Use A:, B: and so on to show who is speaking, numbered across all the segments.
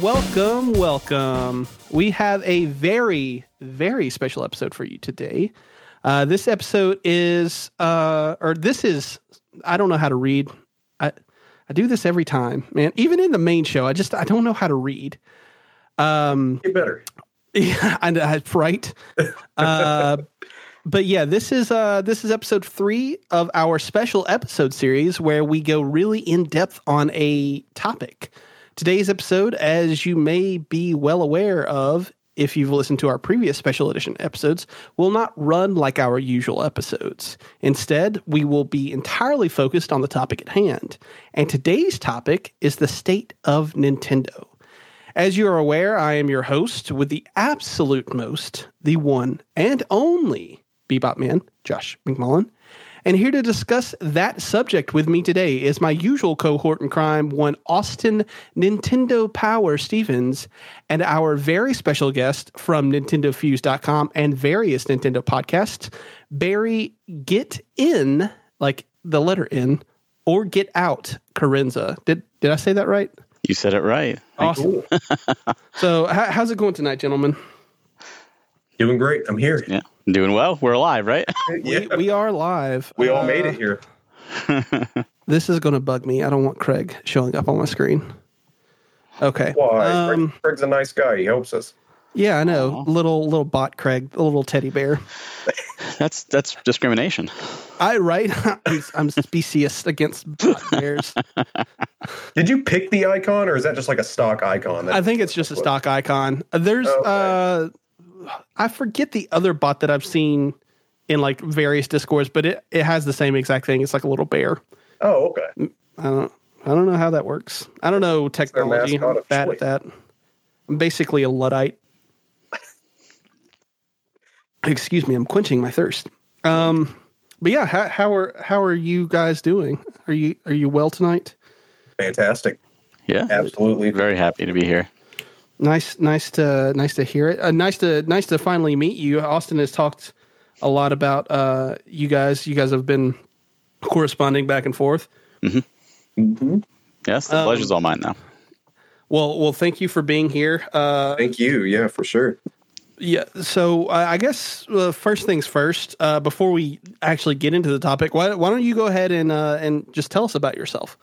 A: Welcome, welcome, welcome. We have a very, very special episode for you today. Uh, this episode is, uh, or this is, I don't know how to read. I, I do this every time, man. Even in the main show, I just I don't know how to read.
B: Um, Get better.
A: Yeah, I, I, right. uh, but yeah, this is uh this is episode three of our special episode series where we go really in depth on a topic. Today's episode, as you may be well aware of, if you've listened to our previous special edition episodes, will not run like our usual episodes. Instead, we will be entirely focused on the topic at hand. And today's topic is the state of Nintendo. As you are aware, I am your host with the absolute most, the one and only Bebop Man, Josh McMullen. And here to discuss that subject with me today is my usual cohort in crime, one Austin Nintendo Power Stevens, and our very special guest from NintendoFuse.com and various Nintendo podcasts, Barry Get In, like the letter N, or Get Out, Carenza. Did did I say that right?
C: You said it right.
A: Awesome. so, how's it going tonight, gentlemen?
B: Doing great. I'm here.
C: Yeah. Doing well. We're alive, right?
A: yeah. we, we are live.
B: We all uh, made it here.
A: this is going to bug me. I don't want Craig showing up on my screen. Okay.
B: Why? Um, Craig's a nice guy. He helps us.
A: Yeah, I know. Aww. Little little bot Craig, the little teddy bear.
C: that's that's discrimination.
A: I right. I'm, I'm specious against bot bears.
B: Did you pick the icon, or is that just like a stock icon?
A: I think it's just a stock icon. There's okay. uh I forget the other bot that I've seen in like various discords, but it, it has the same exact thing. It's like a little bear.
B: Oh, okay.
A: Mm, I don't I don't know how that works. I don't know technology. I'm bad at that. I'm basically a luddite. Excuse me, I'm quenching my thirst. Um, but yeah, how, how are how are you guys doing? Are you are you well tonight?
B: Fantastic.
C: Yeah,
B: absolutely.
C: Very happy to be here.
A: Nice, nice to nice to hear it. Uh, nice to nice to finally meet you. Austin has talked a lot about uh, you guys. You guys have been corresponding back and forth.
C: Mm-hmm. Mm-hmm. Yes, the um, pleasure's all mine now.
A: Well, well, thank you for being here. Uh,
B: thank you. Yeah, for sure.
A: Yeah. So uh, I guess uh, first things first. Uh, before we actually get into the topic, why, why don't you go ahead and uh, and just tell us about yourself?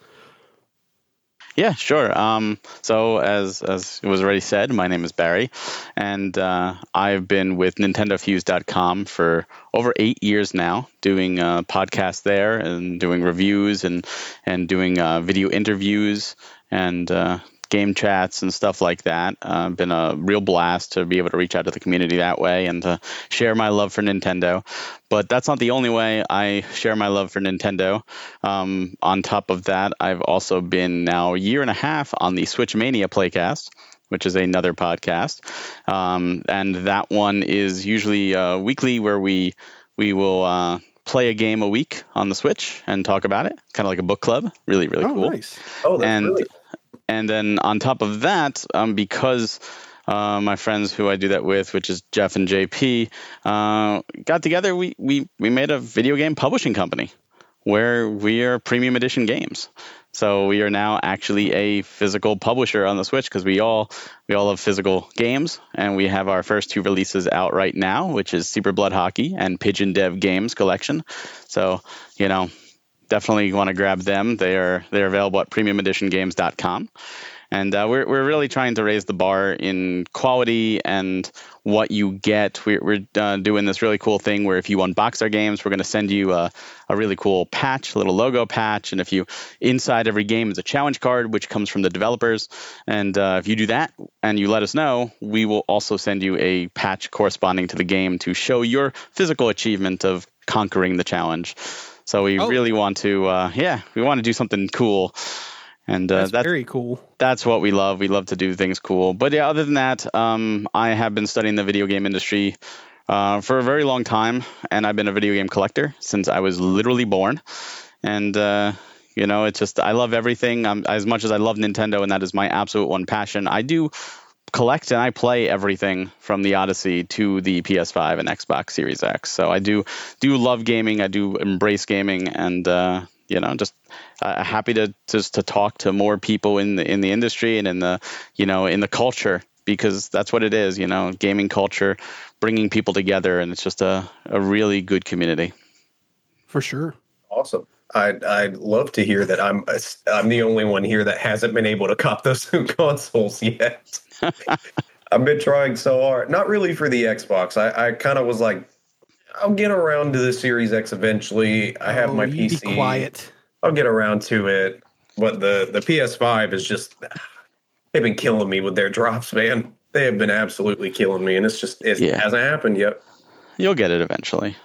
C: Yeah, sure. Um, so as as was already said, my name is Barry, and uh, I've been with NintendoFuse.com for over eight years now, doing uh, podcasts there and doing reviews and and doing uh, video interviews and uh, game chats and stuff like that. Uh, been a real blast to be able to reach out to the community that way and to share my love for Nintendo. But that's not the only way I share my love for Nintendo. Um, on top of that, I've also been now a year and a half on the Switch Mania Playcast which is another podcast, um, and that one is usually uh, weekly, where we we will uh, play a game a week on the Switch and talk about it, kind of like a book club. Really, really
A: oh,
C: cool.
A: Nice.
B: Oh, that's and really
C: and then on top of that, um, because uh, my friends who I do that with, which is Jeff and JP, uh, got together, we, we, we made a video game publishing company where we are premium edition games. So we are now actually a physical publisher on the Switch because we all we all love physical games, and we have our first two releases out right now, which is Super Blood Hockey and Pigeon Dev Games Collection. So you know, definitely want to grab them. They are they're available at premiumeditiongames.com. And uh, we're, we're really trying to raise the bar in quality and what you get. We're, we're uh, doing this really cool thing where if you unbox our games, we're going to send you a, a really cool patch, a little logo patch. And if you, inside every game is a challenge card, which comes from the developers. And uh, if you do that and you let us know, we will also send you a patch corresponding to the game to show your physical achievement of conquering the challenge. So we oh. really want to, uh, yeah, we want to do something cool. And
A: uh, that's, that's, very cool.
C: That's what we love. We love to do things cool. But yeah, other than that, um, I have been studying the video game industry uh, for a very long time, and I've been a video game collector since I was literally born. And uh, you know, it's just I love everything. I'm, as much as I love Nintendo, and that is my absolute one passion. I do collect and I play everything from the Odyssey to the PS5 and Xbox Series X. So I do do love gaming. I do embrace gaming, and uh, you know, just uh, happy to just to talk to more people in the in the industry and in the you know in the culture because that's what it is. You know, gaming culture, bringing people together, and it's just a a really good community.
A: For sure.
B: Awesome. I'd, I'd love to hear that I'm I'm the only one here that hasn't been able to cop those consoles yet. I've been trying so hard. Not really for the Xbox. I, I kind of was like, I'll get around to the Series X eventually. I have
A: Oh,
B: my
A: you
B: PC.
A: Be quiet.
B: I'll get around to it. But the the PS5 is just they've been killing me with their drops, man. They have been absolutely killing me, and it's just it
C: Yeah.
B: hasn't happened yet.
C: You'll get it eventually.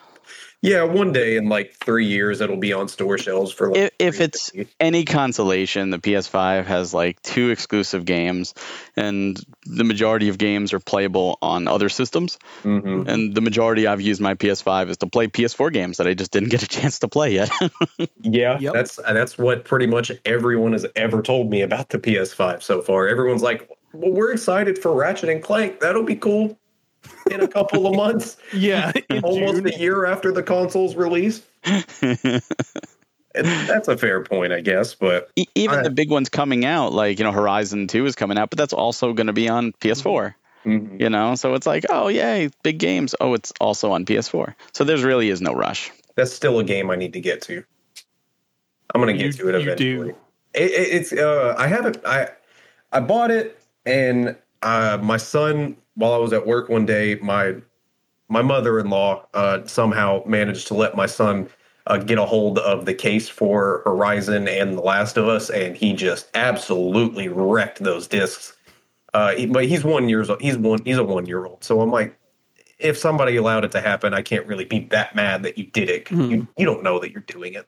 B: Yeah, one day in like three years, it'll be on store shelves for like
C: If, if it's
B: $3.50.
C: any consolation, the PS5 has like two exclusive games, and the majority of games are playable on other systems.
B: Mhm.
C: And the majority I've used my PS5 is to play PS4 games that I just didn't get a chance to play yet.
B: Yeah,
A: Yep.
B: that's that's what pretty much everyone has ever told me about the PS5 so far. Everyone's like, "Well, we're excited for Ratchet and Clank. That'll be cool in a couple of months,
A: Yeah.
B: almost
A: June.
B: a year after the console's release." That's a fair point, I guess. But
C: Even
B: I-
C: the big ones coming out, like you know, Horizon Two is coming out, but that's also going to be on PS4.
B: mhm.
C: You know, so it's like, oh yay, big games. Oh, it's also on PS4. So there's really is no rush.
B: that's still a game I need to get to. I'm gonna get
A: You-
B: to it
A: you do.
B: eventually. It, it, it's uh, I haven't I I bought it and uh, my son while I was at work one day my my mother-in-law uh, somehow managed to let my son uh, get a hold of the case for Horizon and The Last of Us and he just absolutely wrecked those discs. Uh, he, but he's one years old. He's one. He's a one year old. So I'm like, if somebody allowed it to happen, I can't really be that mad that you did it. 'cause You you don't know that you're doing it.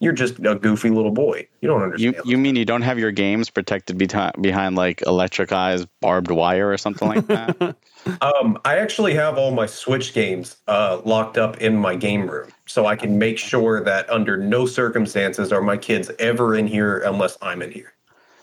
B: You're just a goofy little boy. You don't understand.
C: you mean you don't have your games protected beti- behind like electric eyes, barbed wire, or something like that?
B: um, I actually have all my Switch games uh, locked up in my game room, so I can make sure that under no circumstances are my kids ever in here unless I'm in here.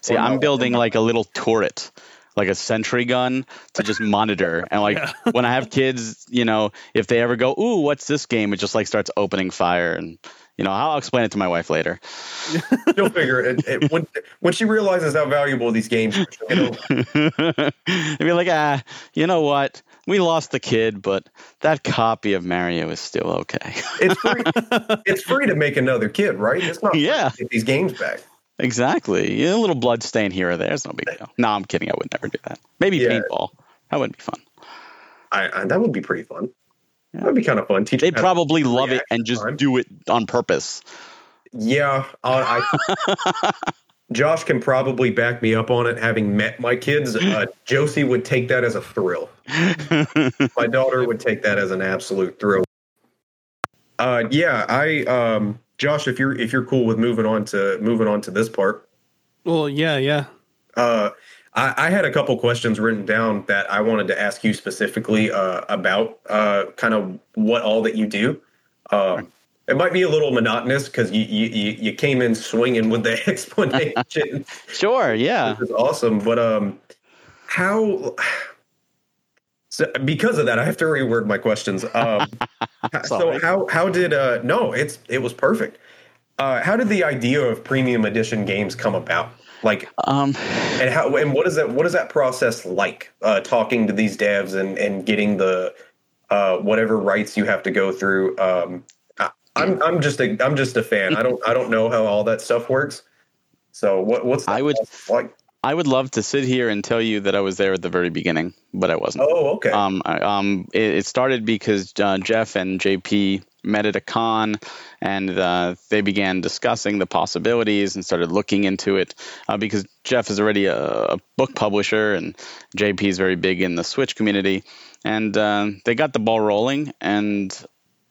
C: See,
B: Or
C: I'm
B: no.
C: building like a little turret, like a sentry gun to just monitor. And like when I have kids, you know, if they ever go, "Ooh, what's this game?" It just like starts opening fire, and you know, I'll explain it to my wife later.
B: She'll figure it, it when when she realizes how valuable these games are. she'll get over it.
C: They'd be like, "Ah, you know what? We lost the kid, but that copy of Mario is still okay."
B: It's free. it's free to make another kid, right? It's not. free to
C: Yeah.
B: get these games back.
C: Exactly. Yeah, a little blood stain here or there is no big deal. No, I'm kidding. I would never do that. Maybe
B: Yeah.
C: paintball. That wouldn't be fun.
B: I, I that would be pretty fun. That would be kind of fun. Teach
C: They'd
B: them how to-
C: probably love it and just
B: time.
C: do it on purpose.
B: Yeah, uh, I, Josh can probably back me up on it. Having met my kids, uh, Josie would take that as a thrill. my daughter would take that as an absolute thrill. Uh, yeah, I, um, Josh, if you're if you're cool with moving on to moving on to this part,
A: Well, yeah, yeah.
B: uh, I, I had a couple questions written down that I wanted to ask you specifically uh, about uh, kind of what all that you do. Um, it might be a little monotonous because you, you you you came in swinging with the explanation,
C: Sure, yeah.
B: which is awesome. But um, how? So because of that, I have to reword my questions. Um, so how how did uh no it's it was perfect. Uh, how did the idea of premium edition games come about? Like
C: Um,
B: and how and what is that what is that process like uh talking to these devs and and getting the uh whatever rights you have to go through um I, i'm i'm just a i'm just a fan i don't i don't know how all that stuff works so what what's
C: I would-
B: like
C: I would love to sit here and tell you that I was there at the very beginning, but I wasn't.
B: oh okay
C: Um, I- um, it, it started because uh, Jeff and JP met at a con, and uh, they began discussing the possibilities and started looking into it. Uh, because Jeff is already a, a book publisher, and JP is very big in the Switch community, and uh, they got the ball rolling, and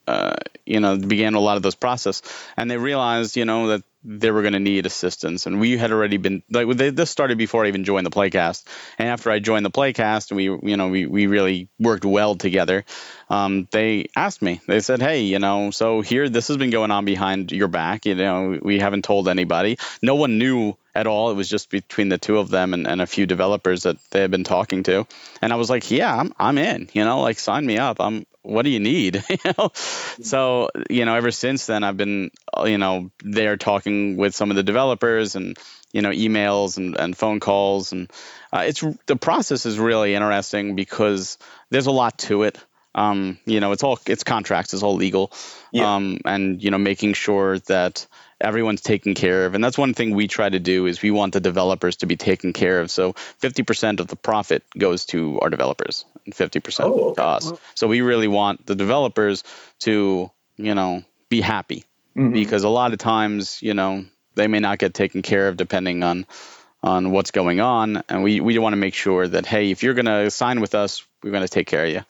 C: uh, you know, began a lot of those process, and they realized, you know, that they were going to need assistance, and we had already been like they, this started before I even joined the Playcast, and after I joined the Playcast, and we, you know, we we really worked well together. Um, they asked me, they said, hey, you know, so here this has been going on behind your back, you know, we haven't told anybody, no one knew at all. It was just between the two of them and, and a few developers that they had been talking to, and I was like, yeah, I'm I'm in, you know, like sign me up, I'm what do you need? you know, so you know, ever since then, I've been you know there talking with some of the developers and you know emails and, and phone calls and uh, it's the process is really interesting because there's a lot to it. Um, you know, it's all it's contracts, it's all legal, yeah. um, and you know, making sure that everyone's taken care of. And that's one thing we try to do is we want the developers to be taken care of. So 50% of the profit goes to our developers and 50% oh, to us. So we really want the developers to, you know, be happy mm-hmm. because a lot of times, you know, they may not get taken care of depending on on what's going on and we, we want to make sure that hey if you're going to sign with us we're going to take care of you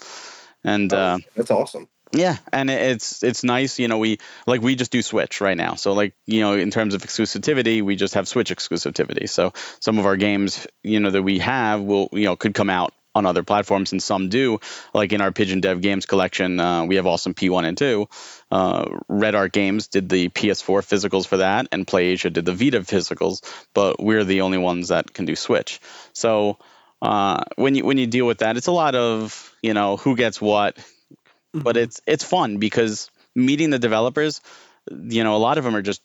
C: and
B: oh, uh, that's awesome
C: yeah, and it's it's nice, you know. We like we just do Switch right now, so like you know, in terms of exclusivity, we just have Switch exclusivity. So some of our games, you know, that we have will you know could come out on other platforms, and some do. Like in our Pigeon Dev Games collection, uh, we have awesome Pea 1 and 2. Uh, Red Art Games did the PS4 physicals for that, and PlayAsia did the Vita physicals, but we're the only ones that can do Switch. So uh, when you when you deal with that, it's a lot of you know who gets what, but it's it's fun because meeting the developers, you know, a lot of them are just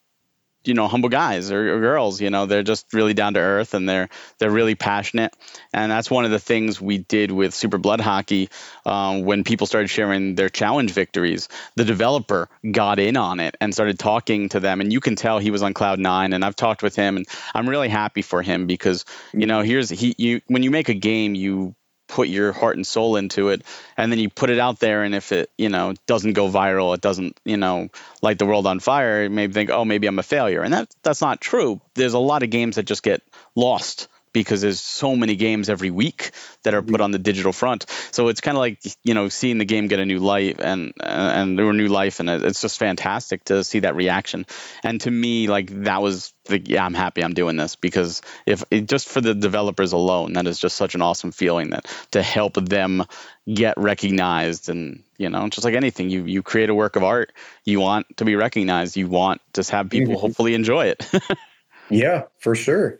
C: you know humble guys or, or, girls you know they're just really down to earth and they're they're really passionate. And that's one of the things we did with super blood hockey um, when people started sharing their challenge victories the developer got in on it and started talking to them. And you can tell he was on cloud nine and i've talked with him and i'm really happy for him because you know here's he you when you make a game you put your heart and soul into it and then you put it out there and if it you know doesn't go viral it doesn't you know light the world on fire you may think oh maybe i'm a failure. And that that's not true. There's a lot of games that just get lost because there's so many games every week that are put on the digital front. So it's kind of like you know seeing the game get a new life and and a new life, and it's just fantastic to see that reaction. And to me, like that was the yeah, I'm happy I'm doing this because if it, just for the developers alone, that is just such an awesome feeling that to help them get recognized and you know just like anything you you create a work of art you want to be recognized you want to have people mm-hmm. hopefully enjoy it
B: yeah for sure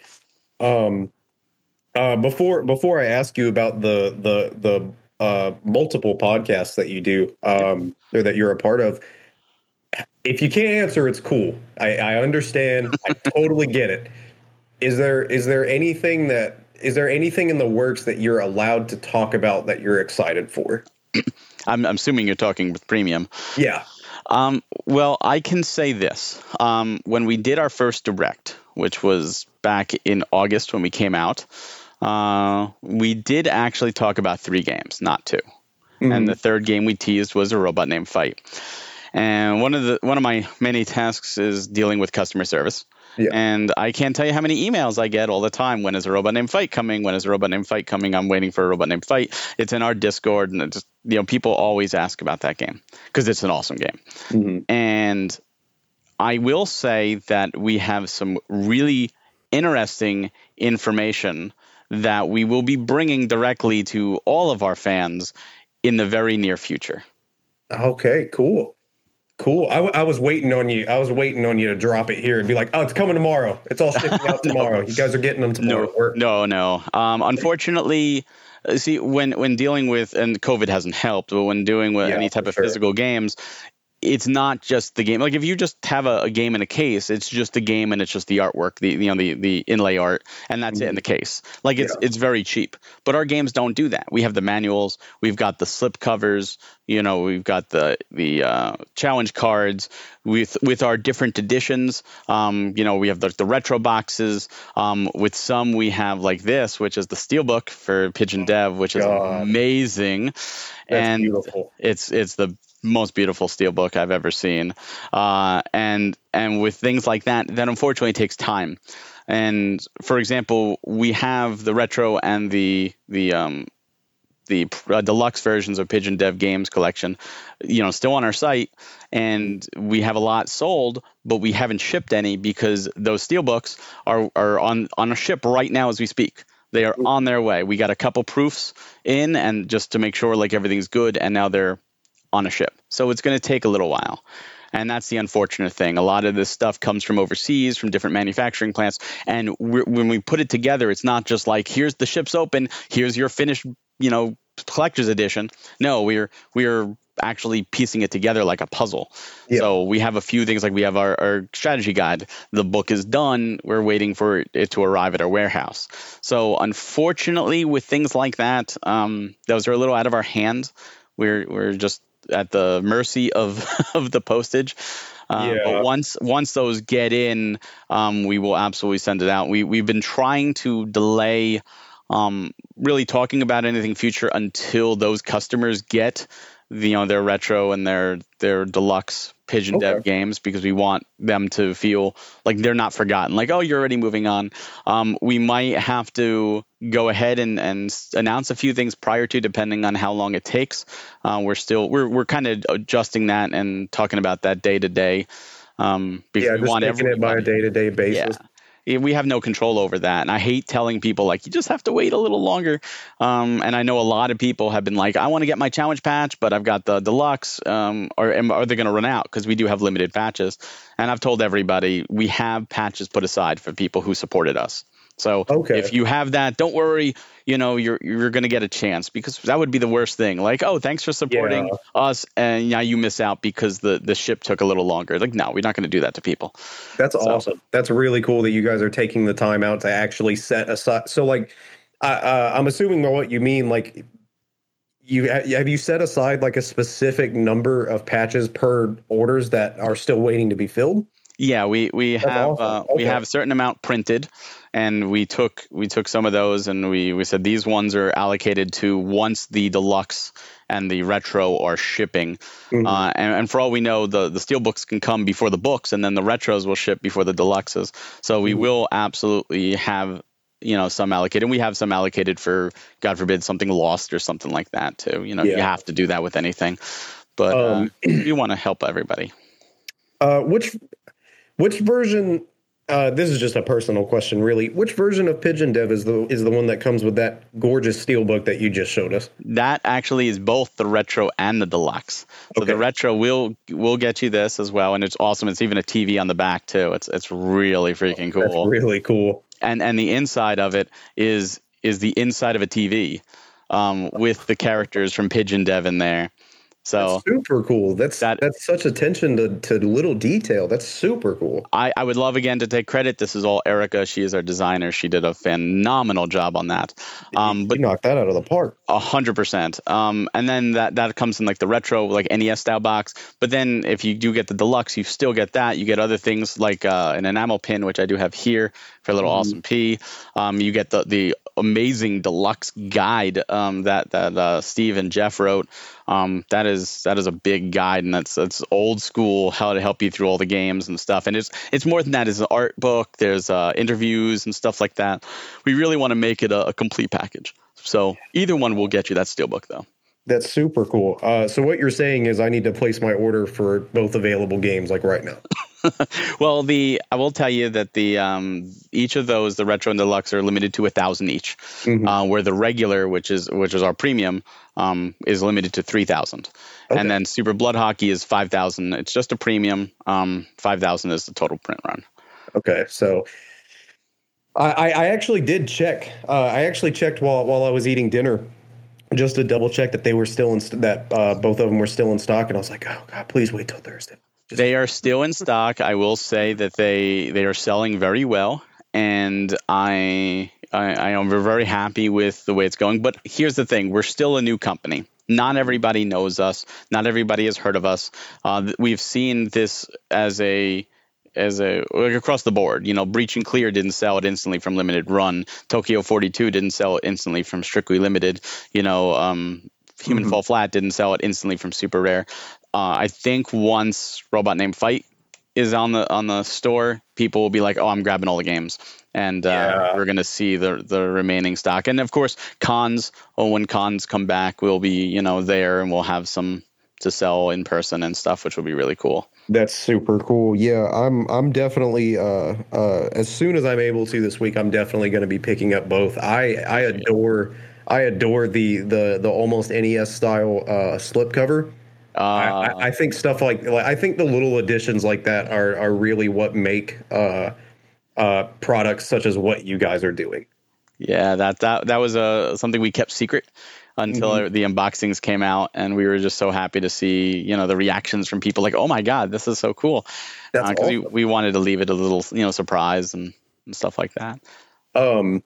B: um uh, before before I ask you about the the the uh, multiple podcasts that you do um, or that you're a part of, if you can't answer, it's cool. I, I understand. I totally get it. Is there is there anything that is there anything in the works that you're allowed to talk about that you're excited for?
C: I'm, I'm assuming you're talking with premium.
B: Yeah.
C: Um, well, I can say this. Um, when we did our first direct, which was back in August when we came out, uh, we did actually talk about three games, not 2 mm-hmm. And the third game we teased was a robot named Fight. And one of the one of my many tasks is dealing with customer service. Yeah. And I can't tell you how many emails I get all the time. When is a robot named Fight coming? When is a robot named Fight coming? I'm waiting for a robot named Fight. It's in our Discord, and just you know people always ask about that game because it's an awesome game. Mm-hmm. And I will say that we have some really interesting information that we will be bringing directly to all of our fans in the very near future.
B: Okay, cool. Cool. I, w- I was waiting on you. I was waiting on you to drop it here and be like, "Oh, it's coming tomorrow. It's all shipping out tomorrow. You guys are getting them tomorrow."
C: No, no, no. Um, unfortunately, see when when dealing with and COVID hasn't helped, but when doing with yeah, any type of sure. physical games, it's not just the game. Like if you just have a, a, game in a case, it's just the game and it's just the artwork, the you know the the inlay art, and that's mm-hmm. it in the mm-hmm. case. Like it's yeah. it's very cheap. But our games don't do that. We have the manuals, we've got the slip covers, you know, we've got the the uh, challenge cards with with our different editions. Um, you know, we have the, the retro boxes. Um, with some, we have like this, which is the steelbook for Pigeon Dev, which is amazing.
B: That's and beautiful.
C: it's it's the most beautiful steelbook I've ever seen. Uh, and and with things like that, that unfortunately takes time. And for example, we have the retro and the the um, the uh, deluxe versions of Pigeon Dev Games collection, you know, still on our site, and we have a lot sold, but we haven't shipped any because those steelbooks are are on on a ship right now as we speak. They are on their way. We got a couple proofs in, and just to make sure like everything's good, and now they're on a ship. So it's going to take a little while. And that's the unfortunate thing. A lot of this stuff comes from overseas, from different manufacturing plants. And when we put it together, it's not just like, here's the ship's open, here's your finished, you know, collector's edition. No, we're we're actually piecing it together like a puzzle. So we have a few things like we have our, our strategy guide. The book is done. We're waiting for it to arrive at our warehouse. So unfortunately, with things like that, um, those are a little out of our hands. We're we're just at the mercy of of the postage. Uh,
B: Yeah.
C: But once once those get in, um, we will absolutely send it out. We we've been trying to delay um, really talking about anything future until those customers get the, you know their retro and their their deluxe pigeon dev games because we want them to feel like they're not forgotten like oh you're already moving on um, we might have to go ahead and, and announce a few things prior to depending on how long it takes uh, we're still we're, we're kind of adjusting that and talking about that day to day um, because
B: Yeah,
C: we
B: just
C: want
B: taking it by a day to day basis.
C: yeah. Yeah, we have no control over that. And I hate telling people, like, you just have to wait a little longer. Um, and I know a lot of people have been like, I want to get my challenge patch, but I've got the deluxe. Um, or are they going to run out? Because we do have limited patches. And I've told everybody we have patches put aside for people who supported us. So
B: Okay.
C: if you have that, don't worry. You know, you're you're going to get a chance because that would be the worst thing. Like, oh, thanks for supporting
B: Yeah.
C: us, and now you miss out because the the ship took a little longer. Like, no, we're not going to do that to people.
B: That's
C: So-
B: awesome. That's really cool that you guys are taking the time out to actually set aside. So, like, I uh, I'm assuming by what you mean, like, you have you set aside like a specific number of patches per orders that are still waiting to be filled?
C: Yeah, we we
B: That's
C: have
B: awesome.
C: uh, we have a certain amount printed, and we took we took some of those, and we we said these ones are allocated to once the deluxe and the retro are shipping.
B: Mhm.
C: Uh, and, and for all we know, the the steel books can come before the books, and then the retros will ship before the deluxes. So we
B: Mhm.
C: will absolutely have you know some allocated. And we have some allocated for God forbid something lost or something like that too. You know, you have to do that with anything, but
B: Um,
C: uh, we want to help everybody.
B: Uh, which which version? Uh, this is just a personal question, really. Which version of Pigeon Dev is the is the one that comes with that gorgeous steelbook that you just showed us?
C: That actually is both the retro and the deluxe. So the retro will will get you this as well, and it's awesome. It's even a TV on the back too. It's it's really freaking
B: That's
C: cool.
B: really cool.
C: and and the inside of it is is the inside of a TV, um, with the characters from Pigeon Dev in there. So
B: That's super cool. That's
C: That-
B: that's such attention to, to little detail. That's super cool.
C: I, I would love again to take credit. This is all Erica. She is our designer. She did a phenomenal job on that. Um, but
B: you knocked that out of the park.
C: A hundred percent. Um, and then that that comes in like the retro, like NES style box. But then if you do get the deluxe, you still get that. You get other things like uh, an enamel pin, which I do have here for a little
B: Mhm.
C: awesome Pea. Um, you get the the amazing deluxe guide um, that that uh, Steve and Jeff wrote. Um, that is that is a big guide, and that's that's old school how to help you through all the games and stuff. And it's it's more than that. It's an art book. There's uh, interviews and stuff like that. We really want to make it a, a complete package. So either one will get you that steelbook though.
B: That's super cool. Uh, so what you're saying is I need to place my order for both available games like right now.
C: well, the I will tell you that the um, each of those, the retro and deluxe, are limited to a thousand each.
B: Mhm.
C: Uh, where the regular, which is which is our premium, um, is limited to three thousand.
B: Okay.
C: And then Super Blood Hockey is five thousand. It's just a premium. Um, five thousand is the total print run.
B: Okay, so I, I I actually did check. Uh, I actually checked while while I was eating dinner, just to double check that they were still in st- that uh, both of them were still in stock, and I was like, oh god, please wait till Thursday.
C: They are still in stock. I will say that they they are selling very well, and I I, I am very happy with the way it's going. But here's the thing: we're still a new company. Not everybody knows us. Not everybody has heard of us. Uh, we've seen this as a as a like across the board. You know, Breach and Clear didn't sell it instantly from limited run. Tokyo 42 didn't sell it instantly from strictly limited. You know, um, Human
B: Mhm.
C: Fall Flat didn't sell it instantly from super rare. Uh, I think once Robot name Fight is on the on the store, people will be like, "Oh, I'm grabbing all the games," and uh,
B: Yeah.
C: we're gonna see the the remaining stock. And of course, cons. Oh, when cons come back, we'll be you know there, and we'll have some to sell in person and stuff, which will be really cool.
B: That's super cool. Yeah, I'm I'm definitely uh uh as soon as I'm able to this week, I'm definitely going to be picking up both. I I adore I adore the the the almost NES style uh slipcover.
C: Uh,
B: I, I, think stuff like, like I think the little additions like that are are really what make uh uh products such as what you guys are doing.
C: Yeah, that that that was uh, something we kept secret. until
B: Mhm.
C: the unboxings came out, and we were just so happy to see you know the reactions from people like, "Oh my god, this is so cool!"
B: That's
C: Because
B: awesome.
C: we, we wanted to leave it a little you know surprise and, and stuff like that.
B: um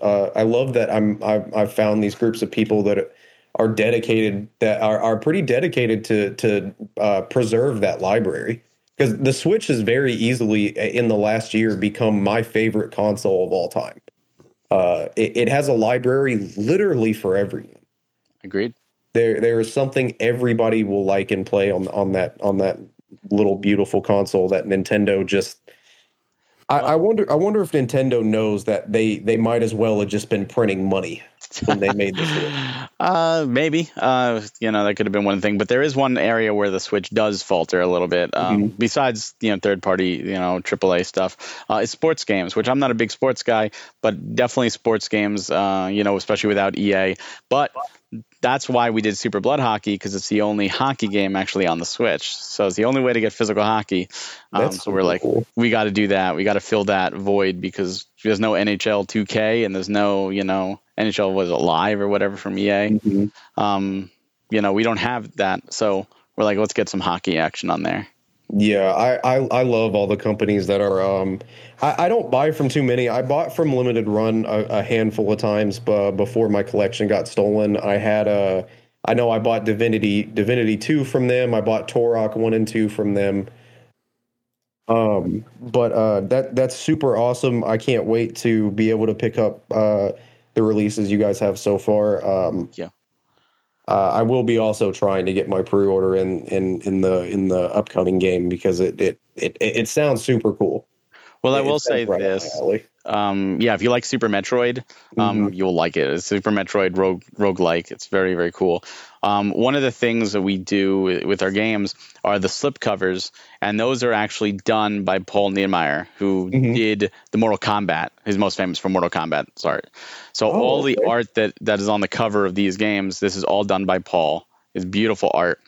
B: uh, I love that I'm I've, I've found these groups of people that are dedicated that are, are pretty dedicated to to uh, preserve that library because the Switch has very easily in the last year become my favorite console of all time. Uh, it, it has a library literally for everyone.
C: Agreed.
B: There there is something everybody will like and play on on that on that little beautiful console that Nintendo just I, I wonder. I wonder if Nintendo knows that they they might as well have just been printing money when they made this. Switch.
C: Uh, maybe. Uh, you know, that could have been one thing, but there is one area where the Switch does falter a little bit. Um, Besides, you know, third party, you know, AAA stuff, uh, it's sports games, which I'm not a big sports guy, but definitely sports games. Uh, you know, especially without EA. But that's why we did Super Blood Hockey because it's the only hockey game actually on the Switch. So it's the only way to get physical hockey. Um, so we're like,
B: cool.
C: we got to do that. We got to fill that void because there's no NHL 2K and there's no, you know, NHL was it live or whatever from EA. Um, you know, we don't have that, so we're like, let's get some hockey action on there.
B: Yeah, I, I I love all the companies that are. Um, I, I don't buy from too many. I bought from Limited Run a, a handful of times, but before my collection got stolen, I had a. I know I bought Divinity Divinity two from them. I bought Turok one and two from them. Um, but uh, that that's super awesome. I can't wait to be able to pick up uh, the releases you guys have so far. Um,
C: Yeah.
B: Uh, I will be also trying to get my pre-order in in in the in the upcoming game because it it it, it sounds super cool.
C: Well, I
B: It
C: will say
B: right
C: this. Um, yeah, if you like Super Metroid, um,
B: Mm-hmm.
C: you'll like it. It's Super Metroid rogue roguelike. It's very, very cool. Um, one of the things that we do with our games are the slip covers, and those are actually done by Paul Niemeyer, who
B: Mhm.
C: did the Mortal Kombat. He's most famous for Mortal Kombat art. So
B: Oh,
C: all the art that, that is on the cover of these games, this is all done by Paul. It's beautiful art.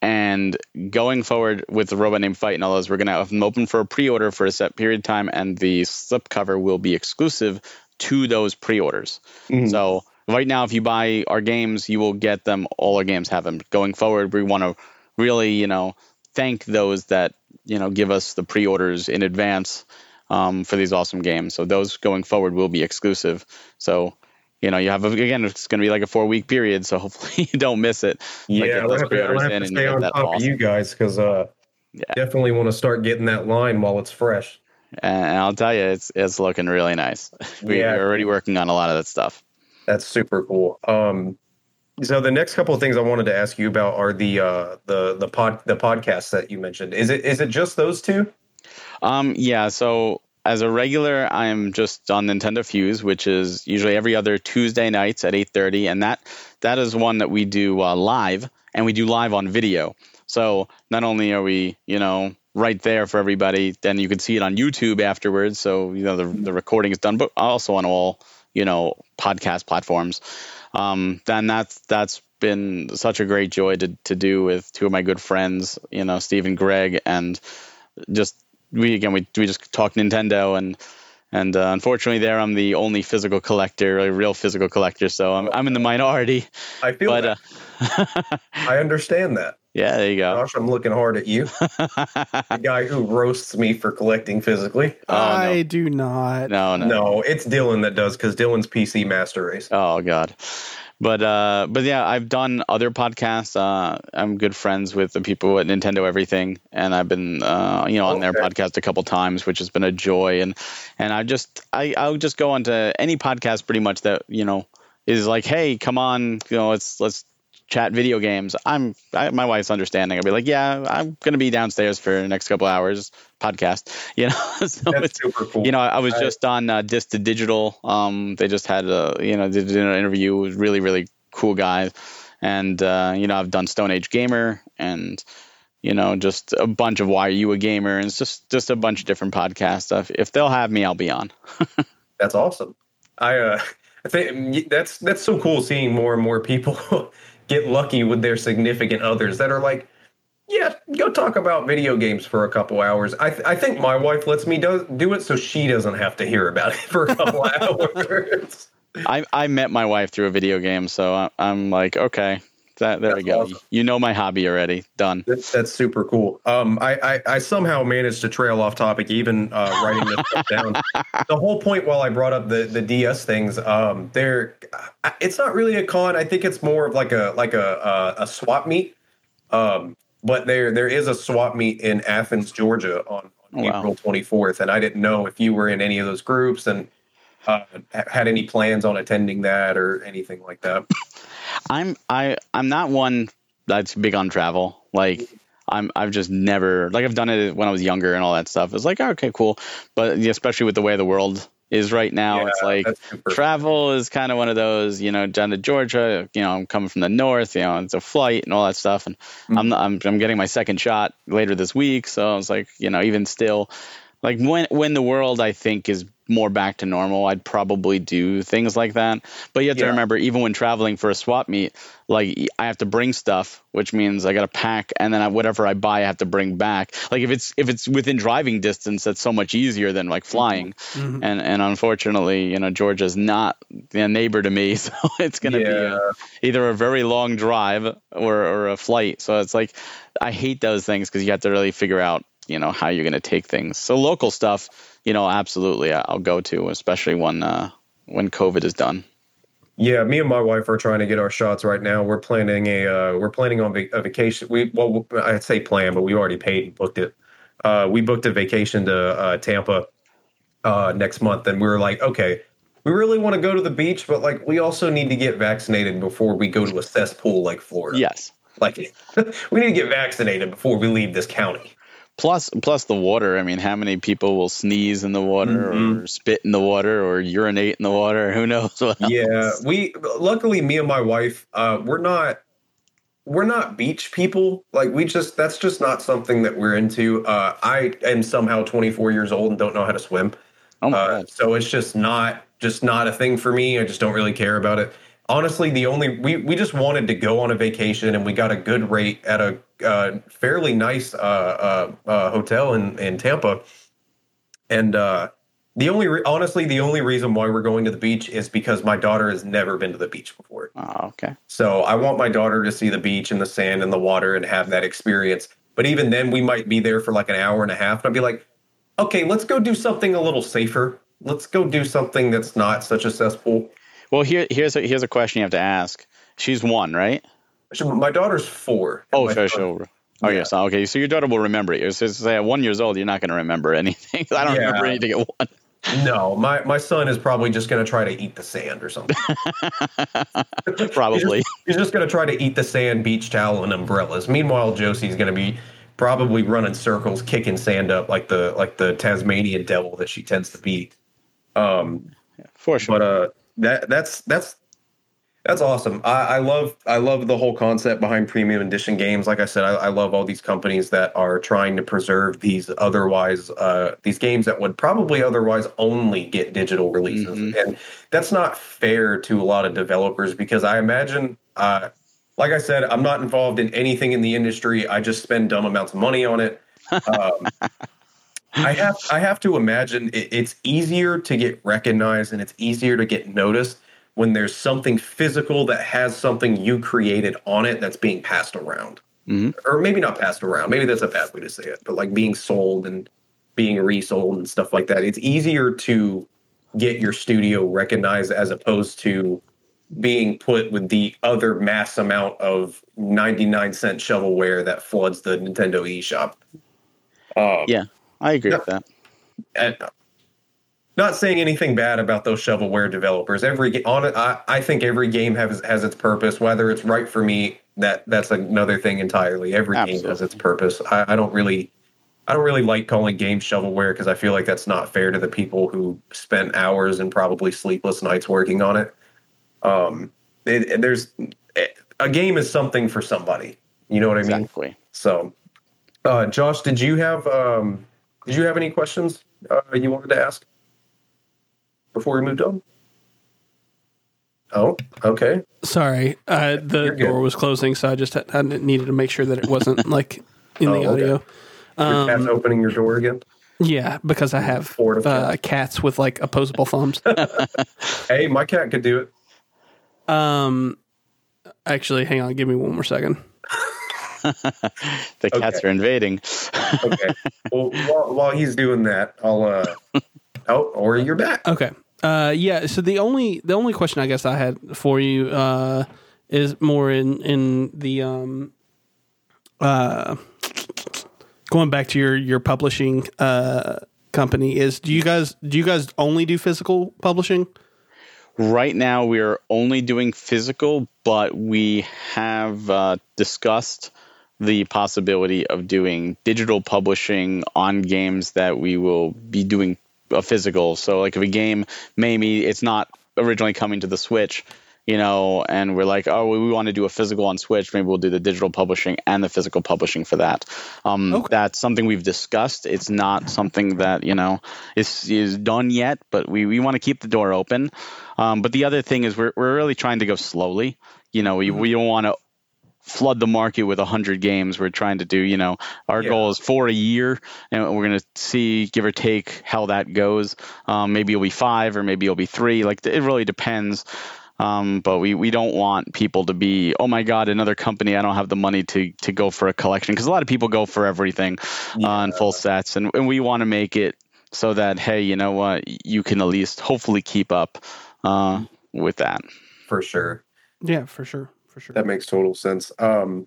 C: And going forward with the robot named Fight and all those, we're gonna have them open for a pre-order for a set period of time, and the slipcover will be exclusive to those pre-orders.
B: Mhm.
C: So right now, if you buy our games, you will get them. All our games have them. Going forward, we want to really, you know, thank those that you know give us the pre-orders in advance um, for these awesome games. So those going forward will be exclusive. So. You know, you have a, again. It's going to be like a four-week period, so hopefully you don't miss it.
B: Yeah, I'll
C: those
B: have to, I'll have to stay on top of you guys because uh,
C: Yeah.
B: definitely want to start getting that line while it's fresh.
C: And I'll tell you, it's it's looking really nice. We,
B: Yeah.
C: We're already working on a lot of that stuff.
B: That's super cool. Um, so the next couple of things I wanted to ask you about are the uh, the the pod the podcasts that you mentioned. Is it is it just those two?
C: Um, yeah. So as a regular, I'm just on Nintendo Fuse, which is usually every other Tuesday nights at 8:30, and that that is one that we do uh, live, and we do live on video. So not only are we, you know, right there for everybody, then you can see it on YouTube afterwards. So you know the the recording is done, but also on all you know podcast platforms. Um, then that's that's been such a great joy to to do with two of my good friends, you know, Steve and Greg, and just we again we we just talk Nintendo and and uh, unfortunately there I'm the only physical collector, a real physical collector, so I'm I'm in the minority.
B: I feel
C: But
B: that.
C: uh,
B: I understand that.
C: Yeah, there you go.
B: Gosh, I'm looking hard at you, the guy who roasts me for collecting physically.
C: Oh, no.
A: I do not.
C: no, no,
B: No, it's Dylan that does because Dylan's PC Master Race.
C: Oh God. But uh, but yeah, I've done other podcasts. Uh, I'm good friends with the people at Nintendo Everything, and I've been uh, you know on their podcast a couple times, which has been a joy. And and I just I I'll just go onto any podcast pretty much that you know is like, hey, come on, you know, let's let's chat video games. I'm I, my wife's understanding. I'll be like, yeah, I'm gonna be downstairs for the next couple hours podcast. You know, so
B: That's super cool.
C: you know, I was
B: I-
C: just on uh, Dis to Digital. Um, they just had a, you know, did an interview with really, really cool guys. And, uh, you know, I've done Stone Age Gamer and, you know, just a bunch of Why Are You a Gamer? And it's just, just a bunch of different podcast stuff. If they'll have me, I'll be on.
B: That's awesome. I uh, I think that's that's so cool seeing more and more people get lucky with their significant others that are like, yeah, go talk about video games for a couple hours. I th- I think my wife lets me do do it so she doesn't have to hear about it for a couple hours.
C: I I met my wife through a video game, so I, I'm like, okay, that there we go.
B: awesome.
C: You know my hobby already. Done.
B: That's, that's super cool. Um, I, I, I somehow managed to trail off topic, even uh, writing this stuff down. The whole point, while I brought up the, the DS things, um, there, it's not really a con. I think it's more of like a like a a, a swap meet. Um, but there there is a swap meet in Athens, Georgia, on, on
C: Wow.
B: April twenty fourth, and I didn't know if you were in any of those groups and uh, had any plans on attending that or anything like that.
C: I'm I I'm not one that's big on travel. Like I'm I've just never like I've done it when I was younger and all that stuff. It's like okay, cool, but especially with the way the world is right now, it's like travel is kind of one of those. You know, down to Georgia. You know, I'm coming from the north. You know, it's a flight and all that stuff, and mm-hmm. I'm I'm I'm getting my second shot later this week. So I was like, you know, even still, like when when the world I think is more back to normal, I'd probably do things like that. But you have to
B: Yeah.
C: remember, even when traveling for a swap meet, like I have to bring stuff, which means I got to pack, and then I, whatever I buy, I have to bring back. Like if it's if it's within driving distance, that's so much easier than like flying.
A: Mhm.
C: And and unfortunately, you know, Georgia's not a neighbor to me, so it's gonna be a, either a very long drive or or a flight. So it's like I hate those things because you have to really figure out you know how you're going to take things. So local stuff, you know, absolutely I'll go to, especially when uh, when COVID is done.
B: Yeah, me and my wife are trying to get our shots right now. We're planning a uh, we're planning on va- a vacation. We well, I'd say plan, but we already paid and booked it. Uh, we booked a vacation to uh, Tampa uh, next month, and we were like, okay, we really want to go to the beach, but like we also need to get vaccinated before we go to a cesspool like Florida.
C: Yes.
B: like we need to get vaccinated before we leave this county.
C: Plus, plus the water. I mean, how many people will sneeze in the water,
B: Mhm.
C: or spit in the water, or urinate in the water? Who knows? What
B: yeah we luckily me and my wife uh we're not we're not beach people like we just that's just not something that we're into uh i am somehow 24 years old and don't know how to swim
C: Oh
B: uh, so it's just not just not a thing for me i just don't really care about it honestly the only we we just wanted to go on a vacation and we got a good rate at a uh, fairly nice uh, uh, uh, hotel in in tampa and uh the only re- honestly the only reason why we're going to the beach is because my daughter has never been to the beach before
C: Oh, okay.
B: so I want my daughter to see the beach and the sand and the water and have that experience. But even then, we might be there for like an hour and a half. And I'd be like, okay, let's go do something a little safer. Let's go do something that's not such a cesspool.
C: Well, here here's a here's a question you have to ask. She's one, right?
B: Actually, My daughter's four.
C: Oh, sure, sure. Oh,
B: Yeah.
C: yes. Okay, so your daughter will remember it. You're supposed to say at one years old, you're not going to remember anything. I don't
B: Yeah.
C: remember anything at one.
B: No, my, my son is probably just going to try to eat the sand or something.
C: Probably.
B: He's just, just going to try to eat the sand, beach towel, and umbrellas. Meanwhile, Josie's going to be probably running circles, kicking sand up like the like the Tasmanian devil that she tends to be. Um,
C: For sure.
B: but uh that that's that's that's awesome. I, I love i love the whole concept behind premium edition games. Like i said I, I love all these companies that are trying to preserve these otherwise uh these games that would probably otherwise only get digital releases.
C: Mhm.
B: and that's not fair to a lot of developers because i imagine uh like i said i'm not involved in anything in the industry. I just spend dumb amounts of money on it. Um, I have I have to imagine it, it's easier to get recognized and it's easier to get noticed when there's something physical that has something you created on it that's being passed around.
C: Mhm.
B: Or maybe not passed around. Maybe that's a bad way to say it, but like being sold and being resold and stuff like that. It's easier to get your studio recognized as opposed to being put with the other mass amount of 99 cent shovelware that floods the Nintendo eShop. Um,
C: Yeah. I agree
B: Yeah.
C: with that.
B: and not saying anything bad about those shovelware developers. Every on I, I think every game has has its purpose. Whether it's right for me, that that's another thing entirely. Every game has its purpose. I, I don't really, I don't really like calling games shovelware because I feel like that's not fair to the people who spent hours and probably sleepless nights working on it. Um, it, it- there's a game is something for somebody. You know what I mean?
C: Exactly.
B: So, uh, Josh, did you have um, did you have any questions uh, you wanted to ask before we moved on? Oh, okay.
A: Sorry, uh, the door was closing, so I just had, I needed to make sure that it wasn't like in
B: Oh,
A: the
B: okay.
A: audio.
B: Your cat's
A: Um,
B: opening your door again.
A: Yeah, because I have
B: Bored
A: uh,
B: cats.
A: cats with like opposable thumbs.
B: Hey, my cat could do it.
A: um, actually, hang on, give me one more second.
C: The cats
B: Okay.
C: are invading.
B: Okay. well, while, while he's doing that, I'll. uh Oh, or you're back.
A: Okay. Uh, yeah. So the only the only question I guess I had for you uh, is more in in the um, uh, going back to your your publishing uh, company is do you guys do you guys only do physical publishing?
C: Right now, we are only doing physical, but we have uh, discussed the possibility of doing digital publishing on games that we will be doing a physical. So, like if a game maybe it's not originally coming to the Switch, you know, and we're like, oh, we want to do a physical on Switch, maybe we'll do the digital publishing and the physical publishing for that. Um,
A: Okay.
C: That's something we've discussed. It's not something that you know is is done yet, but we, we want to keep the door open. Um, but the other thing is we're we're really trying to go slowly. You know, we, we don't want to flood the market with 100 games. We're trying to do you know our
B: Yeah.
C: goal is four a year and we're going to see give or take how that goes. Um, maybe it'll be five or maybe it'll be three. Like it really depends. Um, but we, we don't want people to be oh my god another company i don't have the money to to go for a collection. Because a lot of people go for everything uh, in full sets and, and we want to make it so that hey you know what? You can at least hopefully keep up uh, with that.
B: For sure.
A: Yeah, for sure, for sure.
B: That makes total sense. Um,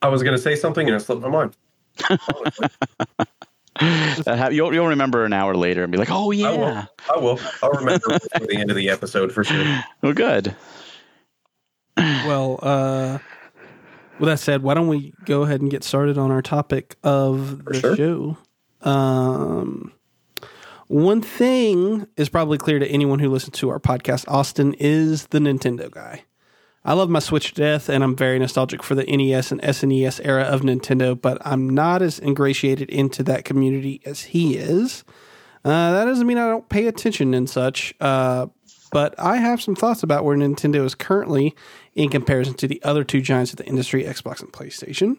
B: I was going to say something and it slipped my mind.
C: that ha- you'll, you'll remember an hour later and be like oh
B: I will.
C: yeah
B: I will. I'll remember before the end of the episode for sure.
C: well good
A: Well, uh, with that said, why don't we go ahead and get started on our topic of the
B: sure.
A: show? Um, one thing is probably clear to anyone who listens to our podcast. Austin is the Nintendo guy. I love my Switch to death, and I'm very nostalgic for the NES and SNES era of Nintendo, but I'm not as ingratiated into that community as he is. Uh, that doesn't mean I don't pay attention and such, uh, but I have some thoughts about where Nintendo is currently in comparison to the other two giants of the industry, Xbox and PlayStation.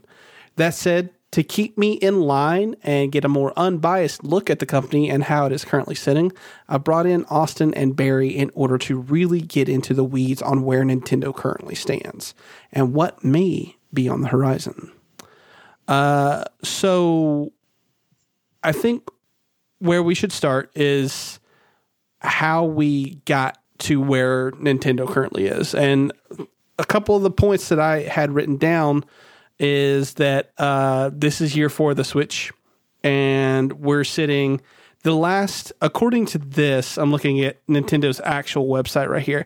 A: That said, to keep me in line and get a more unbiased look at the company and how it is currently sitting, I brought in Austin and Barry in order to really get into the weeds on where Nintendo currently stands and what may be on the horizon. Uh, so I think where we should start is how we got to where Nintendo currently is. And a couple of the points that I had written down is that uh, this is year four of the Switch, and we're sitting the last, according to this, I'm looking at Nintendo's actual website right here.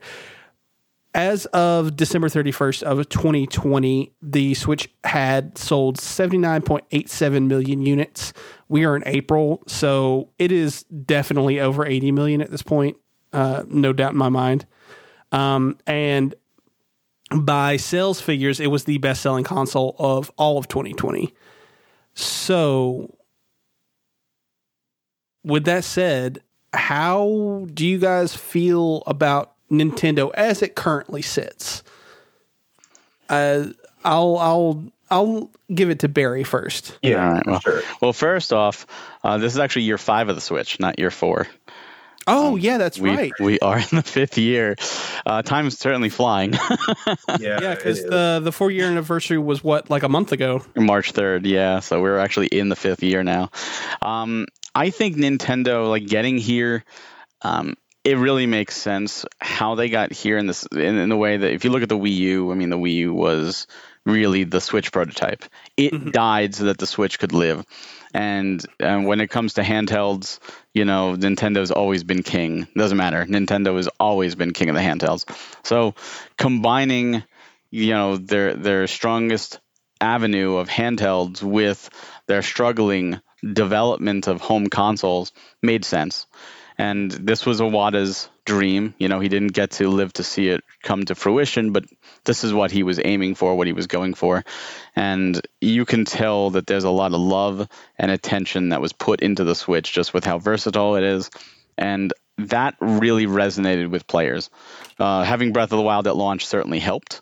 A: As of December 31st of 2020, the Switch had sold 79.87 million units. We are in April, so it is definitely over 80 million at this point. Uh, no doubt in my mind. Um, and by sales figures, it was the best selling console of all of 2020. So, with that said, how do you guys feel about Nintendo as it currently sits? Uh, I'll I'll I'll give it to Barry first.
B: Yeah,
C: All right, well,
B: sure.
C: well, first off, uh, this is actually year five of the Switch, not year four.
A: Oh yeah, that's
C: We
A: right.
C: we are in the fifth year. Uh, time is certainly flying.
B: Yeah,
A: Yeah, because the the four year anniversary was what like a month ago.
C: March third, yeah. So we're actually in the fifth year now. Um, I think Nintendo, like getting here, um, it really makes sense how they got here in this in, in the way that if you look at the Wii U, I mean the Wii U was really the Switch prototype. It died so that the Switch could live. And, and when it comes to handhelds, you know, Nintendo's always been king. It Doesn't matter. Nintendo has always been king of the handhelds. So combining, you know, their their strongest avenue of handhelds with their struggling development of home consoles made sense. And this was Iwata's dream. You know, he didn't get to live to see it come to fruition, but this is what he was aiming for, what he was going for. And you can tell that there's a lot of love and attention that was put into the Switch just with how versatile it is. And that really resonated with players. Uh, having Breath of the Wild at launch certainly helped.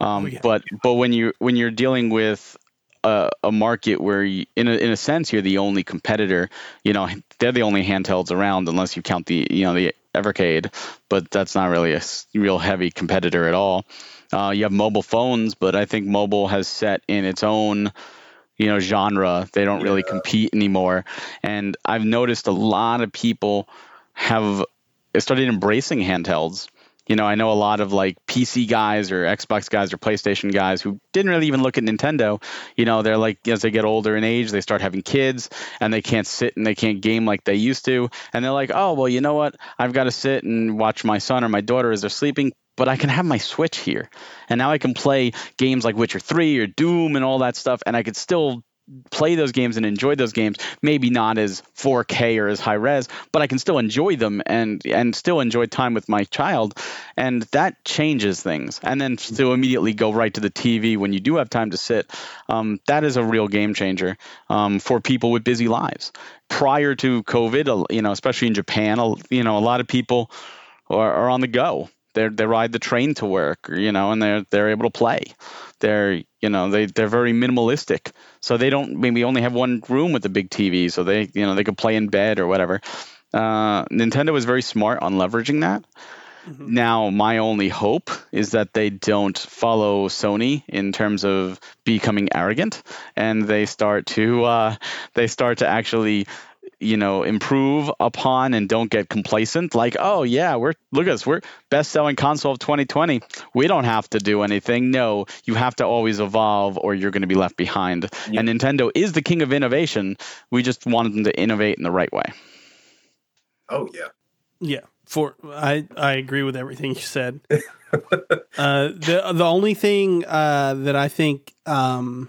C: Um,
A: yeah.
C: But but when you when you're dealing with a, a market where, you, in a, in a sense, you're the only competitor. You know, they're the only handhelds around, unless you count the you know the Evercade, but that's not really a real heavy competitor at all. Uh, you have mobile phones, but I think mobile has set in its own you know genre. They don't really compete anymore, and I've noticed a lot of people have started embracing handhelds you know, I know a lot of like PC guys or Xbox guys or PlayStation guys who didn't really even look at Nintendo. You know, they're like, as they get older in age, they start having kids and they can't sit and they can't game like they used to. And they're like, oh, well, you know what? I've got to sit and watch my son or my daughter as they're sleeping, but I can have my Switch here. And now I can play games like Witcher 3 or Doom and all that stuff, and I could still play those games and enjoy those games maybe not as 4k or as high res but i can still enjoy them and and still enjoy time with my child. And that changes things. And then to immediately go right to the tv when you do have time to sit um, that is a real game changer um, for people with busy lives. Prior to covid you know especially in japan you know a lot of people are, are on the go they they ride the train to work you know and they're they're able to play. They're you know they they're very minimalistic. So they don't maybe only have one room with a big tv so they you know they could play in bed or whatever. Uh, nintendo was very smart on leveraging that. Mm-hmm. now my only hope is that they don't follow sony in terms of becoming arrogant and they start to uh, they start to actually you know improve upon and don't get complacent. Like oh yeah we're look at us we're best selling console of 2020 we don't have to do anything. No you have to always evolve or you're going to be left behind. Yeah. and nintendo is the king of innovation. We just wanted them to innovate in the right way.
B: Oh yeah.
A: Yeah for i i agree with everything you said. Uh the the only thing uh that i think um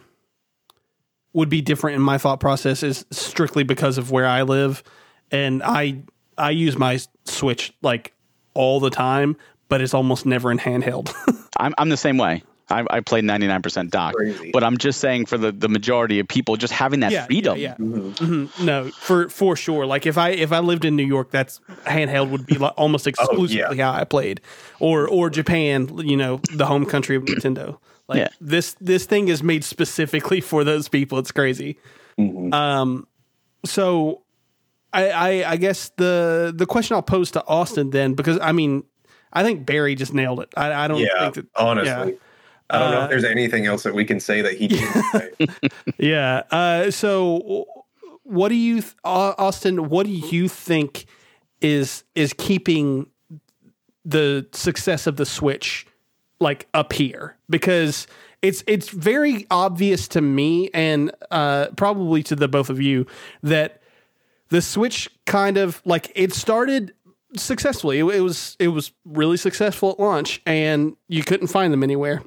A: would be different in my thought process is strictly because of where I live, and I I use my Switch like all the time, but it's almost never in handheld.
C: I'm I'm the same way. I, I play 99% dock, Crazy. but I'm just saying for the, the majority of people, just having that
A: yeah,
C: freedom.
A: Yeah, yeah. Mm-hmm. Mm-hmm. No, for for sure. Like if I if I lived in New York, that's handheld would be like almost exclusively oh, yeah. how I played, or or Japan. You know, the home country of Nintendo. Like yeah. this this thing is made specifically for those people. It's crazy. Mm-hmm. Um, so I, I I guess the the question I'll pose to Austin then, because I mean, I think Barry just nailed it. I, I don't
B: yeah,
A: think that
B: honestly. Yeah. I don't know if uh, there's anything else that we can say that he didn't
A: yeah. Uh, so, what do you, th- Austin? What do you think is is keeping the success of the Switch like appear because it's it's very obvious to me and uh, probably to the both of you that the Switch kind of like it started successfully. It, it was it was really successful at launch, and you couldn't find them anywhere.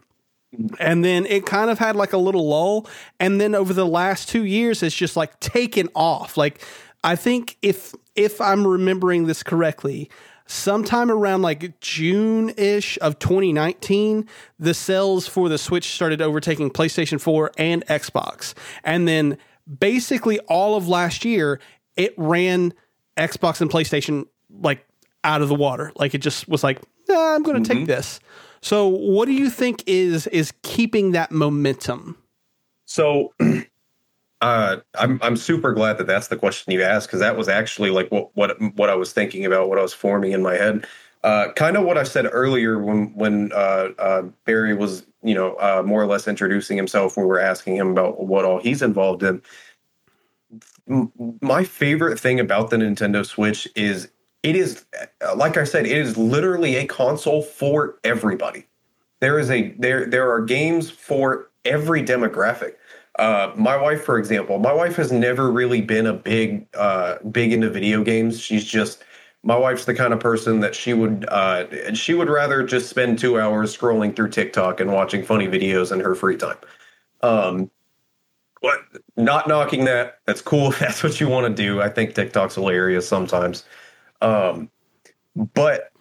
A: And then it kind of had like a little lull, and then over the last two years, it's just like taken off. Like I think if if I'm remembering this correctly, sometime around like June ish of 2019, the sales for the Switch started overtaking PlayStation 4 and Xbox. And then basically all of last year, it ran Xbox and PlayStation like out of the water. Like it just was like, nah, I'm going to mm-hmm. take this. So, what do you think is is keeping that momentum?
B: So, Uh, I'm I'm super glad that that's the question you asked because that was actually like what what what I was thinking about, what I was forming in my head. Uh, kind of what I said earlier when when uh, uh, Barry was you know uh, more or less introducing himself. We were asking him about what all he's involved in. My favorite thing about the Nintendo Switch is it is like I said, it is literally a console for everybody. There is a there there are games for every demographic uh, my wife, for example, my wife has never really been a big, uh, big into video games. She's just my wife's the kind of person that she would, uh, she would rather just spend two hours scrolling through TikTok and watching funny videos in her free time. Um, what? Not knocking that. That's cool. That's what you want to do. I think TikTok's hilarious sometimes. Um, but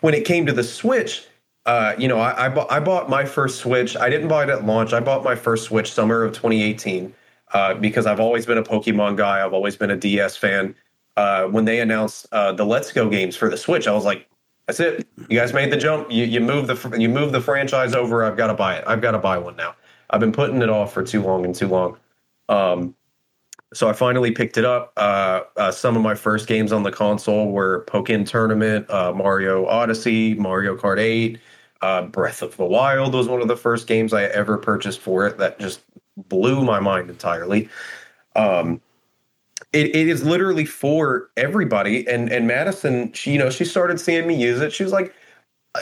B: when it came to the Switch, uh, you know, I, I, I, bought my first Switch. I didn't buy it at launch. I bought my first Switch summer of 2018 uh, because I've always been a Pokemon guy. I've always been a DS fan. Uh, when they announced uh, the Let's Go games for the Switch, I was like, "That's it. You guys made the jump. You, you move the you move the franchise over. I've got to buy it. I've got to buy one now." I've been putting it off for too long and too long. Um, so I finally picked it up. Uh, some of my first games on the console were Pokken Tournament, Mario Odyssey, Mario Kart 8, uh, Breath of the Wild was one of the first games I ever purchased for it that just blew my mind entirely. Um, it, it is literally for everybody. And and Madison, she you know she started seeing me use it. She was like,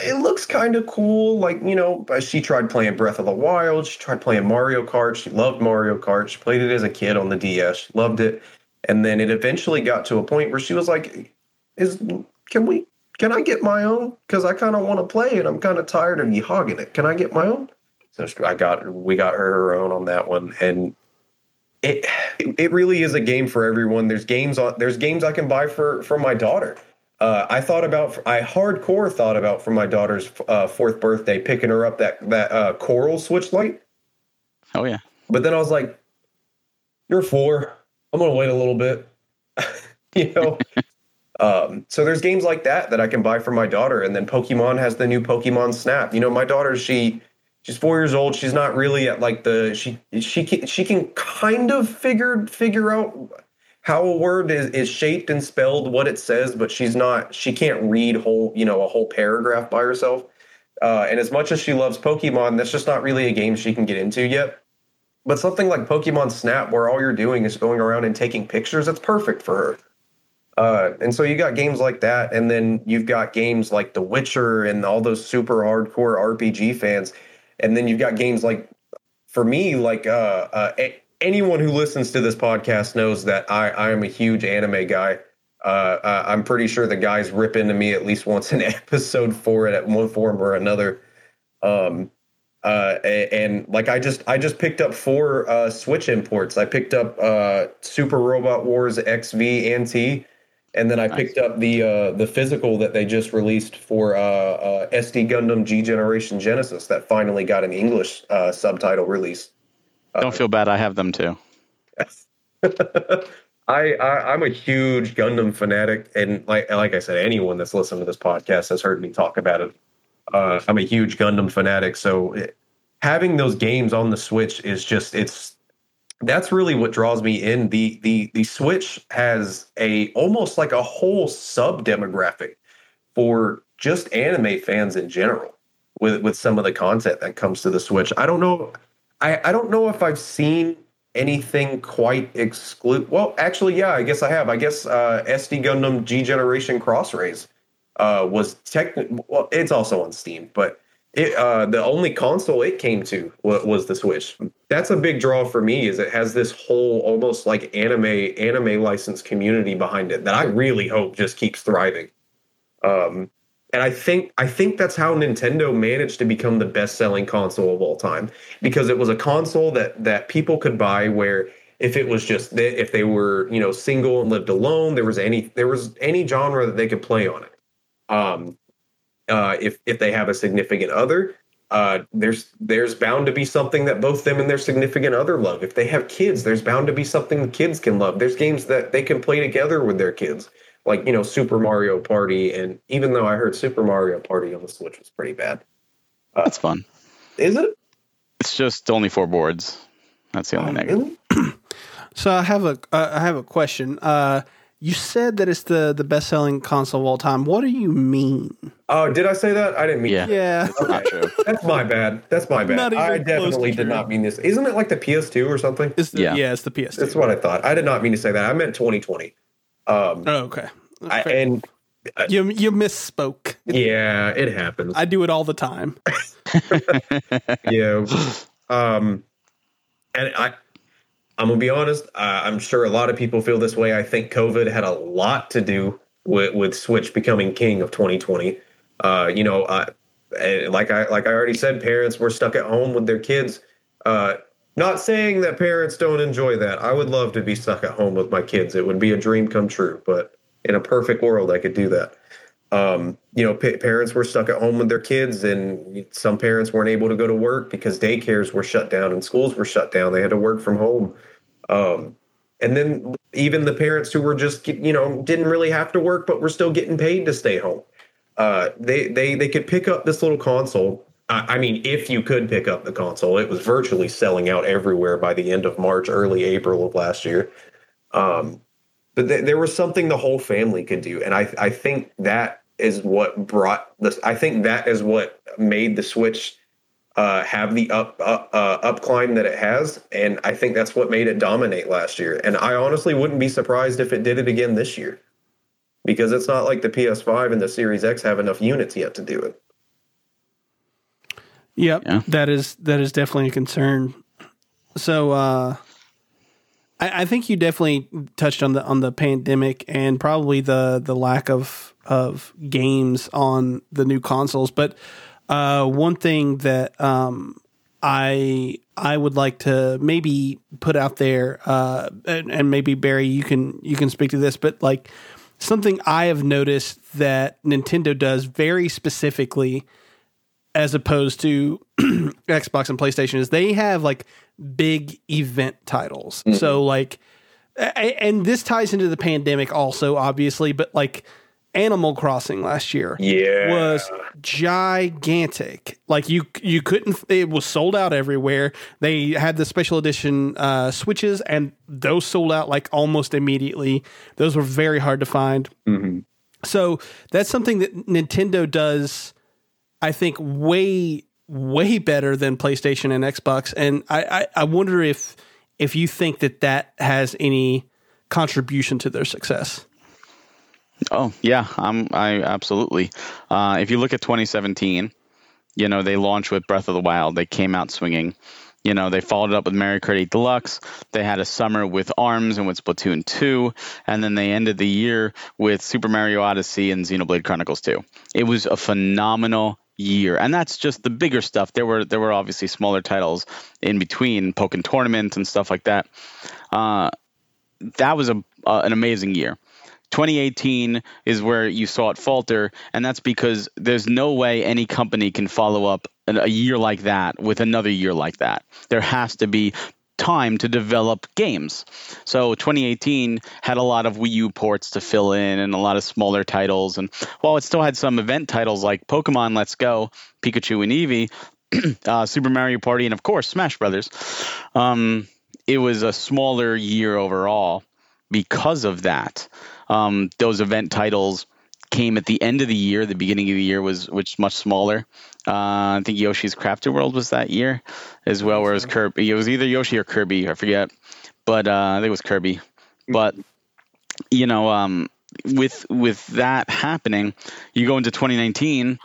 B: it looks kind of cool. Like you know, she tried playing Breath of the Wild. She tried playing Mario Kart. She loved Mario Kart. She played it as a kid on the DS. She loved it. And then it eventually got to a point where she was like, "Is can we can I get my own? Because I kind of want to play and I'm kind of tired of you hogging it. Can I get my own?" So I got we got her her own on that one, and it it really is a game for everyone. There's games on there's games I can buy for for my daughter. Uh, I thought about I hardcore thought about for my daughter's uh, fourth birthday picking her up that that uh, coral switch light.
C: Oh yeah.
B: But then I was like, "You're four. I'm gonna wait a little bit." you know. um, so there's games like that that I can buy for my daughter, and then Pokemon has the new Pokemon Snap. You know, my daughter she she's four years old. She's not really at like the she she can, she can kind of figure figure out how a word is, is shaped and spelled, what it says, but she's not she can't read whole you know a whole paragraph by herself. Uh, and as much as she loves Pokemon, that's just not really a game she can get into yet. But something like Pokemon Snap, where all you're doing is going around and taking pictures, that's perfect for her. Uh, and so you got games like that, and then you've got games like The Witcher and all those super hardcore RPG fans and then you've got games like for me like uh, uh, a- anyone who listens to this podcast knows that i i am a huge anime guy. Uh, uh, i'm pretty sure the guys rip into me at least once an episode for it at one form or another. Um uh and, like i just i just picked up four uh switch imports. I picked up uh super robot wars xv and t and then I nice. picked up the uh, the physical that they just released for uh, uh, SD Gundam G Generation Genesis that finally got an English uh, subtitle release.
C: Don't feel bad. I have them too.
B: I, I am a huge Gundam fanatic, and like like I said, anyone that's listened to this podcast has heard me talk about it. Uh, I'm a huge Gundam fanatic, so it, having those games on the Switch is just it's that's really what draws me in. The the the Switch has a almost like a whole sub demographic for just anime fans in general with with some of the content that comes to the Switch. I don't know I, I don't know if I've seen anything quite exclude well actually yeah I guess I have. I guess uh, SD Gundam G Generation Cross Rays uh, was tech well it's also on Steam, but it, uh, the only console it came to was, the Switch. That's a big draw for me. Is it has this whole almost like anime anime license community behind it that I really hope just keeps thriving. Um, and I think I think that's how Nintendo managed to become the best selling console of all time because it was a console that that people could buy where if it was just if they were you know single and lived alone there was any there was any genre that they could play on it. Um, uh, if if they have a significant other, uh, there's there's bound to be something that both them and their significant other love. If they have kids, there's bound to be something the kids can love. There's games that they can play together with their kids, like you know Super Mario Party. And even though I heard Super Mario Party on the Switch was pretty bad,
C: uh, that's fun.
B: Is it?
C: It's just only four boards. That's the only oh, negative.
A: Really? so I have a uh, I have a question. Uh, you said that it's the the best selling console of all time. What do you mean?
B: Oh, did I say that? I didn't mean.
C: Yeah,
A: yeah.
C: Okay. not true.
B: That's my bad. That's my bad. I definitely did not mean this. Isn't it like the PS2 or something?
A: It's the, yeah. yeah, it's the PS2.
B: That's what I thought. I did not mean to say that. I meant 2020. Um,
A: oh, okay.
B: I, and
A: uh, you you misspoke.
B: Yeah, it happens.
A: I do it all the time.
B: yeah. Um, and I I'm gonna be honest. Uh, I'm sure a lot of people feel this way. I think COVID had a lot to do with, with Switch becoming king of 2020. Uh, you know, uh, like I like I already said, parents were stuck at home with their kids. Uh, not saying that parents don't enjoy that. I would love to be stuck at home with my kids. It would be a dream come true. But in a perfect world, I could do that. Um, you know, p- parents were stuck at home with their kids, and some parents weren't able to go to work because daycares were shut down and schools were shut down. They had to work from home. Um, and then even the parents who were just you know didn't really have to work but were still getting paid to stay home. Uh, they they they could pick up this little console. I mean, if you could pick up the console, it was virtually selling out everywhere by the end of March, early April of last year. Um, but th- there was something the whole family could do, and I I think that is what brought this. I think that is what made the Switch uh, have the up uh, uh, up climb that it has, and I think that's what made it dominate last year. And I honestly wouldn't be surprised if it did it again this year, because it's not like the PS5 and the Series X have enough units yet to do it.
A: Yep, yeah. that is that is definitely a concern. So uh, I, I, think you definitely touched on the on the pandemic and probably the the lack of of games on the new consoles. But uh, one thing that um, I I would like to maybe put out there, uh, and, and maybe Barry, you can you can speak to this, but like something I have noticed that Nintendo does very specifically as opposed to Xbox and PlayStation is they have like big event titles. Mm-hmm. So like and this ties into the pandemic also obviously, but like Animal Crossing last year
B: yeah.
A: was gigantic. Like you you couldn't it was sold out everywhere. They had the special edition uh, switches and those sold out like almost immediately. Those were very hard to find.
B: Mm-hmm.
A: So that's something that Nintendo does I think way way better than PlayStation and Xbox. And I, I, I wonder if if you think that that has any contribution to their success.
C: Oh yeah, I'm I absolutely. Uh, if you look at 2017, you know they launched with Breath of the Wild. They came out swinging. You know, they followed up with Mario Kart 8 Deluxe. They had a summer with ARMS and with Splatoon 2. And then they ended the year with Super Mario Odyssey and Xenoblade Chronicles 2. It was a phenomenal year, and that's just the bigger stuff. There were there were obviously smaller titles in between, Pokken Tournament and stuff like that. Uh, that was a uh, an amazing year. 2018 is where you saw it falter, and that's because there's no way any company can follow up a year like that with another year like that. There has to be time to develop games. So 2018 had a lot of Wii U ports to fill in and a lot of smaller titles. And while it still had some event titles like Pokemon Let's Go, Pikachu and Eevee, uh, Super Mario Party, and of course Smash Brothers, um, it was a smaller year overall because of that. Um, those event titles came at the end of the year. The beginning of the year was which much smaller. Uh, I think Yoshi's Crafted World was that year as well, whereas Kirby it was either Yoshi or Kirby, I forget, but uh, I think it was Kirby. But you know, um, with with that happening, you go into 2019.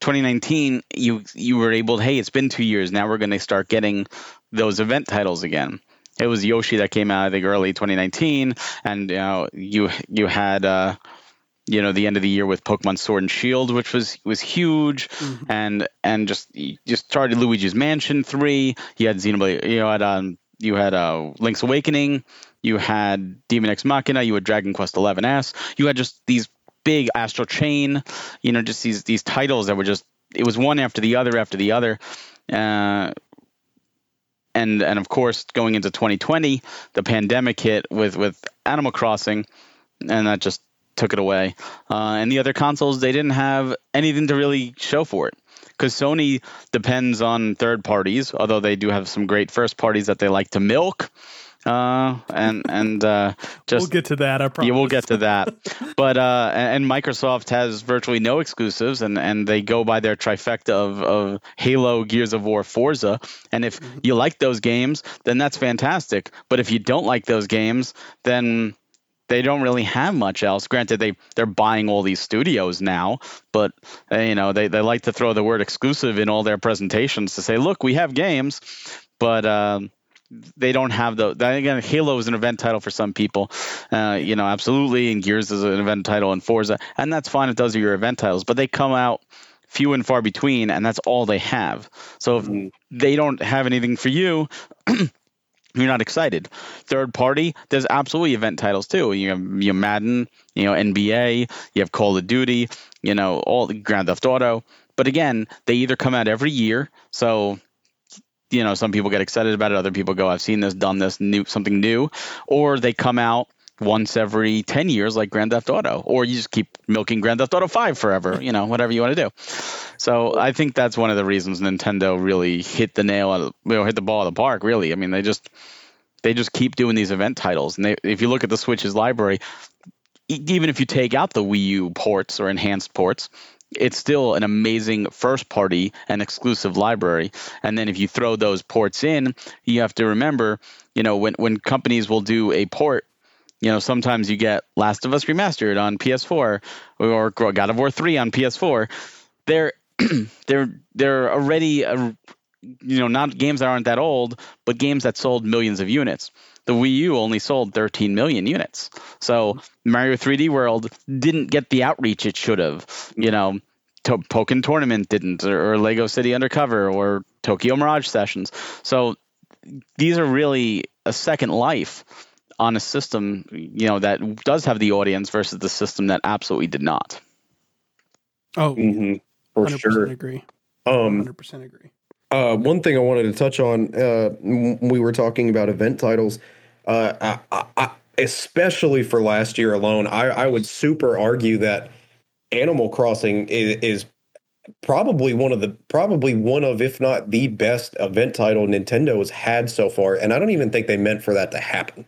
C: 2019, you you were able. To, hey, it's been two years now. We're going to start getting those event titles again. It was Yoshi that came out, I think, early 2019, and you know, you you had. Uh, you know the end of the year with Pokemon Sword and Shield, which was was huge, mm-hmm. and and just just started Luigi's Mansion three. You had Xenoblade, you had um, you had uh, Link's Awakening, you had Daemon X Machina, you had Dragon Quest Eleven S, you had just these big Astral Chain, you know, just these these titles that were just it was one after the other after the other. Uh, and and of course, going into 2020, the pandemic hit with with Animal Crossing, and that just took it away. Uh, and the other consoles, they didn't have anything to really show for it because Sony depends on third parties, although they do have some great first parties that they like to milk. Uh, and and uh, just
A: we'll get to that. I promise.
C: Yeah, we'll get to that. but uh, and, and Microsoft has virtually no exclusives, and, and they go by their trifecta of, of Halo, Gears of War, Forza. And if mm-hmm. you like those games, then that's fantastic. But if you don't like those games, then they don't really have much else. Granted, they they're buying all these studios now, but uh, you know they, they like to throw the word exclusive in all their presentations to say, look, we have games, but. Um, they don't have the again halo is an event title for some people uh, you know absolutely and gears is an event title and forza and that's fine if those are your event titles but they come out few and far between and that's all they have so if mm-hmm. they don't have anything for you you're not excited. Third party, there's absolutely event titles too. You have, you have Madden, you know NBA, you have Call of Duty, you know all the Grand Theft Auto. But again, they either come out every year, so you know some people get excited about it, other people go, "I've seen this, done this, new something new," or they come out once every 10 years like Grand Theft Auto or you just keep milking Grand Theft Auto 5 forever, you know, whatever you want to do. So I think that's one of the reasons Nintendo really hit the nail, you know, hit the ball of the park. Really, I mean, they just they just keep doing these event titles, and they, if you look at the Switch's library, even if you take out the Wii U ports or enhanced ports, it's still an amazing first party and exclusive library. And then if you throw those ports in, you have to remember, you know, when when companies will do a port you know, sometimes you get Last of Us remastered on PS4 or God of War 3 on PS4. They're they're they're already uh, you know not games that aren't that old, but games that sold millions of units. The Wii U only sold 13 million units. So Mario 3D World didn't get the outreach it should have. You know, to- Pokken Tournament didn't, or, or Lego City Undercover, or Tokyo Mirage Sessions. So these are really a second life on a system, you know, that does have the audience versus the system that absolutely did not.
A: Oh,
B: hmm for
A: 100%
B: sure.
A: agree.
B: Um,
A: 100% agree.
B: Uh, one thing I wanted to touch on, uh, we were talking about event titles, uh, I, I, I, especially for last year alone. I, I would super argue that Animal Crossing is, is probably one of the probably one of if not the best event title Nintendo has had so far, and I don't even think they meant for that to happen.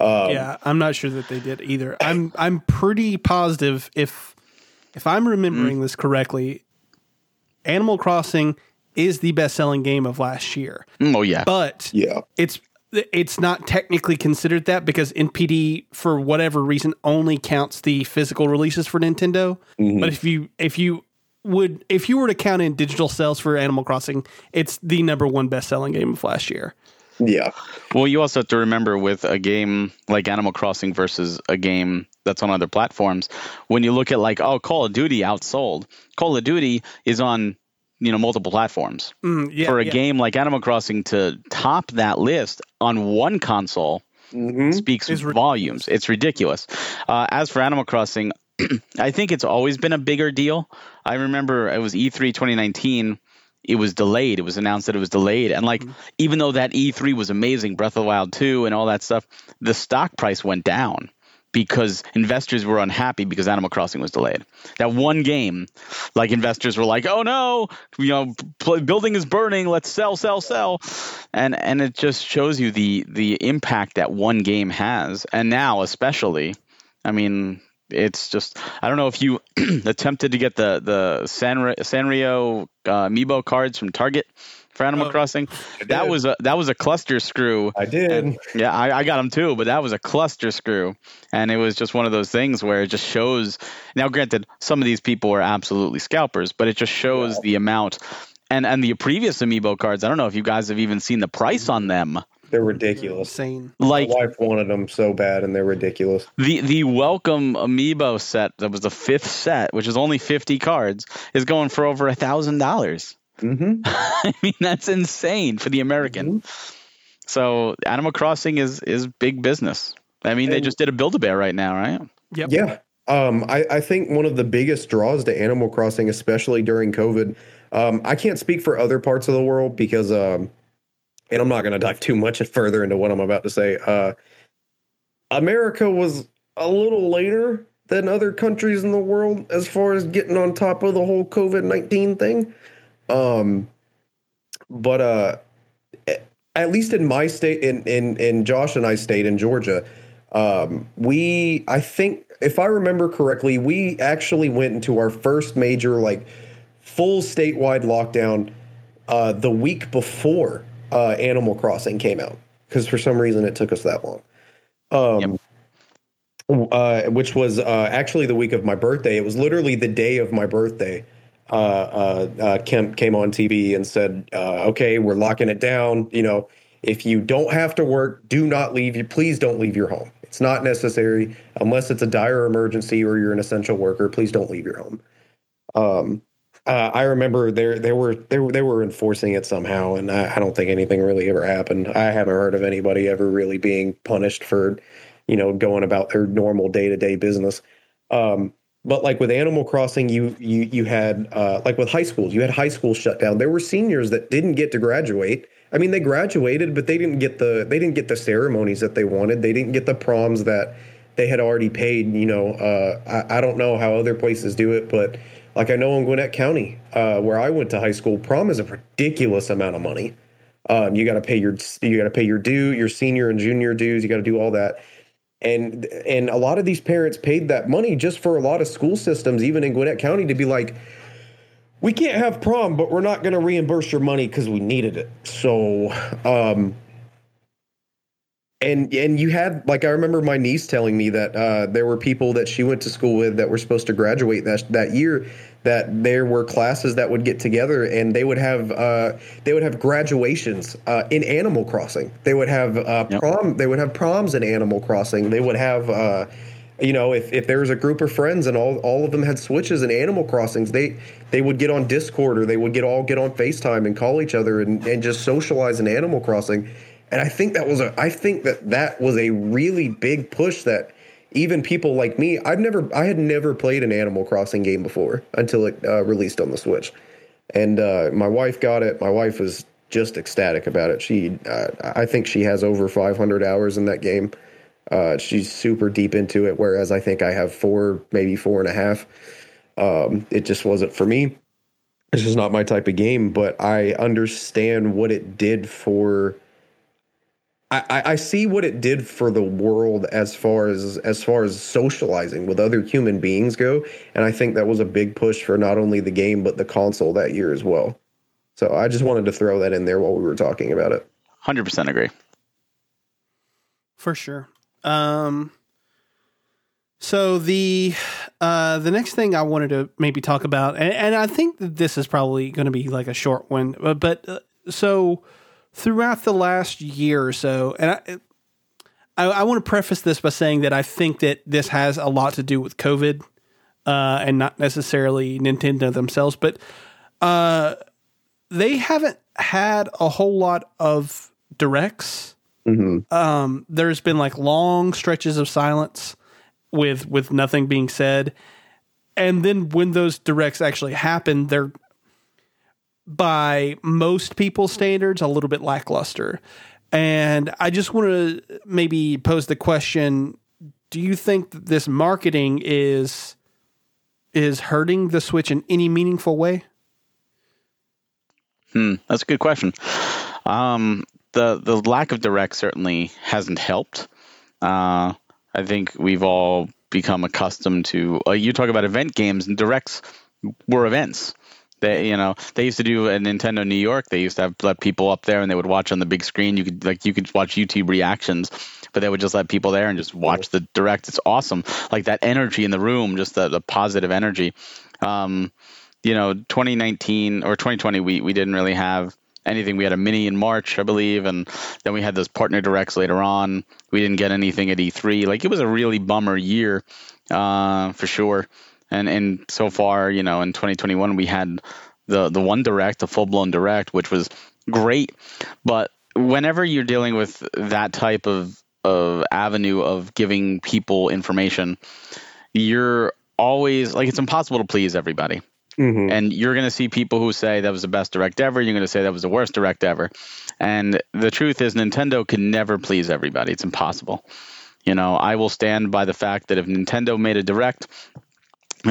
B: Um,
A: yeah, I'm not sure that they did either. I'm I'm pretty positive if if I'm remembering
B: Mm.
A: this correctly, Animal Crossing is the best selling game of last year.
C: Mm, Oh yeah,
A: But
B: yeah,
A: it's it's not technically considered that because NPD for whatever reason only counts the physical releases for Nintendo.
B: Mhm.
A: But if you if you would if you were to count in digital sales for Animal Crossing, it's the number one best selling game of last year.
B: yeah,
C: Well, you also have to remember with a game like Animal Crossing versus a game that's on other platforms, when you look at like, oh, Call of Duty outsold. Call of Duty is on, you know, multiple platforms.
A: Mm, yeah,
C: For a
A: yeah.
C: game like Animal Crossing to top that list on one console
B: hmm
C: speaks
A: It's ridiculous.
C: volumes. It's ridiculous. Uh, as for Animal Crossing, I think it's always been a bigger deal. I remember it was E E3 2019. It was delayed. It was announced that it was delayed. And like, even though that E3 was amazing, Breath of the Wild 2 and all that stuff, the stock price went down because investors were unhappy because Animal Crossing was delayed. That one game, like investors were like, "Oh no, you know, pl- building is burning. Let's sell, sell, sell," and and it just shows you the the impact that one game has. And now, especially, I mean, it's just I don't know if you attempted to get the the Sanrio, Sanrio uh, amiibo cards from Target for Animal
A: Oh,
C: Crossing. That was a that was a cluster screw.
B: I did.
C: Yeah, I, I got them too, but that was a cluster screw, and it was just one of those things where it just shows. Now, granted, some of these people are absolutely scalpers, but it just shows
B: Yeah.
C: the amount. And and the previous amiibo cards, I don't know if you guys have even seen the price on them.
B: They're ridiculous.
A: Insane.
C: Like
B: My wife wanted them so bad, and they're ridiculous.
C: the the welcome amiibo set that was the fifth set, which is only fifty cards, is going for over a thousand dollars.
B: Hmm
C: I mean, that's insane for the American. So Animal Crossing is is big business. I mean, they just did a Build a Bear right now, right?
A: Yep.
B: Yeah. Um, I, I think one of the biggest draws to Animal Crossing, especially during COVID, um, I can't speak for other parts of the world because, um, and I'm not going to dive too much further into what I'm about to say. Uh, America was a little later than other countries in the world as far as getting on top of the whole COVID 19 thing. Um, but uh, at least in my state, in, in, in Josh and I state in Georgia, um, we, I think, if I remember correctly, we actually went into our first major, like, full statewide lockdown uh, the week before uh, Animal Crossing came out because for some reason it took us that long. Um, uh, which was uh, actually the week of my birthday. It was literally the day of my birthday. Uh, uh, uh, Kemp came on TV and said, uh, "Okay, we're locking it down. You know, if you don't have to work, do not leave. You please don't leave your home. It's not necessary unless it's a dire emergency or you're an essential worker. Please don't leave your home." Um, uh, I remember there there were they were they were enforcing it somehow, and I, I don't think anything really ever happened. I haven't heard of anybody ever really being punished for, you know, going about their normal day to day business. Um, but like with Animal Crossing, you you you had uh, like with high schools, you had high school shut down. There were seniors that didn't get to graduate. I mean, they graduated, but they didn't get the they didn't get the ceremonies that they wanted. They didn't get the proms that they had already paid. You know, uh, I, I don't know how other places do it, but like I know in Gwinnett County, uh, where I went to high school, prom is a ridiculous amount of money. Um, you got to pay your you got to pay your due, your senior and junior dues. You got to do all that, and and a lot of these parents paid that money just for a lot of school systems, even in Gwinnett County, to be like, we can't have prom, but we're not going to reimburse your money because we needed it. So, um, and and you had like I remember my niece telling me that uh, there were people that she went to school with that were supposed to graduate that that year that there were classes that would get together and they would have uh, they would have graduations uh, in Animal Crossing. They would have uh, yep. prom. They would have proms in Animal Crossing. They would have. Uh, you know, if, if there was a group of friends and all, all of them had switches in Animal Crossings, they they would get on Discord or they would get all get on FaceTime and call each other and, and just socialize in Animal Crossing. And I think that was a I think that that was a really big push that even people like me, I've never, I had never played an Animal Crossing game before until it uh, released on the Switch, and uh, my wife got it. My wife was just ecstatic about it. She, uh, I think she has over 500 hours in that game. Uh, she's super deep into it, whereas I think I have four, maybe four and a half. Um, it just wasn't for me. It's just not my type of game, but I understand what it did for I, I see what it did for the world as far as as far as socializing with other human beings go, and I think that was a big push for not only the game but the console that year as well. So I just wanted to throw that in there while we were talking about it.
C: Hundred percent agree.
A: For sure. Um, so the uh, the next thing I wanted to maybe talk about, and, and I think that this is probably going to be like a short one, but, but uh, so throughout the last year or so, and I, I, I want to preface this by saying that I think that this has a lot to do with COVID uh, and not necessarily Nintendo themselves, but uh, they haven't had a whole lot of directs. Mm-hmm. Um, there's been like long stretches of silence with with nothing being said, and then when those directs actually happen, they're by most people's standards, a little bit lackluster. And I just want to maybe pose the question do you think that this marketing is is hurting the switch in any meaningful way?
C: Hmm that's a good question. Um, the the lack of direct certainly hasn't helped. Uh, i think we've all become accustomed to uh, you talk about event games and directs were events they, you know, they used to do a Nintendo New York. They used to have let people up there and they would watch on the big screen. You could like you could watch YouTube reactions, but they would just let people there and just watch the direct. It's awesome, like that energy in the room, just the, the positive energy. Um, you know, 2019 or 2020, we we didn't really have anything. We had a mini in March, I believe, and then we had those partner directs later on. We didn't get anything at E3. Like it was a really bummer year, uh, for sure and and so far, you know, in 2021 we had the the one direct, the full blown direct, which was great. But whenever you're dealing with that type of of avenue of giving people information, you're always like it's impossible to please everybody. Mm-hmm. And you're going to see people who say that was the best direct ever. You're going to say that was the worst direct ever. And the truth is, Nintendo can never please everybody. It's impossible. You know, I will stand by the fact that if Nintendo made a direct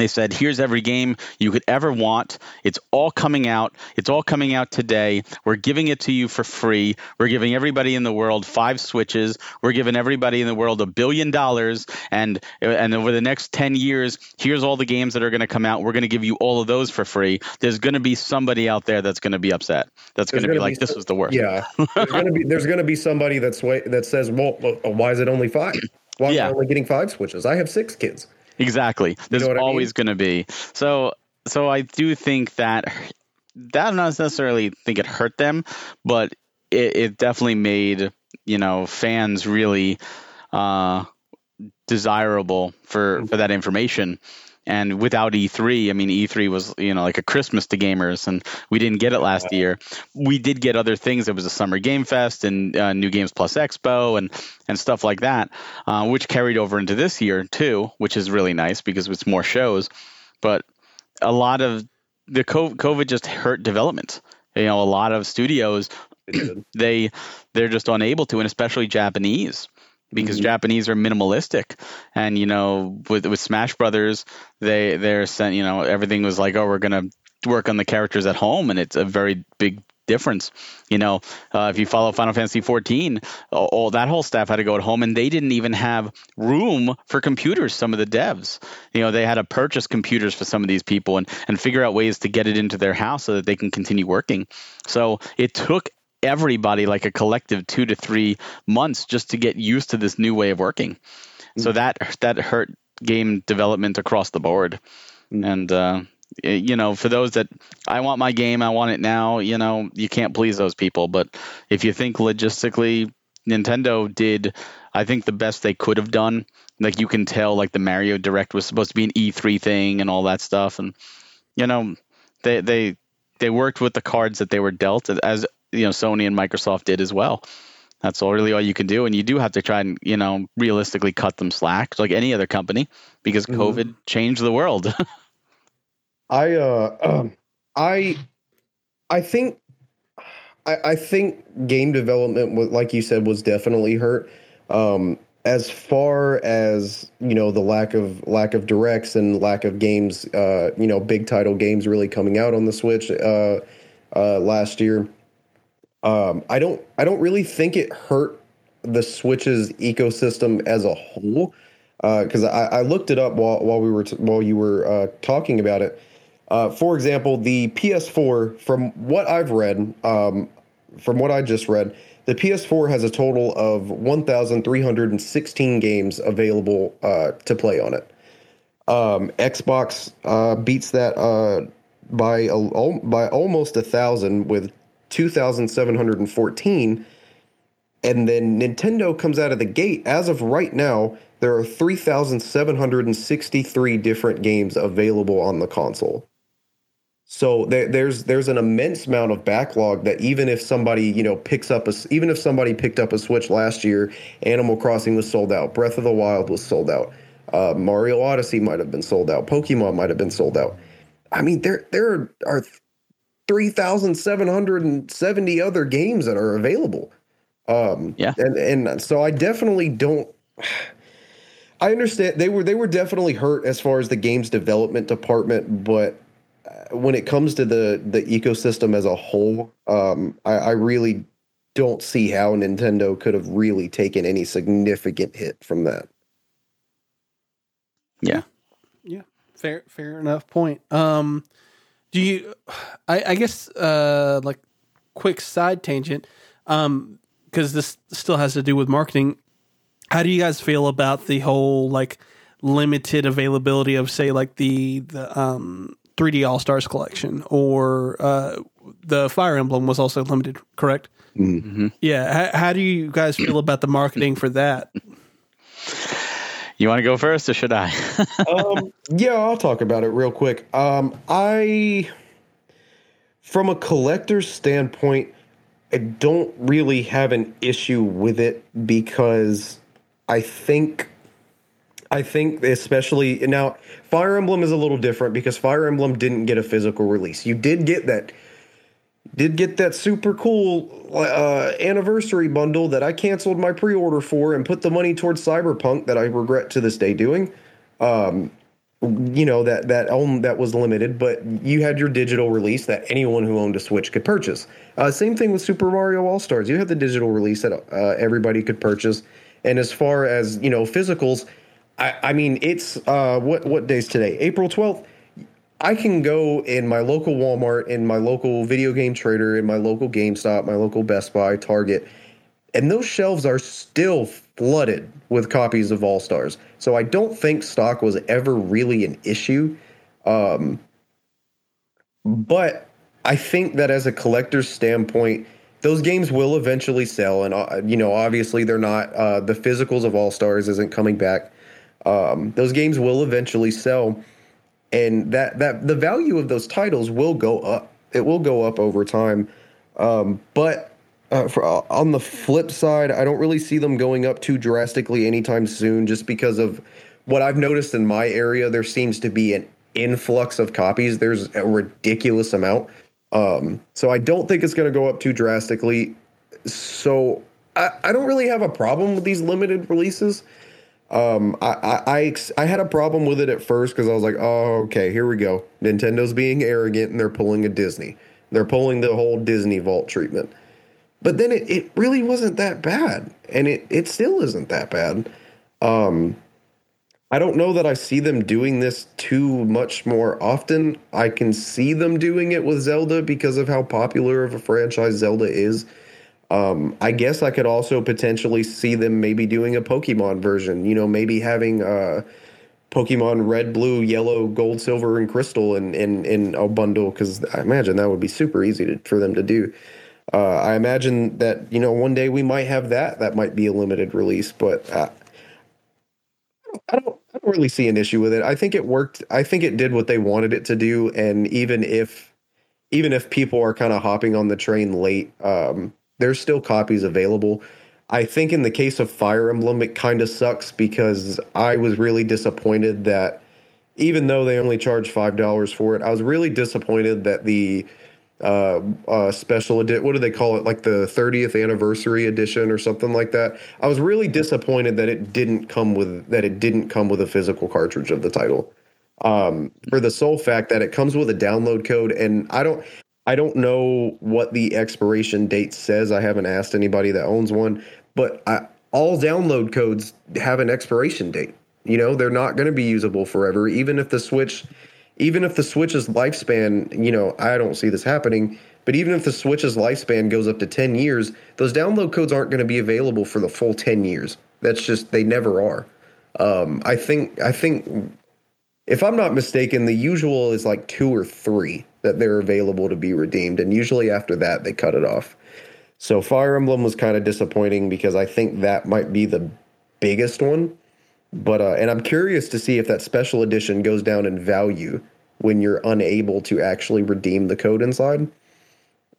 C: they said, here's every game you could ever want. It's all coming out. It's all coming out today. We're giving it to you for free. We're giving everybody in the world five switches. We're giving everybody in the world a billion dollars. And and over the next 10 years, here's all the games that are going to come out. We're going to give you all of those for free. There's going to be somebody out there that's going to be upset. That's going to be like, be, this was the worst.
B: Yeah. there's going to be there's going to be somebody that's that says, well, why is it only five? Why yeah. am I only getting five switches? I have six kids.
C: Exactly. There's you know always I mean? going to be. So so I do think that that not necessarily think it hurt them, but it, it definitely made you know fans really uh, desirable for for that information. And without E3, I mean, E3 was, you know, like a Christmas to gamers, and we didn't get it last year. We did get other things. It was a Summer Game Fest and uh, New Games Plus Expo and, and stuff like that, uh, which carried over into this year, too, which is really nice because it's more shows. But a lot of the COVID just hurt development. You know, a lot of studios, they they're just unable to, and especially Japanese because mm-hmm. Japanese are minimalistic, and you know with with Smash Brothers, they they're sent you know everything was like oh we're gonna work on the characters at home, and it's a very big difference. You know, uh, if you follow Final Fantasy 14, all, all, that whole staff had to go at home, and they didn't even have room for computers. Some of the devs, you know, they had to purchase computers for some of these people and and figure out ways to get it into their house so that they can continue working. So it took everybody like a collective two to three months just to get used to this new way of working. Mm-hmm. So that that hurt game development across the board, mm-hmm. and. Uh, you know, for those that I want my game, I want it now, you know, you can't please those people. But if you think logistically, Nintendo did, I think, the best they could have done. Like you can tell, like the Mario Direct was supposed to be an E3 thing and all that stuff. And, you know, they, they, they worked with the cards that they were dealt as, you know, Sony and Microsoft did as well. That's all really all you can do. And you do have to try and, you know, realistically cut them slack like any other company because mm-hmm. COVID changed the world.
B: I uh um, I I think I, I think game development was like you said was definitely hurt. Um as far as you know the lack of lack of directs and lack of games uh you know big title games really coming out on the switch uh uh last year um i don't i don't really think it hurt the switch's ecosystem as a whole because uh, I, I looked it up while while we were t- while you were uh, talking about it uh, for example, the PS4, from what I've read, um, from what I just read, the PS4 has a total of 1,316 games available uh, to play on it. Um, Xbox uh, beats that uh, by a, by almost a thousand with 2,714. And then Nintendo comes out of the gate. As of right now, there are 3,763 different games available on the console. So there, there's there's an immense amount of backlog that even if somebody you know picks up a even if somebody picked up a Switch last year, Animal Crossing was sold out, Breath of the Wild was sold out, uh, Mario Odyssey might have been sold out, Pokemon might have been sold out. I mean there there are three thousand seven hundred and seventy other games that are available. Um, yeah, and and so I definitely don't. I understand they were they were definitely hurt as far as the games development department, but when it comes to the the ecosystem as a whole, um, I, I really don't see how Nintendo could have really taken any significant hit from that.
C: Yeah.
A: Yeah. Fair fair enough point. Um do you I, I guess uh like quick side tangent, um, because this still has to do with marketing. How do you guys feel about the whole like limited availability of say like the the um 3D All Stars collection, or uh, the Fire Emblem was also limited, correct? Mm-hmm. Yeah. How, how, do you guys feel about the marketing for that?
C: You want to go first, or should I?
B: um, yeah, I'll talk about it real quick. Um, I, from a collector's standpoint, I don't really have an issue with it because I think I think especially now Fire Emblem is a little different because Fire Emblem didn't get a physical release. You did get that did get that super cool uh, anniversary bundle that I canceled my pre-order for and put the money towards Cyberpunk that I regret to this day doing. Um, you know that that own that was limited, but you had your digital release that anyone who owned a Switch could purchase. Uh, same thing with Super Mario All Stars. You had the digital release that uh, everybody could purchase, and as far as you know, physicals I, I mean, it's uh, what what day's today? April twelfth. I can go in my local Walmart, in my local video game trader, in my local GameStop, my local Best Buy, Target, and those shelves are still flooded with copies of All Stars. So I don't think stock was ever really an issue. Um, but I think that as a collector's standpoint, those games will eventually sell, and uh, you know, obviously they're not. Uh, the physicals of All Stars isn't coming back um, those games will eventually sell, and that that the value of those titles will go up. It will go up over time, um, but uh, for, uh, on the flip side, I don't really see them going up too drastically anytime soon, just because of what I've noticed in my area. There seems to be an influx of copies. There's a ridiculous amount. Um, so I don't think it's going to go up too drastically. So I, I don't really have a problem with these limited releases. Um, I, I, I, I had a problem with it at first because I was like, oh, okay, here we go. Nintendo's being arrogant and they're pulling a Disney. They're pulling the whole Disney Vault treatment. But then it, it really wasn't that bad. And it, it still isn't that bad. Um, I don't know that I see them doing this too much more often. I can see them doing it with Zelda because of how popular of a franchise Zelda is. Um, I guess I could also potentially see them maybe doing a Pokemon version. You know, maybe having uh, Pokemon Red, Blue, Yellow, Gold, Silver, and Crystal in in, in a bundle because I imagine that would be super easy to, for them to do. Uh, I imagine that you know one day we might have that. That might be a limited release, but uh, I don't. I don't really see an issue with it. I think it worked. I think it did what they wanted it to do, and even if even if people are kind of hopping on the train late, um, there's still copies available. I think in the case of Fire Emblem, it kind of sucks because I was really disappointed that even though they only charged five dollars for it, I was really disappointed that the uh, uh, special edition, what do they call it, like the 30th anniversary edition or something like that. I was really disappointed that it didn't come with that it didn't come with a physical cartridge of the title. Um, for the sole fact that it comes with a download code, and I don't, I don't know what the expiration date says. I haven't asked anybody that owns one, but I, all download codes have an expiration date. You know, they're not going to be usable forever, even if the Switch, even if the Switch's lifespan, you know, I don't see this happening, but even if the Switch's lifespan goes up to 10 years, those download codes aren't going to be available for the full 10 years. That's just, they never are. Um, I think, I think, if I'm not mistaken, the usual is like two or three that they're available to be redeemed. And usually after that, they cut it off. So Fire Emblem was kind of disappointing because I think that might be the biggest one. But uh, and I'm curious to see if that special edition goes down in value when you're unable to actually redeem the code inside.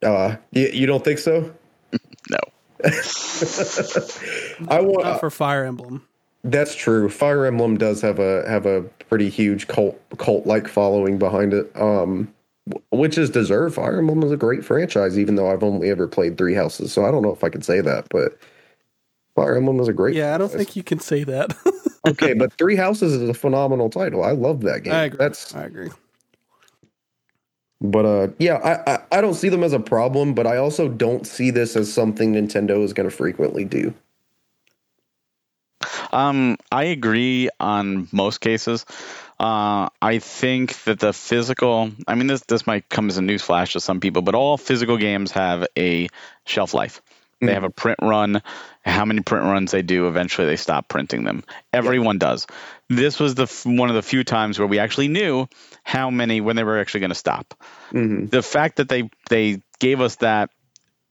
B: Uh, you, you don't think so?
C: no.
A: I want Not for Fire Emblem.
B: That's true. Fire Emblem does have a have a pretty huge cult cult like following behind it. Um, which is deserved. Fire Emblem is a great franchise, even though I've only ever played Three Houses, so I don't know if I can say that, but Fire Emblem is a great.
A: Yeah, I don't think you can say that.
B: okay, but Three Houses is a phenomenal title. I love that game.
A: I agree.
B: That's
A: I agree.
B: But uh, yeah, I, I I don't see them as a problem, but I also don't see this as something Nintendo is going to frequently do.
C: Um, I agree on most cases. Uh, I think that the physical, I mean, this this might come as a newsflash to some people, but all physical games have a shelf life. They mm-hmm. have a print run. How many print runs they do, eventually they stop printing them. Everyone does. This was the one of the few times where we actually knew how many when they were actually going to stop. Mm-hmm. The fact that they they gave us that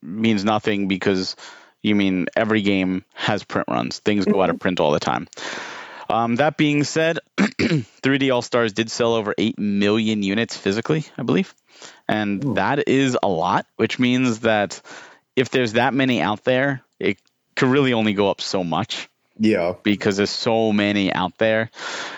C: means nothing because you mean every game has print runs. Things go out of mm-hmm. print all the time. Um, that being said, 3D All Stars did sell over 8 million units physically, I believe. And Ooh. that is a lot, which means that if there's that many out there, it could really only go up so much.
B: Yeah.
C: Because there's so many out there.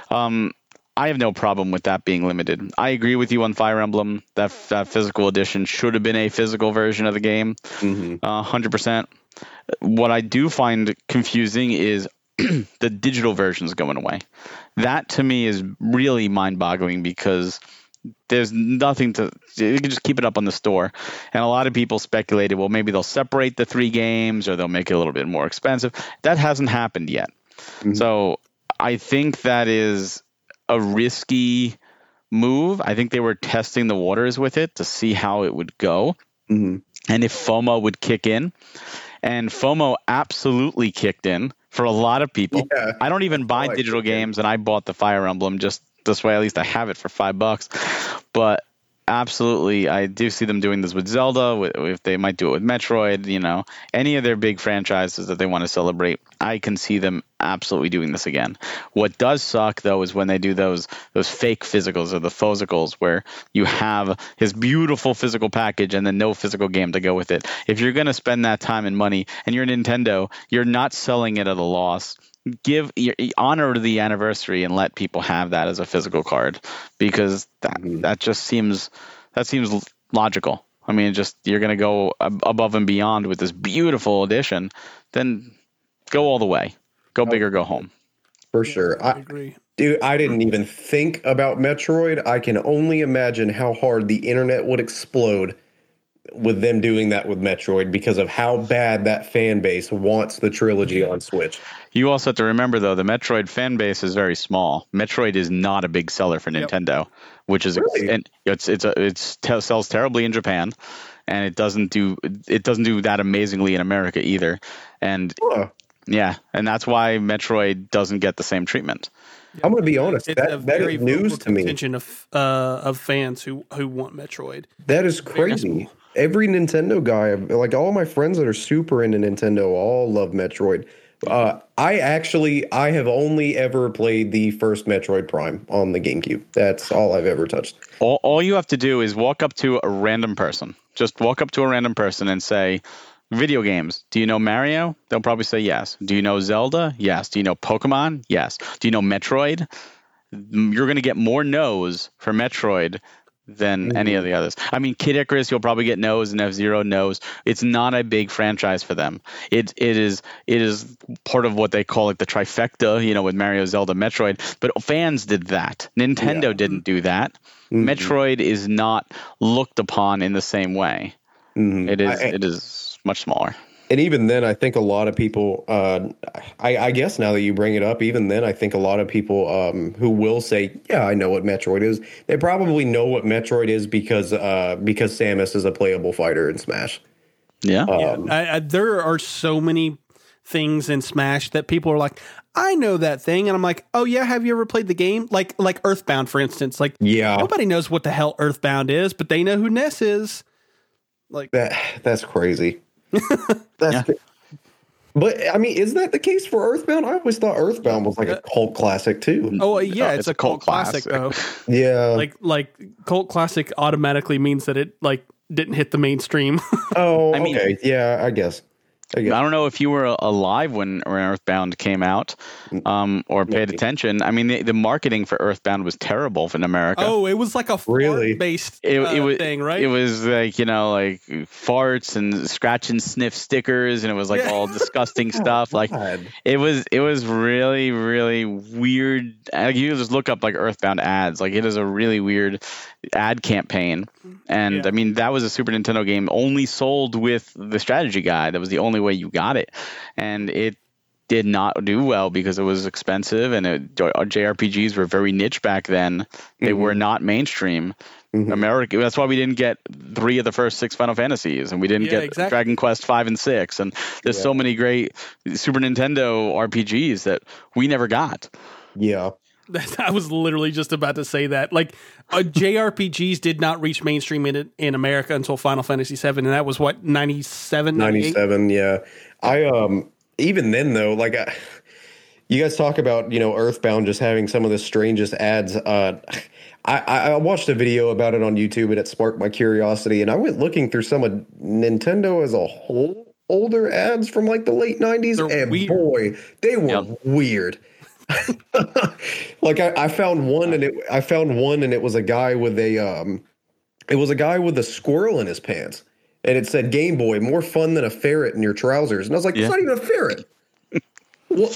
C: Um, I have no problem with that being limited. I agree with you on Fire Emblem. That, that physical edition should have been a physical version of the game. Mm-hmm. Uh, 100%. What I do find confusing is the digital version is going away. That to me is really mind boggling because there's nothing to you can just keep it up on the store and a lot of people speculated well maybe they'll separate the three games or they'll make it a little bit more expensive that hasn't happened yet mm-hmm. so i think that is a risky move i think they were testing the waters with it to see how it would go mm-hmm. and if fomo would kick in and fomo absolutely kicked in for a lot of people. Yeah. I don't even buy digital games, and I bought the Fire Emblem just this way. At least I have it for five bucks. But absolutely, I do see them doing this with Zelda. If they might do it with Metroid, you know, any of their big franchises that they want to celebrate, I can see them absolutely doing this again. What does suck though is when they do those those fake physicals or the physicals where you have his beautiful physical package and then no physical game to go with it. If you're going to spend that time and money and you're Nintendo, you're not selling it at a loss give honor the anniversary and let people have that as a physical card because that mm-hmm. that just seems that seems logical I mean, just you're going to go ab- above and beyond with this beautiful edition, then go all the way. Go big or go home.
B: For sure.
A: I
B: I,
A: agree.
B: dude, I didn't even think about Metroid. I can only imagine how hard the internet would explode with them doing that with Metroid because of how bad that fan base wants the trilogy on Switch.
C: You also have to remember though, the Metroid fan base is very small. Metroid is not a big seller for
A: Yep.
C: Nintendo, which is
B: Really?
C: and it's it's a, it's te- sells terribly in Japan, and it doesn't do it doesn't do that amazingly in America either. And
B: Huh.
C: yeah, and that's why Metroid doesn't get the same treatment.
B: I'm going to be honest.
A: It's a
B: That, that
A: very
B: is news to me.
A: of uh, of fans who who want Metroid.
B: That is
A: Very
B: crazy. Every Nintendo guy, like all my friends that are super into Nintendo, all love Metroid. Uh, I actually, I have only ever played the first Metroid Prime on the GameCube. That's all I've ever touched.
C: All, all you have to do is walk up to a random person. Just walk up to a random person and say, Video games. Do you know Mario? They'll probably say yes. Do you know Zelda? Yes. Do you know Pokemon? Yes. Do you know Metroid? You're going to get more no's for Metroid than any of the others. I mean, Kid Icarus, you'll probably get no's, and F Zero knows. It's not a big franchise for them. It it is it is part of what they call like the trifecta, you know, with Mario, Zelda, Metroid. But fans did that. Nintendo didn't do that.
B: Mhm.
C: Metroid is not looked upon in the same way.
B: Mhm.
C: It is
B: I-
C: it is much smaller.
B: And even then, I think a lot of people. Uh, I, I guess now that you bring it up, even then, I think a lot of people um, who will say, "Yeah, I know what Metroid is." They probably know what Metroid is because uh, because Samus is a playable fighter in Smash.
C: Yeah.
B: Um,
A: I, I, there are so many things in Smash that people are like, I know that thing, and I'm like, oh yeah, have you ever played the game? Like like Earthbound, for instance. Like
B: yeah,
A: nobody knows what the hell Earthbound is, but they know who Ness is. Like
B: That that's crazy. that's but I mean, isn't that the case for Earthbound? I always thought Earthbound was like a uh, cult classic too.
A: oh uh, yeah,
C: No,
A: it's, a cult, classic, though.
B: Yeah.
A: like like cult classic automatically means that it like didn't hit the mainstream.
B: oh,
C: I mean-
B: okay. Yeah, I guess. I
C: don't know if you were alive when, when Earthbound came out, um, or paid
B: Maybe.
C: attention. I mean, the, the marketing for Earthbound was terrible in America.
A: oh, it was like a
B: Really?
A: based
C: it,
A: uh,
C: it was
A: thing, right?
C: It was like you know, like farts and scratch and sniff stickers, and it was like
A: Yeah.
C: all disgusting stuff. Like
B: God.
C: it was, it was really, really weird. Like, you just look up like Earthbound ads. Like it is a really weird ad campaign, and
A: Yeah.
C: I mean that was a Super Nintendo game only sold with the strategy guide. That was the only way you got it, and it did not do well because it was expensive and it, JRPGs were very niche back then. They
B: Mhm.
C: were not mainstream.
B: Mhm.
C: America. That's why we didn't get three of the first six Final Fantasies, and we didn't
A: Yeah,
C: get
A: exactly.
C: Dragon Quest five and six. And there's so many great Super Nintendo RPGs that we never got.
B: Yeah.
A: I was literally just about to say that. Like, uh, JRPGs did not reach mainstream in in America until Final Fantasy VII, and that was what 97, 98?
B: 97 yeah i um even then though like I, you guys talk about you know earthbound just having some of the strangest ads uh I, I I watched a video about it on YouTube and it sparked my curiosity. And I went looking through some of Nintendo as a whole older ads from like the late 90s.
A: They're
B: and
A: weird.
B: boy, they were
C: Yep.
B: weird. like I, I found one and it I found one and it was a guy with a um it was a guy with a squirrel in his pants. And it said Game Boy, more fun than a ferret in your trousers. And I was like,
C: Yeah.
B: it's not even a ferret. well,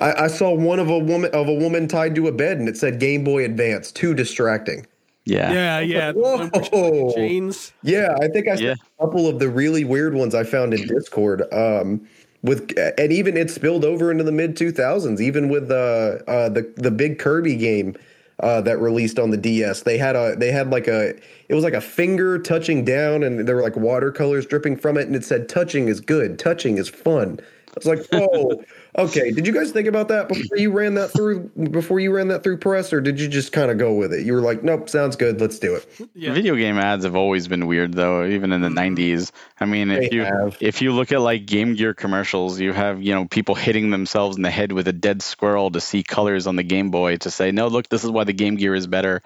B: I, I saw one of a woman of a woman tied to a bed and it said Game Boy Advance, too distracting.
C: Yeah.
A: Yeah, yeah.
B: Whoa.
A: Chains.
B: Yeah, I think I saw
C: Yeah.
B: a couple of the really weird ones I found in Discord. Um, with and even it spilled over into the mid two thousands. Even with the uh, the the big Kirby game uh, that released on the DS, they had a they had like a it was like a finger touching down, and there were like watercolors dripping from it, and it said "touching is good, touching is fun." I was like, "Whoa, okay." Did you guys think about that before you ran that through before you ran that through press, or did you just kind of go with it? You were like, "Nope, sounds good, let's do it."
A: Yeah.
C: Video game ads have always been weird, though, even in the mm-hmm. '90s. I mean, if
B: They
C: you
B: have.
C: if you look at like Game Gear commercials, you have you know people hitting themselves in the head with a dead squirrel to see colors on the Game Boy to say, no, look, this is why the Game Gear is better.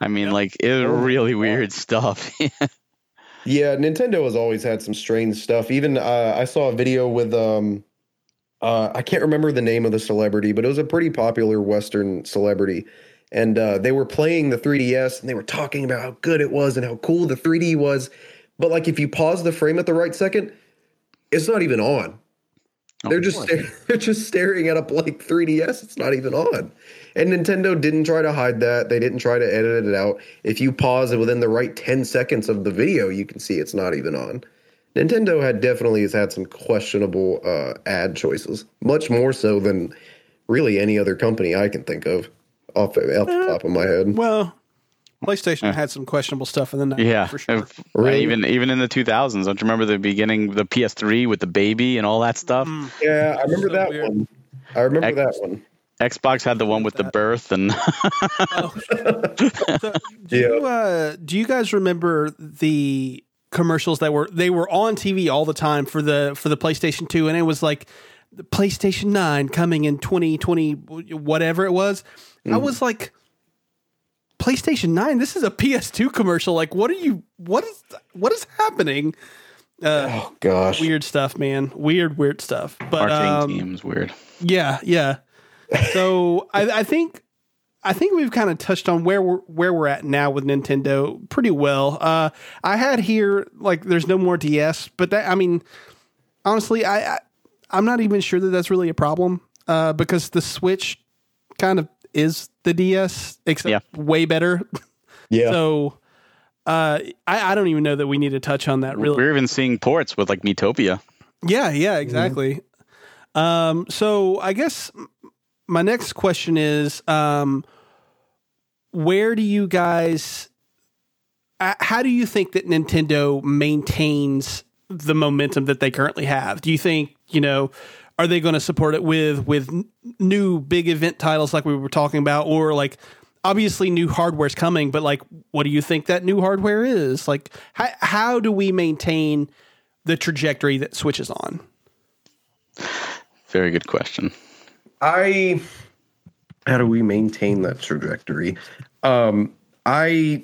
C: I mean,
A: Yep.
C: like it's
B: Oh
C: really weird stuff.
B: Yeah, Nintendo has always had some strange stuff. Even uh, I saw a video with um, uh, I can't remember the name of the celebrity, but it was a pretty popular Western celebrity, and uh, they were playing the 3DS and they were talking about how good it was and how cool the 3D was. but like if you pause the frame at the right second, it's not even on.
C: Oh,
B: they're just they're just staring at a blank 3DS. It's not even on. And Nintendo didn't try to hide that. They didn't try to edit it out. If you pause it within the right 10 seconds of the video, you can see it's not even on. Nintendo had definitely has had some questionable uh, ad choices, much more so than really any other company I can think of off, off the top of my head.
A: Well, PlayStation had some questionable stuff in the 90s
C: Yeah,
A: for sure.
C: If-
B: Really?
C: even even in the 2000s. Don't you remember the beginning, the PS3 with the baby and all that stuff?
A: Mm.
B: Yeah, I remember
A: So
B: that
A: weird.
B: one. I remember
C: Ex-
B: that one.
C: Xbox had the one with the birth, and
A: Oh. So, do
B: Yeah.
A: you uh, do you guys remember the commercials that were they were on TV all the time for the for the PlayStation 2 and it was like the PlayStation 9 coming in 2020 whatever it was. I was like PlayStation 9 this is a PS2 commercial like what are you what is what is happening? Uh,
B: Oh gosh.
A: weird stuff, man. Weird weird stuff. But
C: marketing
A: um,
C: teams weird.
A: yeah, yeah. So I, I think I think we've kind of touched on where we're where we're at now with Nintendo pretty well. Uh, I had here like there's no more DS, but that I mean, honestly, I, I I'm not even sure that that's really a problem uh, because the Switch kind of is the DS, except
C: Yeah.
A: way better.
B: Yeah.
A: So uh, I, I don't even know that we need to touch on that really.
C: We're even seeing ports with like Miitopia.
A: Yeah, yeah, exactly. Um, so I guess m- my next question is, um, where do you guys, uh, how do you think that Nintendo maintains the momentum that they currently have? Do you think you know? Are they going to support it with with new big event titles like we were talking about, or like obviously new hardware's coming, but like what do you think that new hardware is? Like how how do we maintain the trajectory that Switch is on?
C: Very good question.
B: I how do we maintain that trajectory? Um I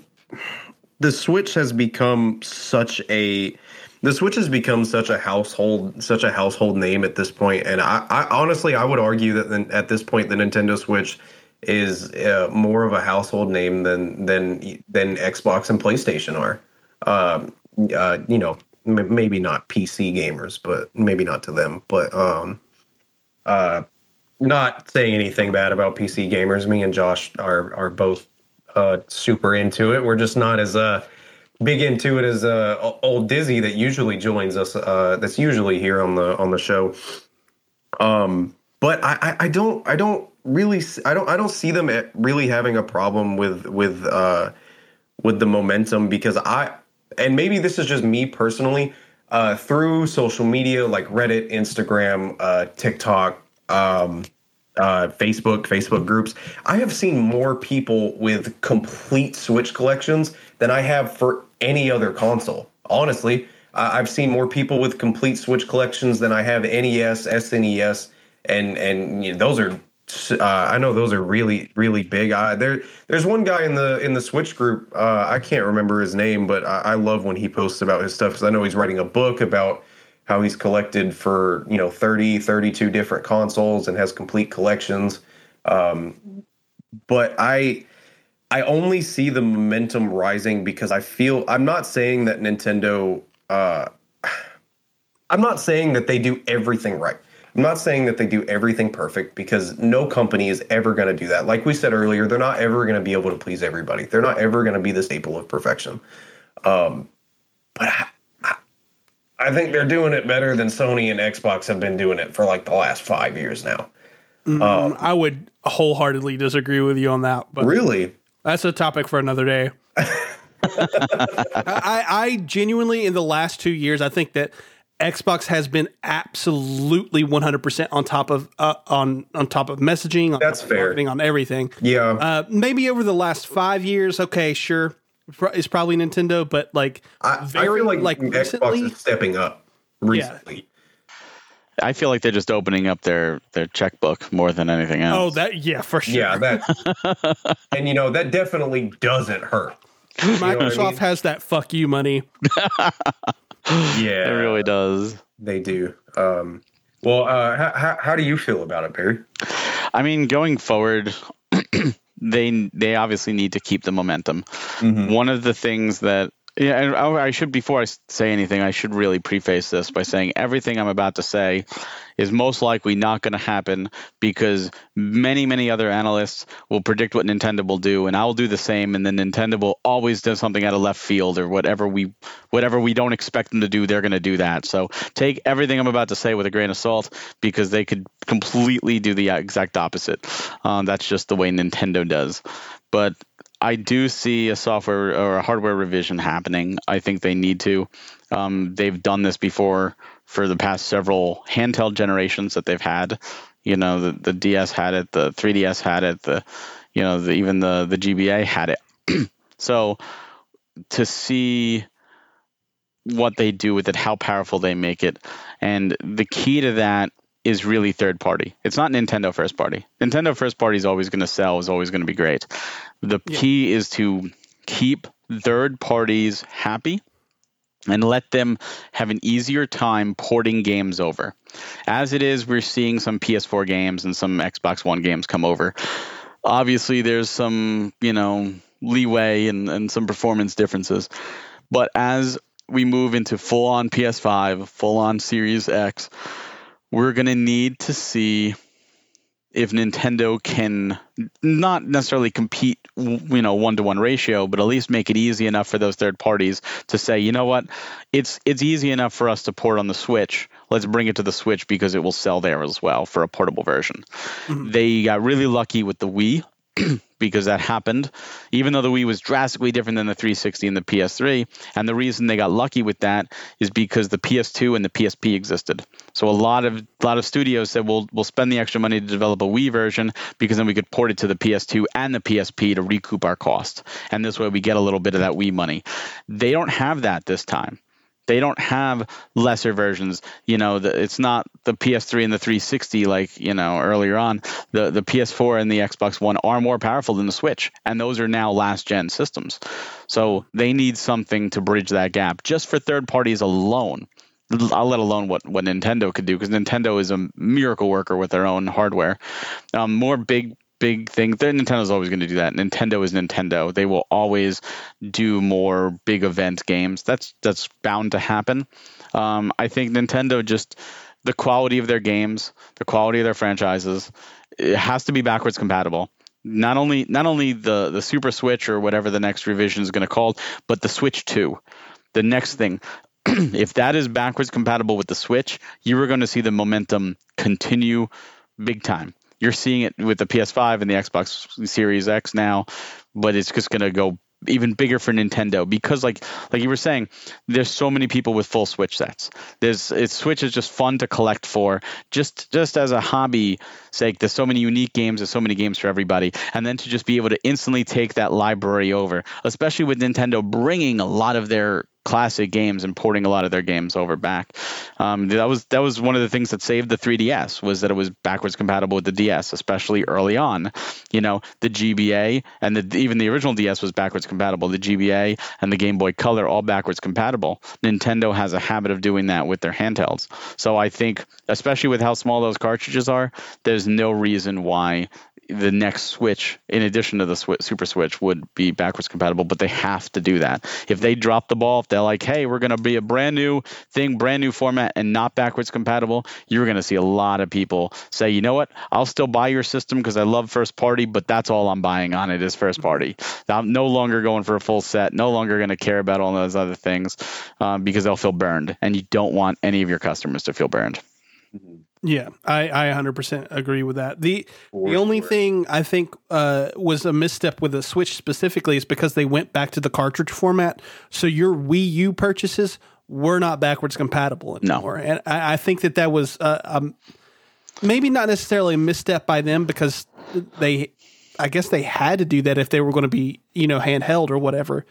B: the Switch has become such a the Switch has become such a household such a household name at this point and I, I honestly I would argue that at this point the Nintendo Switch is uh, more of a household name than than than Xbox and PlayStation are. Um uh you know m- maybe not PC gamers but maybe not to them but um uh not saying anything bad about PC gamers. Me and Josh are are both uh, super into it. We're just not as uh, big into it as uh, old Dizzy that usually joins us. Uh, that's usually here on the on the show. Um, but I, I, I don't I don't really I don't I don't see them really having a problem with with uh, with the momentum because I and maybe this is just me personally uh, through social media like Reddit, Instagram, uh, TikTok, um, uh, Facebook, Facebook groups. I have seen more people with complete Switch collections than I have for any other console. Honestly, I I've seen more people with complete Switch collections than I have NES, SNES, and and you know, those are. Uh, I know those are really, really big. I, there, there's one guy in the in the Switch group. Uh, I can't remember his name, but I, I love when he posts about his stuff because I know he's writing a book about how he's collected for you know 30 32 different consoles and has complete collections. Um, but i i only see the momentum rising because i feel i'm not saying that nintendo uh, i'm not saying that they do everything right. I'm not saying that they do everything perfect because no company is ever going to do that. Like we said earlier they're not ever going to be able to please everybody. They're not ever going to be the staple of perfection. Um, but I, I think they're doing it better than Sony and Xbox have been doing it for like the last five years now.
A: Um, I would wholeheartedly disagree with you on that, but
B: Really?
A: that's a topic for another day. I, I genuinely, in the last two years, I think that Xbox has been absolutely 100% on top of uh, on on top of messaging, on
B: That's fair.
A: on everything.
B: Yeah.
A: Uh, maybe over the last five years, okay, sure, it's probably Nintendo, but like
B: I, I
A: very
B: feel like,
A: like
B: Xbox
A: recently,
B: is stepping up recently.
C: I feel like they're just opening up their their checkbook more than anything else.
A: oh that yeah for sure.
B: Yeah, that and you know that definitely doesn't hurt.
A: Microsoft
B: I mean?
A: has that fuck you money.
B: Yeah,
C: it really does.
B: They do. Um, well, uh, how, how, how do you feel about it, Barry?
C: I mean, going forward, they they obviously need to keep the momentum.
B: Mm-hmm.
C: One of the things that Yeah, and I I should before I say anything, I should really preface this by saying everything I'm about to say is most likely not going to happen because many many other analysts will predict what Nintendo will do, and I'll do the same, and then Nintendo will always do something out of left field or whatever we whatever we don't expect them to do, they're going to do that. So take everything I'm about to say with a grain of salt because they could completely do the exact opposite. Um, that's just the way Nintendo does. But I do see a software or a hardware revision happening. I think they need to. Um, they've done this before for the past several handheld generations that they've had. You know, the, the DS had it, the 3DS had it, the you know, the, even the the GBA had it. so to see what they do with it, how powerful they make it, and the key to that is really third party. It's not Nintendo first party. Nintendo first party is always going to sell, is always going to be great. The
A: Yeah.
C: key is to keep third parties happy and let them have an easier time porting games over. As it is, we're seeing some PS4 games and some Xbox One games come over. Obviously, there's some, you know, leeway and, and some performance differences. But as we move into full on PS5, full on Series X, we're going to need to see if Nintendo can not necessarily compete, you know, one to one ratio, but at least make it easy enough for those third parties to say, you know what, it's it's easy enough for us to port on the Switch. Let's bring it to the Switch because it will sell there as well for a portable version. Mm-hmm. They got really lucky with the Wii because that happened, even though the Wii was drastically different than the 360 and the PS3. And the reason they got lucky with that is because the PS2 and the PSP existed. So a lot of a lot of studios said, "We'll we'll spend the extra money to develop a Wii version because then we could port it to the PS2 and the PSP to recoup our cost, and this way we get a little bit of that Wii money." They don't have that this time they don't have lesser versions. You know, the, it's not the PS3 and the 360 like you know earlier on. The the PS4 and the Xbox One are more powerful than the Switch, and those are now last gen systems. So they need something to bridge that gap just for third parties alone. I'll let alone what, what Nintendo could do because Nintendo is a miracle worker with their own hardware. Um, more big big thing. Then Nintendo's always going to do that. Nintendo is Nintendo. They will always do more big event games. That's that's bound to happen. Um, I think Nintendo just the quality of their games, the quality of their franchises, it has to be backwards compatible. Not only not only the the Super Switch or whatever the next revision is going to call, but the Switch Two. The next thing, if that is backwards compatible with the Switch, you are going to see the momentum continue big time. You're seeing it with the PS5 and the Xbox Series X now, but it's just going to go even bigger for Nintendo because like like you were saying there's so many people with full Switch sets. There's it's Switch is just fun to collect for just just as a hobby sake. There's so many unique games, there's so many games for everybody and then to just be able to instantly take that library over, especially with Nintendo bringing a lot of their classic games and porting a lot of their games over back. Um, that was that was one of the things that saved the 3DS was that it was backwards compatible with the DS, especially early on. You know, the GBA and the, even the original DS was backwards compatible. The GBA and the Game Boy Color all backwards compatible. Nintendo has a habit of doing that with their handhelds. So I think, especially with how small those cartridges are, there's no reason why the next Switch, in addition to the Swi- Super Switch, would be backwards compatible, but they have to do that. If they drop the ball, if they're like, hey, we're going to be a brand new thing, brand new format, and not backwards compatible, you're going to see a lot of people say, you know what, I'll still buy your system because I love first party, but that's all I'm buying on it is first party. I'm no longer going for a full set, no longer going to care about all those other things um, because they'll feel burned, and you don't want any of your customers to feel burned.
A: Yeah, I, I 100% agree with that. The
B: For
A: the only
B: sure.
A: thing I think uh, was a misstep with the Switch specifically is because they went back to the cartridge format. So your Wii U purchases were not backwards compatible
C: No.
A: anymore, and I, I think that that was uh, um, maybe not necessarily a misstep by them because they, I guess they had to do that if they were going to be you know handheld or whatever.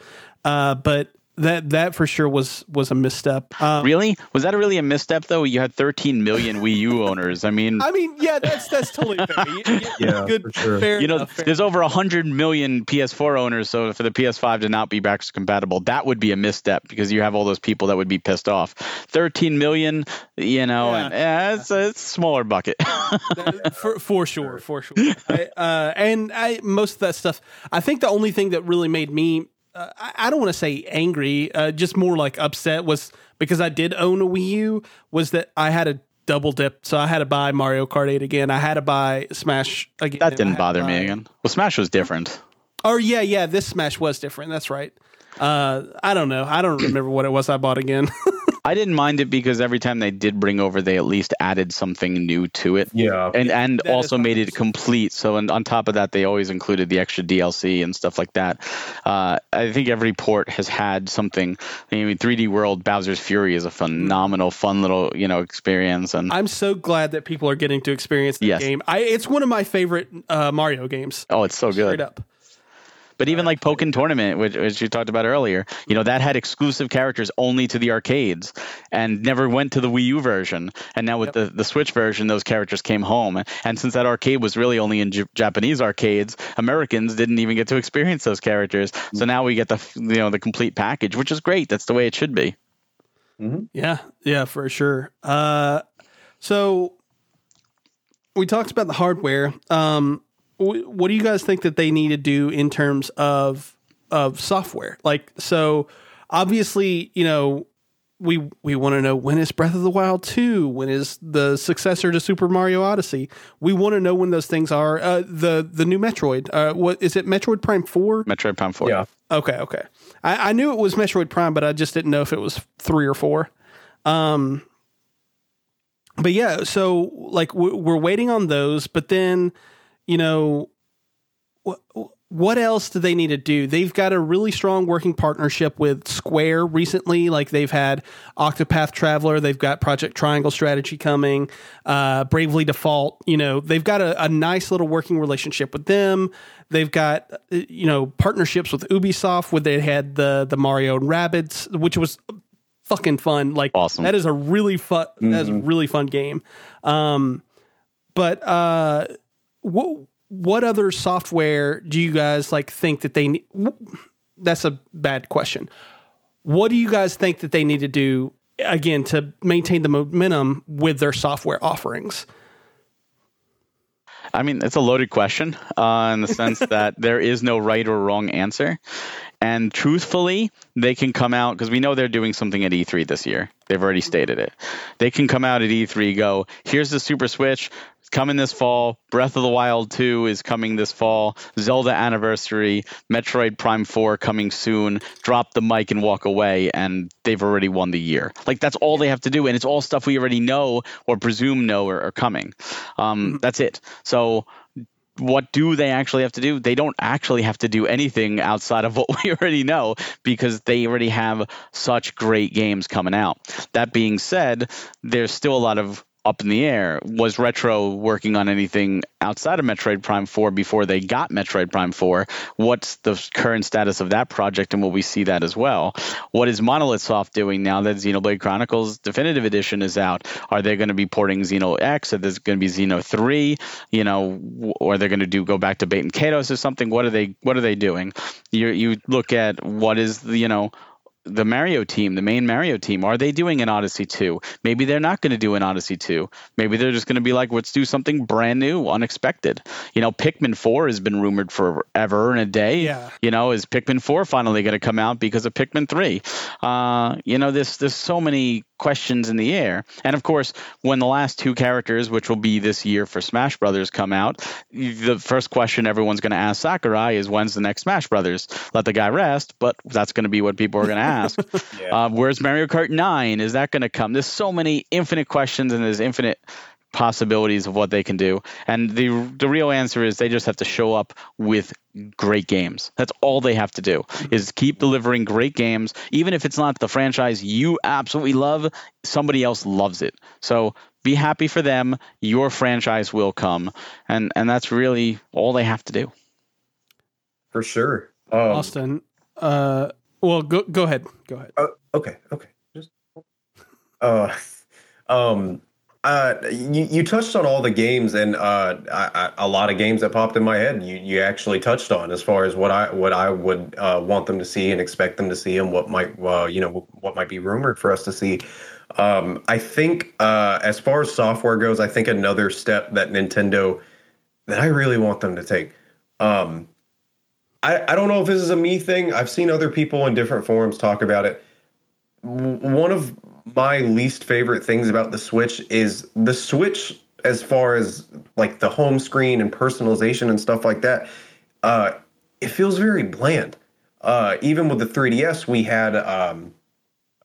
A: Uh, but that that for sure was was a misstep. Um,
C: Really? Was that really a misstep though? You had 13 million Wii U owners. I mean,
A: I mean, yeah, that's that's totally fair. You- you-
B: Yeah,
A: good,
B: for sure.
A: fair
C: you know,
A: enough,
C: there's over 100 million PS4 owners, so for the PS5 to not be backwards compatible, that would be a misstep because you have all those people that would be pissed off. 13 million, you know,
A: Yeah.
C: and yeah, it's, a, it's a smaller bucket.
A: for for sure, for sure. I, uh, and I most of that stuff. I think the only thing that really made me uh, I, I don't want to say angry, uh, just more like upset was because I did own a Wii U. Was that I had a double dip, so I had to buy Mario Kart 8 again. I had to buy Smash again.
C: That didn't bother me again. Well, Smash was different.
A: Oh yeah, yeah. This Smash was different. That's right. Uh, I don't know. I don't remember what it was I bought again.
C: I didn't mind it because every time they did bring over, they at least added something new to it.
B: Yeah.
C: and and
A: That is
C: also made it complete. So, and on top of that, they always included the extra DLC and stuff like that. Uh, I think every port has had something. I mean, 3D World Bowser's Fury is a phenomenal, fun little you know experience, and
A: I'm so glad that people are getting to experience the
C: Yes.
A: game. I, it's one of my favorite uh, Mario games.
C: oh, it's so
A: Straight
C: good.
A: up.
C: But even like Pokken Tournament, which, which you talked about earlier, you know that had exclusive characters only to the arcades and never went to the Wii U version. And now with the, the Switch version, those characters came home. And since that arcade was really only in J- Japanese arcades, Americans didn't even get to experience those characters. So now we get the you know the complete package, which is great. That's the way it should be.
A: Yeah, yeah, for sure. Uh, so we talked about the hardware. Um, wh- what do you guys think that they need to do in terms of of software? Like, so obviously, you know, we we want to know when is Breath of the Wild two? When is the successor to Super Mario Odyssey? We want to know when those things are. Uh, the the new Metroid. Uh, what is it? Metroid Prime four?
C: Metroid Prime Four.
B: Yeah.
A: Okay, okay. I, I knew it was Metroid Prime, but I just didn't know if it was three or four. Um, but yeah, so like we're waiting on those, but then you know what what else do they need to do? They've got a really strong working partnership with Square recently. Like they've had Octopath Traveler, they've got Project Triangle Strategy coming, uh, Bravely Default. You know, they've got a, a nice little working relationship with them. They've got you know partnerships with Ubisoft, where they had the the Mario and Rabbids, which was fucking fun. Like
C: Awesome.
A: That is a really fun. That is a really fun game. Um, but uh, what what other software do you guys like think that they need? That's a bad question. What do you guys think that they need to do again to maintain the momentum with their software offerings?
C: I mean, it's a loaded question uh, in the sense that there is no right or wrong answer. And truthfully, they can come out because we know they're doing something at E3 this year. They've already stated it. They can come out at E3, go, here's the Super Switch. It's coming this fall. Breath of the Wild 2 is coming this fall. Zelda Anniversary, Metroid Prime 4 coming soon. Drop the mic and walk away, and they've already won the year. Like, that's all they have to do. And it's all stuff we already know or presume know are, are coming. Um, That's it. So, what do they actually have to do? They don't actually have to do anything outside of what we already know because they already have such great games coming out. That being said, there's still a lot of up in the air. Was Retro working on anything outside of Metroid Prime 4 before they got Metroid Prime 4? What's the current status of that project and will we see that as well? What is Monolith Soft doing now that Xenoblade Chronicles Definitive Edition is out? Are they going to be porting Xeno X? Are there going to be Xeno 3? You know, or they're going to do go back to Baten Kaitos or something? What are they what are they doing? You you look at what is the, you know, the Mario team, the main Mario team, are they doing an Odyssey 2? Maybe they're not going to do an Odyssey 2. Maybe they're just going to be like, let's do something brand new, unexpected. You know, Pikmin 4 has been rumored forever and a day.
A: Yeah.
C: You know, is Pikmin 4 finally going to come out because of Pikmin 3? Uh, you know, there's, there's so many questions in the air. And of course, when the last two characters, which will be this year for Smash Brothers, come out, the first question everyone's going to ask Sakurai is when's the next Smash Brothers? Let the guy rest, but that's going to be what people are going to ask.
B: Yeah.
C: uh, where's Mario Kart 9? Is that going to come? There's so many infinite questions and there's infinite possibilities of what they can do. And the the real answer is they just have to show up with great games. That's all they have to do is keep delivering great games even if it's not the franchise you absolutely love, somebody else loves it. So be happy for them, your franchise will come. And and that's really all they have to do.
B: For sure. Um,
A: Austin, uh, well, go go ahead, go ahead.
B: Uh, okay, okay. Just uh um uh you, you touched on all the games and uh I, I, a lot of games that popped in my head you you actually touched on as far as what I what I would uh want them to see and expect them to see and what might uh you know what might be rumored for us to see um I think uh as far as software goes I think another step that Nintendo that I really want them to take um I, I don't know if this is a me thing. I've seen other people in different forums talk about it. One of my least favorite things about the Switch is the Switch, as far as like the home screen and personalization and stuff like that. Uh, it feels very bland. Uh, even with the 3DS, we had um,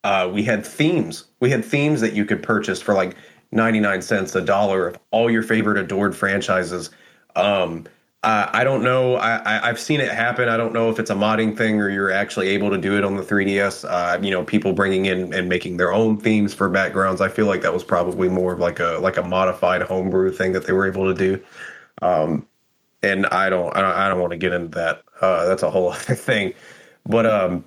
B: uh, we had themes. We had themes that you could purchase for like 99 cents, a dollar of all your favorite adored franchises. Um, uh, I don't know. I, have seen it happen. I don't know if it's a modding thing or you're actually able to do it on the 3DS. Uh, you know, people bringing in and making their own themes for backgrounds. I feel like that was probably more of like a like a modified homebrew thing that they were able to do. Um, and I don't, I don't, don't want to get into that. Uh, that's a whole other thing. But um,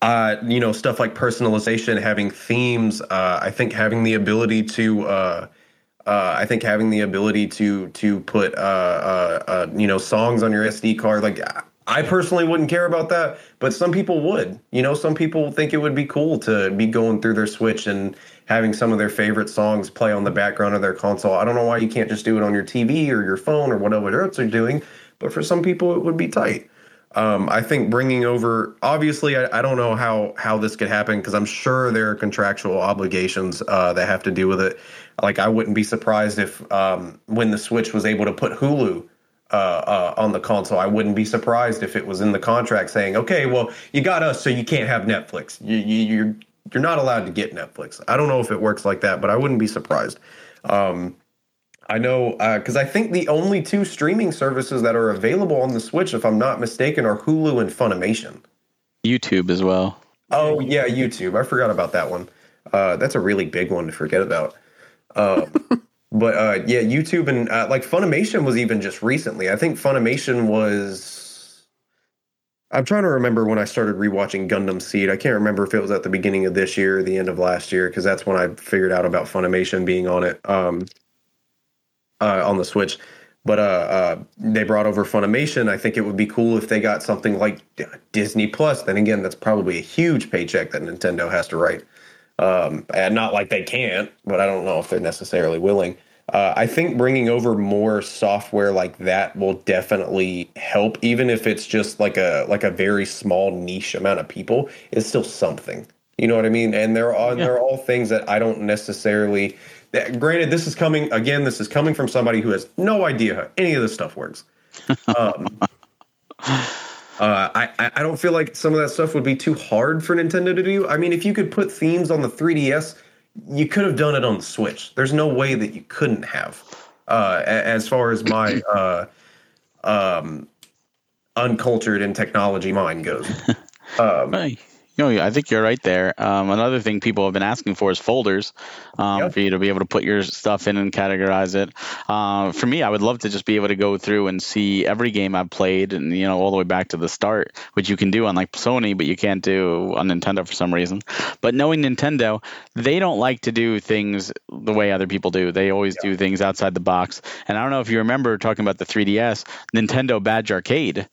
B: uh, you know, stuff like personalization, having themes. Uh, I think having the ability to uh, I think having the ability to to put uh, uh, uh, you know songs on your SD card, like I personally wouldn't care about that, but some people would. You know, some people think it would be cool to be going through their Switch and having some of their favorite songs play on the background of their console. I don't know why you can't just do it on your TV or your phone or whatever else they're doing, but for some people it would be tight. Um, I think bringing over, obviously, I, I, don't know how how this could happen because I'm sure there are contractual obligations uh, that have to do with it. Like I wouldn't be surprised if um, when the Switch was able to put Hulu uh, uh, on the console, I wouldn't be surprised if it was in the contract saying, "Okay, well, you got us, so you can't have Netflix. You, you, you're you're not allowed to get Netflix." I don't know if it works like that, but I wouldn't be surprised. Um, I know because uh, I think the only two streaming services that are available on the Switch, if I'm not mistaken, are Hulu and Funimation.
C: YouTube as well.
B: Oh yeah, YouTube. I forgot about that one. Uh, that's a really big one to forget about. Um, but uh, yeah, YouTube and uh, like Funimation was even just recently. I think Funimation was. I'm trying to remember when I started rewatching Gundam Seed. I can't remember if it was at the beginning of this year or the end of last year because that's when I figured out about Funimation being on it um, uh, on the Switch. But uh, uh, they brought over Funimation. I think it would be cool if they got something like Disney Plus. Then again, that's probably a huge paycheck that Nintendo has to write. Um, and not like they can't, but I don't know if they're necessarily willing. Uh, I think bringing over more software like that will definitely help, even if it's just like a like a very small niche amount of people. It's still something, you know what I mean? And there are yeah. there are all things that I don't necessarily. Granted, this is coming again. This is coming from somebody who has no idea how any of this stuff works. Um, uh, I I don't feel like some of that stuff would be too hard for Nintendo to do. I mean, if you could put themes on the 3DS, you could have done it on the Switch. There's no way that you couldn't have. Uh, as far as my uh, um, uncultured in technology mind goes. Um,
C: know, I think you're right there. Um, another thing people have been asking for is folders um, yep. for you to be able to put your stuff in and categorize it. Uh, for me, I would love to just be able to go through and see every game I've played, and you know, all the way back to the start, which you can do on like Sony, but you can't do on Nintendo for some reason. But knowing Nintendo, they don't like to do things the way other people do. They always do things outside the box. And I don't know if you remember talking about the 3DS, Nintendo Badge Arcade,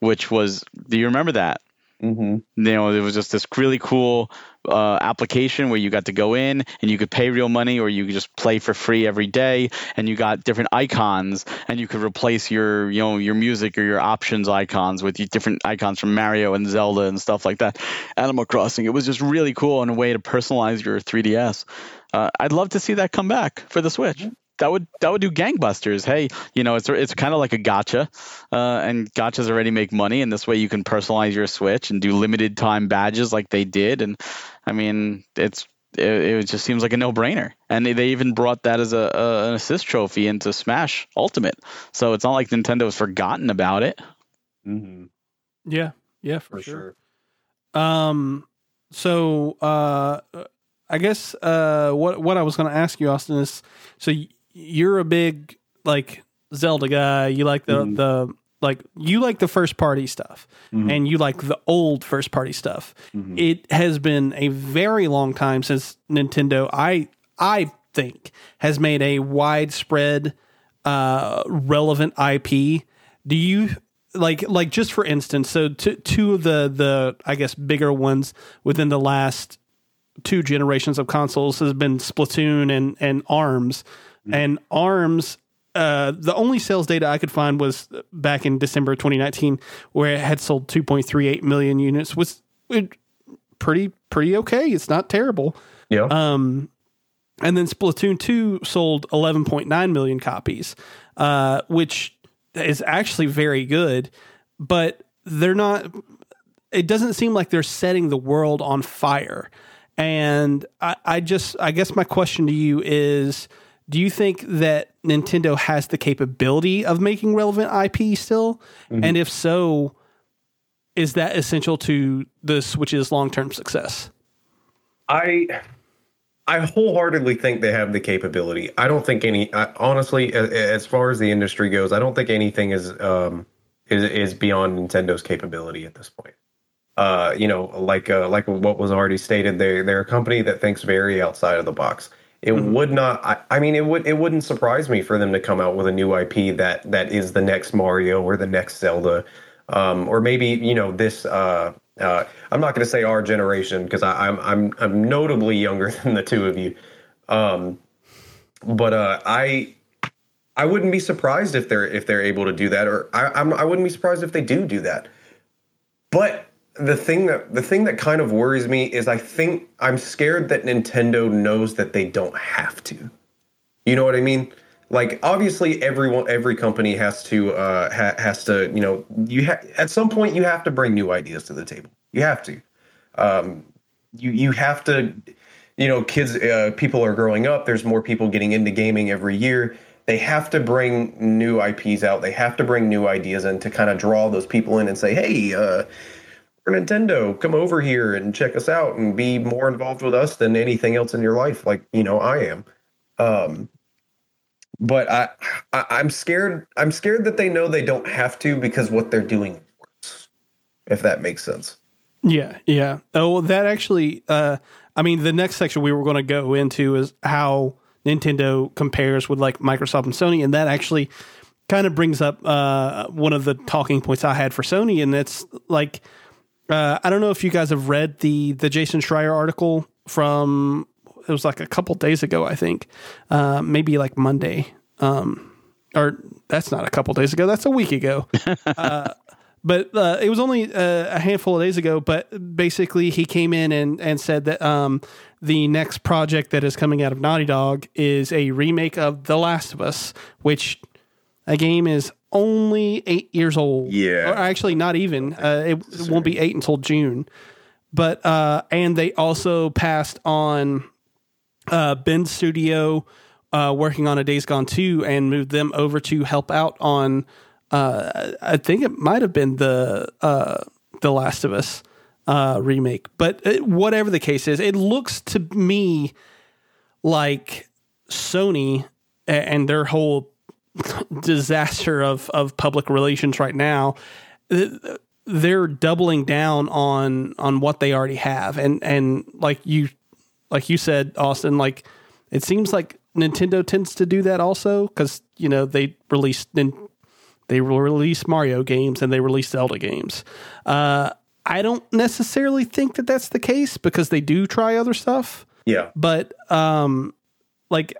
C: which was. Do you remember that?
B: Mm-hmm.
C: You know, it was just this really cool uh, application where you got to go in and you could pay real money or you could just play for free every day and you got different icons and you could replace your you know your music or your options icons with different icons from Mario and Zelda and stuff like that. Animal Crossing. It was just really cool and a way to personalize your 3DS. Uh, I'd love to see that come back for the Switch. That would that would do gangbusters. Hey, you know, it's it's kind of like a gacha, uh, and gachas already make money, and this way you can personalize your Switch and do limited time badges like they did. And I mean, it's it, it just seems like a no brainer. And they, they even brought that as a, a, an assist trophy into Smash Ultimate, so it's not like Nintendo has forgotten about it.
B: Mm-hmm.
A: Yeah, yeah, for, for sure. sure. Um, so uh, I guess uh, what what I was going to ask you, Austin, is so you're a big like Zelda guy. You like the mm. the like you like the first party stuff mm-hmm. and you like the old first party stuff. Mm-hmm. It has been a very long time since Nintendo I I think has made a widespread uh relevant IP. Do you like like just for instance, so t- two of the the I guess bigger ones within the last two generations of consoles has been Splatoon and and Arms. Mm-hmm. And ARMS, uh, the only sales data I could find was back in December 2019, where it had sold 2.38 million units, was pretty pretty okay. It's not terrible.
B: Yeah.
A: Um, and then Splatoon 2 sold 11.9 million copies, uh, which is actually very good, but they're not, it doesn't seem like they're setting the world on fire. And I, I just, I guess my question to you is do you think that Nintendo has the capability of making relevant IP still? Mm-hmm. And if so, is that essential to the Switch's long term success?
B: I I wholeheartedly think they have the capability. I don't think any, I, honestly, as far as the industry goes, I don't think anything is um, is is beyond Nintendo's capability at this point. Uh, you know, like uh, like what was already stated, they they're a company that thinks very outside of the box. It mm-hmm. would not. I, I, mean, it would it wouldn't surprise me for them to come out with a new IP that that is the next Mario or the next Zelda, um, or maybe you know this uh, uh, I'm not going to say our generation because I'm I'm I'm notably younger than the two of you, um, but uh, I I wouldn't be surprised if they're if they're able to do that, or I I'm, I wouldn't be surprised if they do do that. But the thing that the thing that kind of worries me is I think I'm scared that Nintendo knows that they don't have to. You know what I mean? like obviously everyone every company has to uh ha, has to you know you ha- at some point you have to bring new ideas to the table. You have to. Um you you have to you know kids uh, people are growing up. There's more people getting into gaming every year. They have to bring new ips out. They have to bring new ideas in to kind of draw those people in and say hey uh we're Nintendo, come over here and check us out and be more involved with us than anything else in your life, like you know I am. Um, but I, I am scared. I'm scared that they know they don't have to because what they're doing works. If that makes sense.
A: Yeah, yeah. Oh, that actually. Uh, I mean, the next section we were going to go into is how Nintendo compares with like Microsoft and Sony, and that actually kind of brings up uh, one of the talking points I had for Sony, and it's like uh, I don't know if you guys have read the the Jason Schreier article from it was like a couple days ago, I think, uh, maybe like Monday. Um, or that's not a couple days ago. That's a week ago. uh, but uh, it was only uh, a handful of days ago. But basically, he came in and, and said that um, the next project that is coming out of Naughty Dog is a remake of The Last of Us, which a game is only eight years old.
B: Yeah.
A: Or actually, not even. Uh, it, it, won't be eight until June. But, uh, and they also passed on uh, Bend Studio uh, working on a Days Gone 2 and moved them over to help out on, uh, I think it might have been the uh, The Last of Us uh, remake. But it, whatever the case is, it looks to me like Sony and their whole disaster of, of public relations right now they're doubling down on on what they already have and and like you like you said, Austin, like it seems like Nintendo tends to do that also because you know they released they release Mario games and they release Zelda games. Uh, I don't necessarily think that that's the case because they do try other stuff.
B: Yeah,
A: but um, like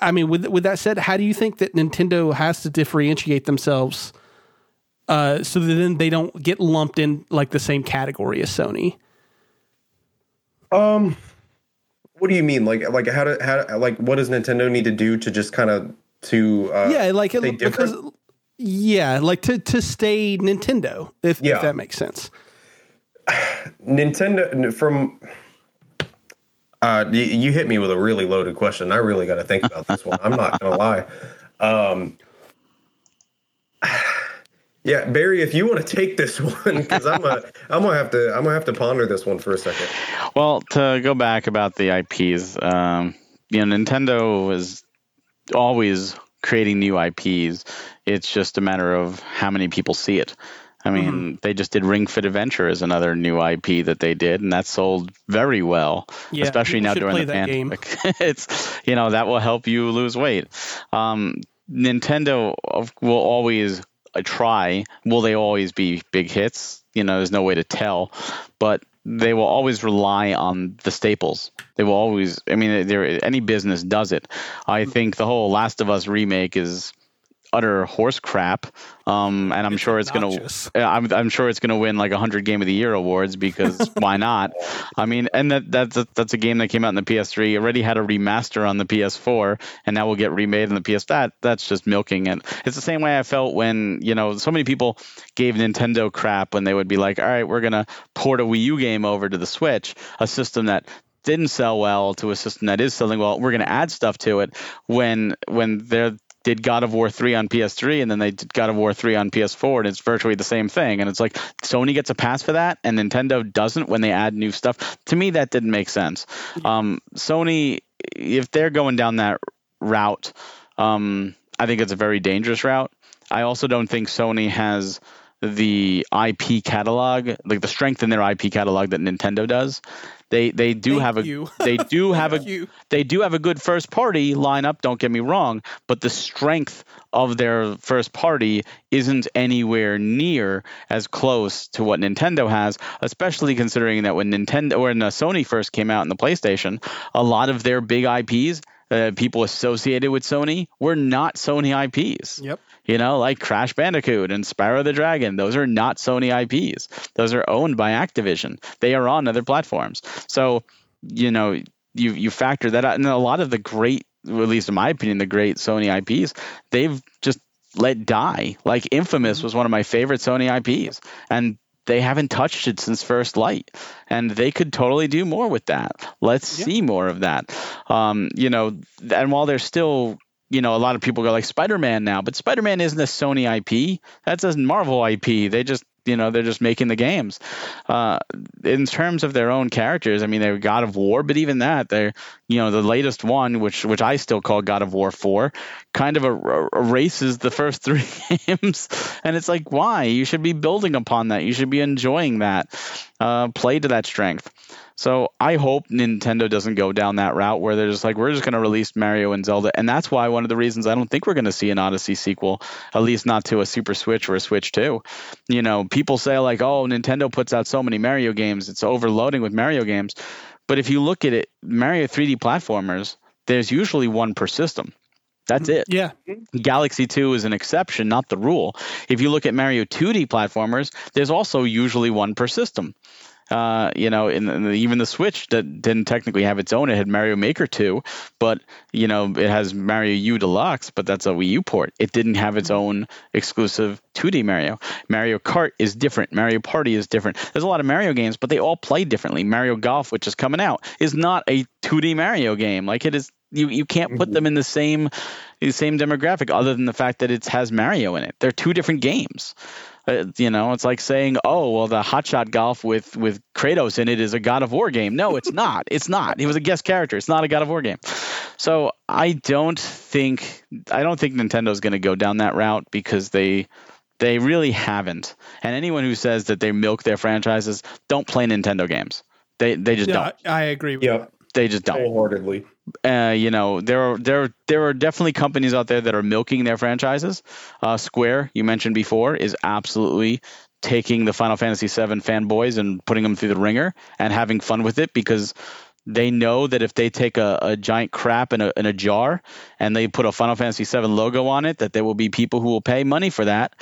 A: I mean, with with that said, how do you think that Nintendo has to differentiate themselves uh, so that then they don't get lumped in like the same category as Sony?
B: Um, what do you mean? Like, like how to how like what does Nintendo need to do to just kind of to uh,
A: yeah, like it, because yeah, like to to stay Nintendo if, yeah. if that makes sense.
B: Nintendo from uh, you, hit me with a really loaded question. I really got to think about this one. I'm not gonna lie. Um, yeah, Barry, if you want to take this one, because I'm a, I'm gonna have to, I'm gonna have to ponder this one for a second.
C: Well, to go back about the IPs, um, you know, Nintendo is always creating new IPs. It's just a matter of how many people see it. I mean, mm-hmm. they just did Ring Fit Adventure as another new IP that they did, and that sold very well, yeah, especially now during the pandemic. it's you know that will help you lose weight. Um, Nintendo will always try. Will they always be big hits? You know, there's no way to tell, but they will always rely on the staples. They will always. I mean, any business does it. I think the whole Last of Us remake is utter horse crap. Um, and I'm
A: It's
C: sure it's
A: obnoxious.
C: gonna. I'm, I'm sure it's gonna win like hundred Game of the Year awards because why not? I mean, and that that's a, that's a game that came out in the PS3. Already had a remaster on the PS4, and now will get remade on the PS. That that's just milking it. It's the same way I felt when you know so many people gave Nintendo crap when they would be like, all right, we're gonna port a Wii U game over to the Switch, a system that didn't sell well to a system that is selling well. We're going to add stuff to it when when they did God of War 3 on PS3 and then they did God of War 3 on PS4 and it's virtually the same thing and it's like Sony gets a pass for that and Nintendo doesn't when they add new stuff. To me that didn't make sense. Um, Sony if they're going down that route um, I think it's a very dangerous route. I also don't think Sony has the IP catalog, like the strength in their IP catalog that Nintendo does. They they do
A: Thank
C: have a they do have a
A: you.
C: they do have a good first party lineup, don't get me wrong, but the strength of their first party isn't anywhere near as close to what Nintendo has, especially considering that when Nintendo or when uh, Sony first came out in the PlayStation, a lot of their big IPs uh, people associated with Sony were not Sony IPs.
A: Yep.
C: You know, like Crash Bandicoot and Spyro the Dragon. Those are not Sony IPs. Those are owned by Activision. They are on other platforms. So, you know, you you factor that out, and a lot of the great, well, at least in my opinion, the great Sony IPs, they've just let die. Like Infamous was one of my favorite Sony IPs, and they haven't touched it since First Light, and they could totally do more with that. Let's
A: Yeah.
C: see more of that. Um, you know, and while there's still you know, a lot of people go like Spider-Man now, but Spider-Man isn't a Sony IP. That's a Marvel IP. They just, you know, they're just making the games. Uh, in terms of their own characters, I mean, they're God of War, but even that, they're, you know, the latest one, which which I still call God of War Four, kind of er- erases the first three games, and it's like, why? You should be building upon that. You should be enjoying that. Uh, play to that strength. So I hope Nintendo doesn't go down that route where they're just like, we're just going to release Mario and Zelda. And that's why one of the reasons I don't think we're going to see an Odyssey sequel, at least not to a Super Switch or a Switch 2. You know, people say, like, oh, Nintendo puts out so many Mario games, it's overloading with Mario games. But if you look at it, Mario 3D platformers, there's usually one per system. That's mm-hmm. it.
A: Yeah.
C: Galaxy 2 is an exception, not the rule. If you look at Mario 2D platformers, there's also usually one per system. Uh, you know, in, in the, even the Switch that didn't technically have its own. It had Mario Maker 2, but you know, it has Mario U Deluxe, but that's a Wii U port. It didn't have its own exclusive 2D Mario. Mario Kart is different. Mario Party is different. There's a lot of Mario games, but they all play differently. Mario Golf, which is coming out, is not a 2D Mario game. Like it is you you can't put them in the same the same demographic other than the fact that it has Mario in it. They're two different games. Uh, you know, it's like saying, "Oh, well, the Hotshot Golf with with Kratos in it is a God of War game." No, it's not. It's not. He was a guest character. It's not a God of War game. So I don't think I don't think Nintendo's going to go down that route because they they really haven't. And anyone who says that they milk their franchises don't play Nintendo games. They they just
A: Yeah,
C: don't.
A: I agree with
B: Yep,
C: They just don't
B: wholeheartedly.
C: Uh, you know, there are there there are definitely companies out there that are milking their franchises. Uh, Square, you mentioned before, is absolutely taking the Final Fantasy VII fanboys and putting them through the ringer and having fun with it because they know that if they take a, a giant crap in a, in a jar and they put a Final Fantasy VII logo on it, that there will be people who will pay money for that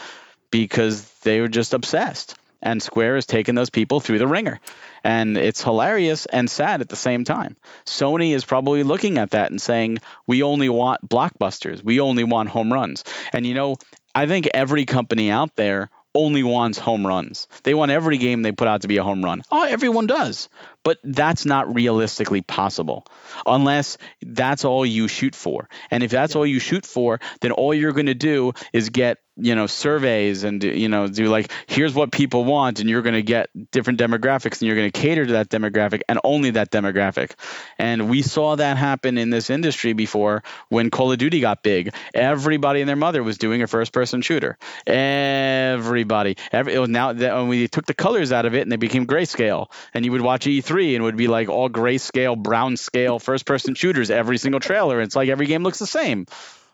C: because they were just obsessed. And Square has taken those people through the ringer. And it's hilarious and sad at the same time. Sony is probably looking at that and saying, we only want blockbusters. We only want home runs. And, you know, I think every company out there only wants home runs. They want every game they put out to be a home run. Oh, everyone does. But that's not realistically possible unless that's all you shoot for. And if that's all you shoot for, then all you're going to do is get you know surveys and you know do like here's what people want and you're going to get different demographics and you're going to cater to that demographic and only that demographic. And we saw that happen in this industry before when call of duty got big. Everybody and their mother was doing a first person shooter. Everybody. Every it was now that when we took the colors out of it and they became grayscale and you would watch e3 and would be like all grayscale brown scale first person shooters every single trailer it's like every game looks the same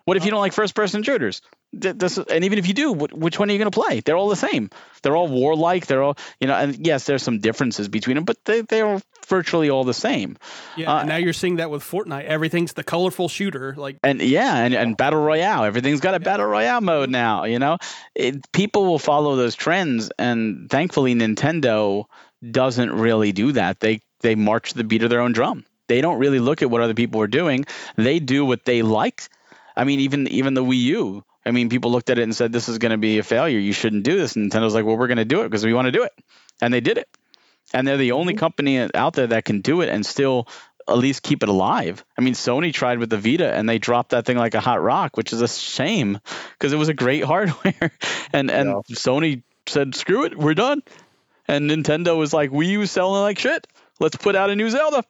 C: What if you don't like first person shooters? This, and even if you do, which one are you going to play? They're all the same. They're all warlike. They're all, you know, and yes, there's some differences between them, but they, they're virtually all the same.
A: Yeah, uh, now you're seeing that with Fortnite. Everything's the colorful shooter, like
C: and yeah, and, and battle royale. Everything's got a battle royale mode now. You know, it, people will follow those trends, and thankfully, Nintendo doesn't really do that. They they march the beat of their own drum. They don't really look at what other people are doing. They do what they like. I mean, even even the Wii U I mean, people looked at it and said, this is going to be a failure. You shouldn't do this. And Nintendo's like, well, we're going to do it because we want to do it. And they did it. And they're the only mm-hmm. company out there that can do it and still at least keep it alive. I mean, Sony tried with the Vita and they dropped that thing like a hot rock, which is a shame because it was a great hardware. and and yeah. Sony said, screw it, we're done. And Nintendo was like, Wii U selling like shit. Let's put out a new Zelda.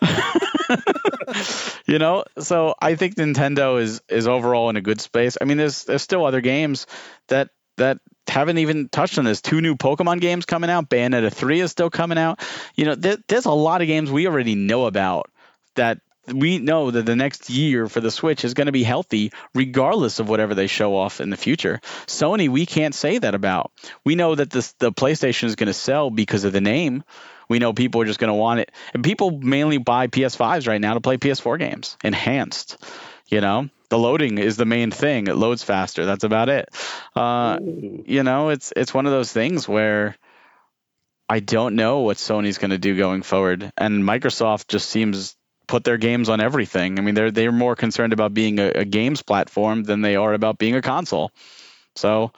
C: you know, so I think Nintendo is is overall in a good space. I mean, there's there's still other games that that haven't even touched on this. Two new Pokemon games coming out. Bayonetta three is still coming out. You know, there, there's a lot of games we already know about that we know that the next year for the Switch is going to be healthy regardless of whatever they show off in the future. Sony, we can't say that about. We know that this the PlayStation is going to sell because of the name we know people are just going to want it. And people mainly buy PS5s right now to play PS4 games, enhanced. You know, the loading is the main thing. It loads faster. That's about it. Uh, you know, it's it's one of those things where I don't know what Sony's going to do going forward, and Microsoft just seems put their games on everything. I mean, they're they're more concerned about being a, a games platform than they are about being a console. So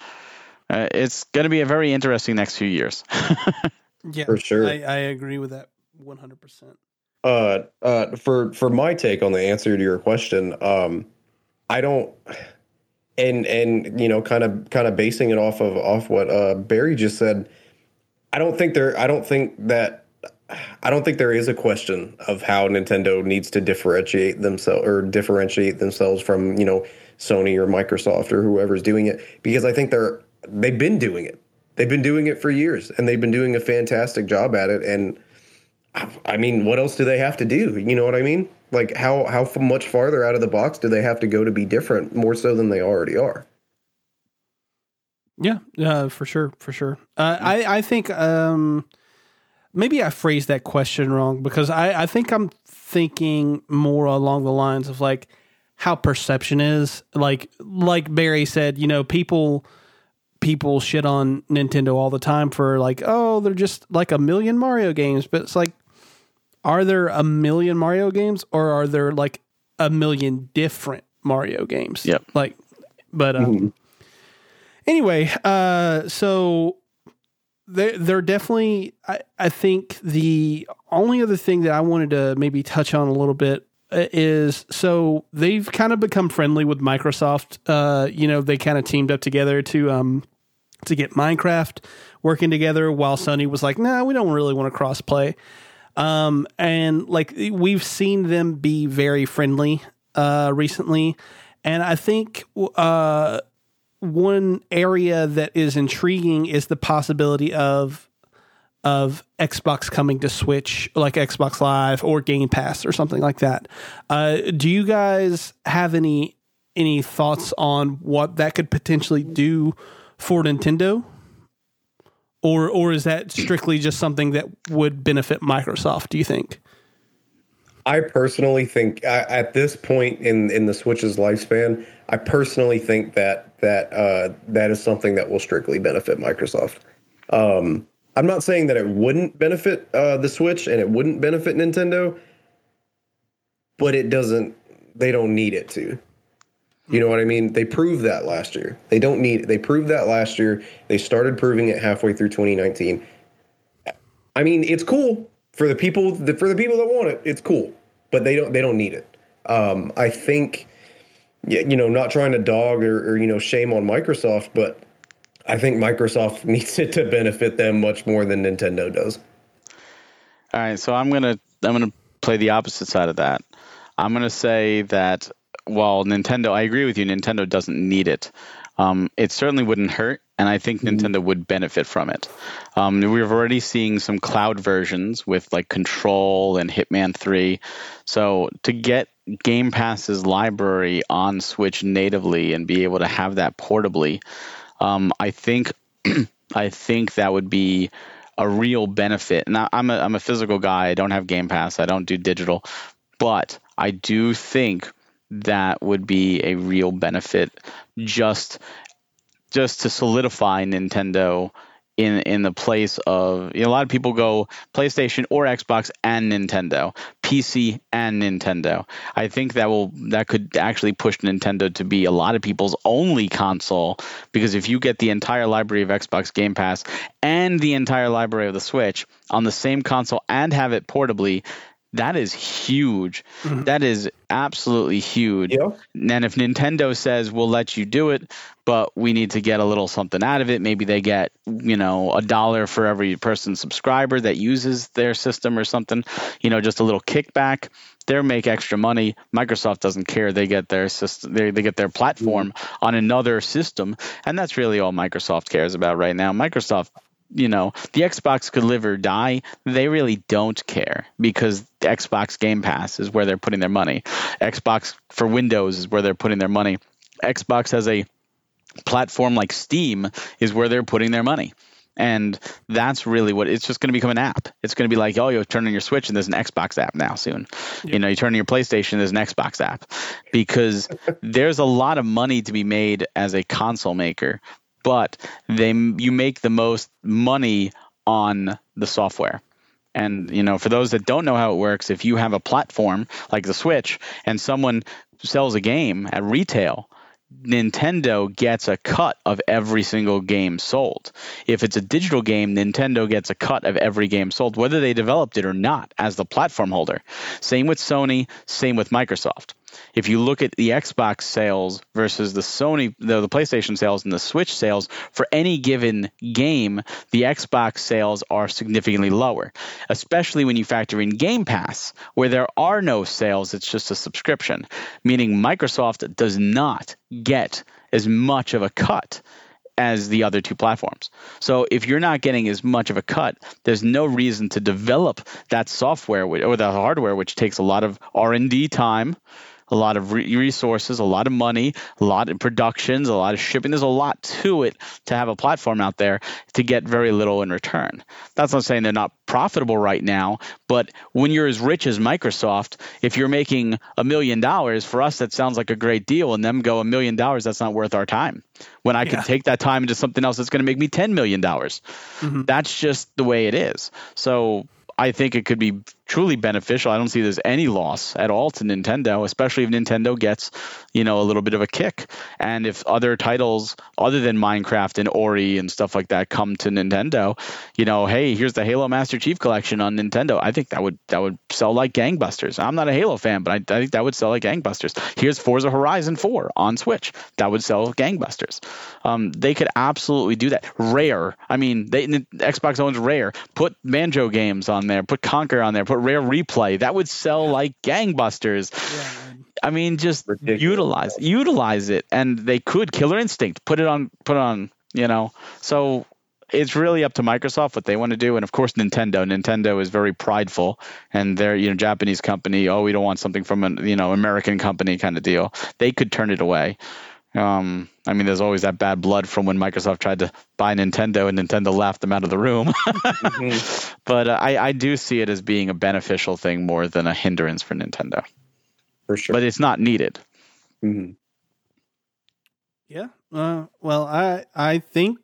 C: uh, it's going to be a very interesting next few years.
A: Yeah, for sure. I, I agree with that one hundred percent.
B: Uh, uh, for for my take on the answer to your question, um, I don't, and and you know, kind of kind of basing it off of off what uh Barry just said. I don't think there. I don't think that. I don't think there is a question of how Nintendo needs to differentiate themselves or differentiate themselves from you know Sony or Microsoft or whoever's doing it because I think they're they've been doing it. They've been doing it for years and they've been doing a fantastic job at it and i mean what else do they have to do? You know what i mean? Like how how much farther out of the box do they have to go to be different more so than they already are?
A: Yeah uh, for sure for sure. Uh, i i think um maybe i phrased that question wrong because i i think i'm thinking more along the lines of like how perception is like like barry said you know people people shit on Nintendo all the time for like, oh, they're just like a million Mario games. But it's like, are there a million Mario games or are there like a million different Mario games?
C: Yep.
A: Like, but um, mm-hmm. anyway, uh, so they're, they're definitely, I, I think the only other thing that I wanted to maybe touch on a little bit uh, is so they've kind of become friendly with Microsoft. Uh, you know, they kind of teamed up together to um to get Minecraft working together, while Sony was like, "Nah, we don't really want to cross play." Um, and like we've seen them be very friendly uh, recently, and I think uh, one area that is intriguing is the possibility of of Xbox coming to Switch, like Xbox Live or Game Pass or something like that. Uh, do you guys have any any thoughts on what that could potentially do for Nintendo? Or or is that strictly just something that would benefit Microsoft, do you think?
B: I personally think at this point in in the Switch's lifespan, I personally think that that uh, that is something that will strictly benefit Microsoft. Um, I'm not saying that it wouldn't benefit uh, the Switch and it wouldn't benefit Nintendo, but it doesn't. They don't need it to. You know what I mean? They proved that last year. They don't need. It. They proved that last year. They started proving it halfway through 2019. I mean, it's cool for the people. For the people that want it, it's cool, but they don't. They don't need it. Um, I think, you know, not trying to dog or, or you know shame on Microsoft, but I think Microsoft needs it to benefit them much more than Nintendo does.
C: All right, so I'm gonna I'm gonna play the opposite side of that. I'm gonna say that while Nintendo, I agree with you, Nintendo doesn't need it. Um, it certainly wouldn't hurt, and I think mm-hmm. Nintendo would benefit from it. Um, we're already seeing some cloud versions with like Control and Hitman 3. So to get Game Pass's library on Switch natively and be able to have that portably, um, I think I think that would be a real benefit. And I, I'm a I'm a physical guy. I don't have Game Pass. I don't do digital, but I do think that would be a real benefit just just to solidify Nintendo in in the place of you know, a lot of people go PlayStation or Xbox and Nintendo, PC and Nintendo. I think that will that could actually push Nintendo to be a lot of people's only console because if you get the entire library of Xbox Game Pass and the entire library of the Switch on the same console and have it portably, that is huge. Mm-hmm. That is absolutely huge. Yeah. And if Nintendo says we'll let you do it, but we need to get a little something out of it, maybe they get, you know, a dollar for every person subscriber that uses their system or something, you know, just a little kickback. They make extra money. Microsoft doesn't care. They get their system, they, they get their platform mm-hmm. on another system, and that's really all Microsoft cares about right now. Microsoft you know, the Xbox could live or die. They really don't care because the Xbox Game Pass is where they're putting their money. Xbox for Windows is where they're putting their money. Xbox has a platform like Steam is where they're putting their money. And that's really what it's just going to become an app. It's going to be like, oh, you turn on your Switch and there's an Xbox app now soon. Yep. You know, you turn on your PlayStation, there's an Xbox app because there's a lot of money to be made as a console maker but they you make the most money on the software. And you know, for those that don't know how it works, if you have a platform like the Switch and someone sells a game at retail, Nintendo gets a cut of every single game sold. If it's a digital game, Nintendo gets a cut of every game sold, whether they developed it or not, as the platform holder. Same with Sony, same with Microsoft if you look at the Xbox sales versus the Sony, the, the PlayStation sales and the Switch sales for any given game, the Xbox sales are significantly lower, especially when you factor in Game Pass, where there are no sales, it's just a subscription, meaning Microsoft does not get as much of a cut as the other two platforms. So if you're not getting as much of a cut, there's no reason to develop that software or the hardware which takes a lot of R&D time a lot of re- resources, a lot of money, a lot of productions, a lot of shipping. There's a lot to it to have a platform out there to get very little in return. That's not saying they're not profitable right now, but when you're as rich as Microsoft, if you're making a million dollars, for us that sounds like a great deal, and them go a million dollars, that's not worth our time. When I yeah. can take that time into something else that's going to make me ten million dollars, mm-hmm. that's just the way it is. So I think it could be truly beneficial. I don't see there's any loss at all to Nintendo, especially if Nintendo gets, you know, a little bit of a kick. And if other titles other than Minecraft and Ori and stuff like that come to Nintendo, you know, hey, here's the Halo Master Chief collection on Nintendo. I think that would that would sell like gangbusters. I'm not a Halo fan, but I, I think that would sell like gangbusters. Here's Forza Horizon 4 on Switch. That would sell gangbusters. Um, they could absolutely do that. Rare. I mean, they Xbox owns Rare. Put Banjo games on there. Put Conker on there. Put Rare Replay. That would sell like gangbusters. Yeah, I mean, just Ridiculous. utilize utilize it, and they could Killer Instinct put it on put it on. You know, so it's really up to Microsoft what they want to do, and of course Nintendo. Nintendo is very prideful, and they're you know Japanese company. Oh, we don't want something from a you know American company kind of deal. They could turn it away. Um, I mean, there's always that bad blood from when Microsoft tried to buy Nintendo and Nintendo laughed them out of the room. mm-hmm. But uh, I, I do see it as being a beneficial thing more than a hindrance for Nintendo.
B: For sure.
C: But it's not needed.
B: Mm-hmm.
A: Yeah. Uh, well, I I think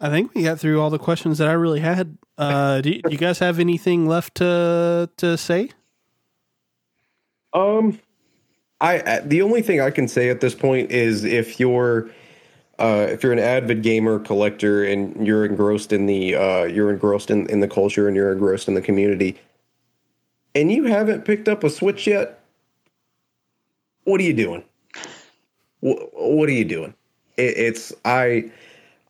A: I think we got through all the questions that I really had. Uh, do, do you guys have anything left to to say?
B: Um, I the only thing I can say at this point is if you're uh, if you're an avid gamer collector and you're engrossed in the uh, you're engrossed in, in the culture and you're engrossed in the community and you haven't picked up a switch yet what are you doing? What, what are you doing? It, it's i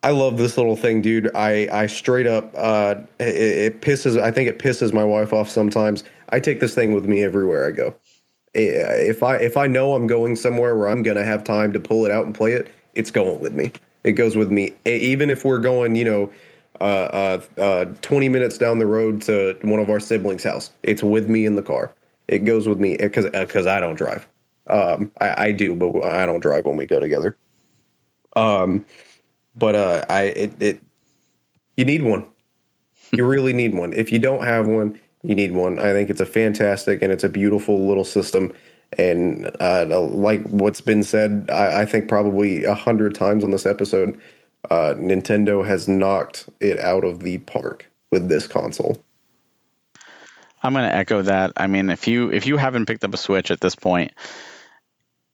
B: i love this little thing dude. I i straight up uh it, it pisses i think it pisses my wife off sometimes. I take this thing with me everywhere i go if I if I know I'm going somewhere where I'm gonna have time to pull it out and play it, it's going with me. It goes with me, even if we're going, you know, uh, uh, uh, 20 minutes down the road to one of our siblings' house. It's with me in the car. it goes with me because because I don't drive. Um, I, I do, but I don't drive when we go together. Um, but uh, I it, it you need one. You really need one. If you don't have one, you need one. I think it's a fantastic and it's a beautiful little system. And uh, like what's been said, I, I think probably a hundred times on this episode, uh, Nintendo has knocked it out of the park with this console.
C: I'm going to echo that. I mean, if you if you haven't picked up a Switch at this point,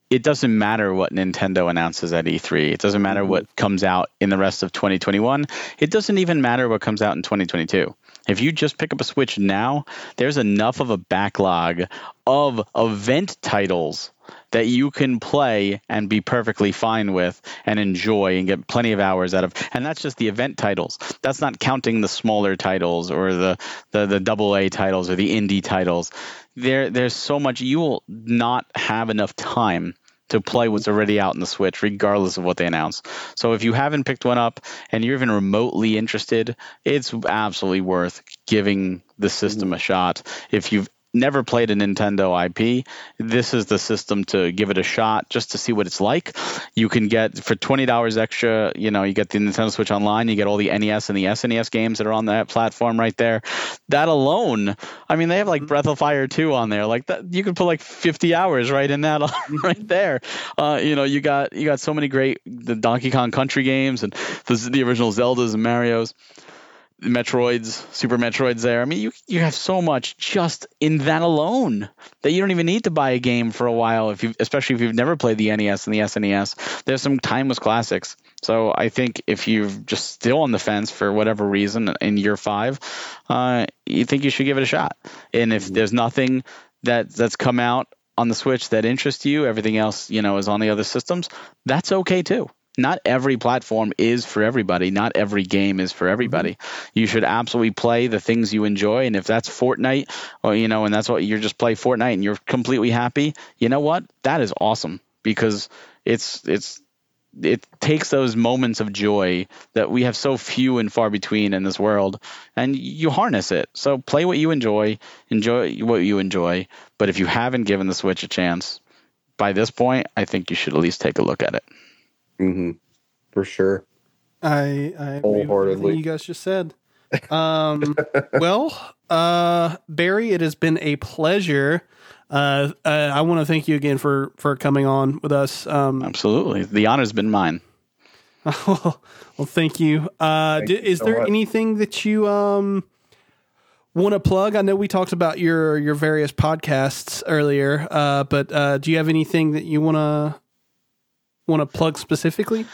C: it doesn't matter what Nintendo announces at E3. It doesn't matter what mm-hmm. comes out in the rest of 2021. It doesn't even matter what comes out in 2022. If you just pick up a Switch now, there's enough of a backlog of event titles that you can play and be perfectly fine with and enjoy and get plenty of hours out of. And that's just the event titles. That's not counting the smaller titles or the the, the double A titles or the indie titles. There there's so much you will not have enough time to play what's already out in the Switch, regardless of what they announce. So if you haven't picked one up and you're even remotely interested, it's absolutely worth giving the system a shot. If you've never played a Nintendo IP, this is the system to give it a shot just to see what it's like. You can get for twenty dollars extra, you know, you get the Nintendo Switch Online, you get all the NES and the SNES games that are on that platform right there. That alone, I mean, they have like Breath of Fire 2 on there. Like that, you could put like fifty hours right in that right there. Uh, you know, you got you got so many great the Donkey Kong Country games and the, the original Zeldas and Mario's. Metroids, Super Metroids there. I mean, you you have so much just in that alone that you don't even need to buy a game for a while if you especially if you've never played the NES and the SNES. There's some timeless classics. So I think if you're just still on the fence for whatever reason in year 5, uh, you think you should give it a shot. And if there's nothing that that's come out on the Switch that interests you, everything else, you know, is on the other systems, that's okay too not every platform is for everybody. Not every game is for everybody. Mm-hmm. You should absolutely play the things you enjoy. And if that's Fortnite, or you know, and that's what you're just play Fortnite and you're completely happy, you know what? That is awesome because it's it's it takes those moments of joy that we have so few and far between in this world and you harness it so play what you enjoy enjoy what you enjoy but if you haven't given the switch a chance by this point i think you should at least take a look at it
B: Mm-hmm. For sure.
A: I I agree with everything you guys just said. Um, well, uh, Barry, it has been a pleasure. Uh, uh I want to thank you again for for coming on with us. Um,
C: Absolutely, the honor's been mine.
A: well, thank you. Uh, thank is you so there much. anything that you um want to plug? I know we talked about your your various podcasts earlier, uh, but uh, do you have anything that you want to want to plug specifically?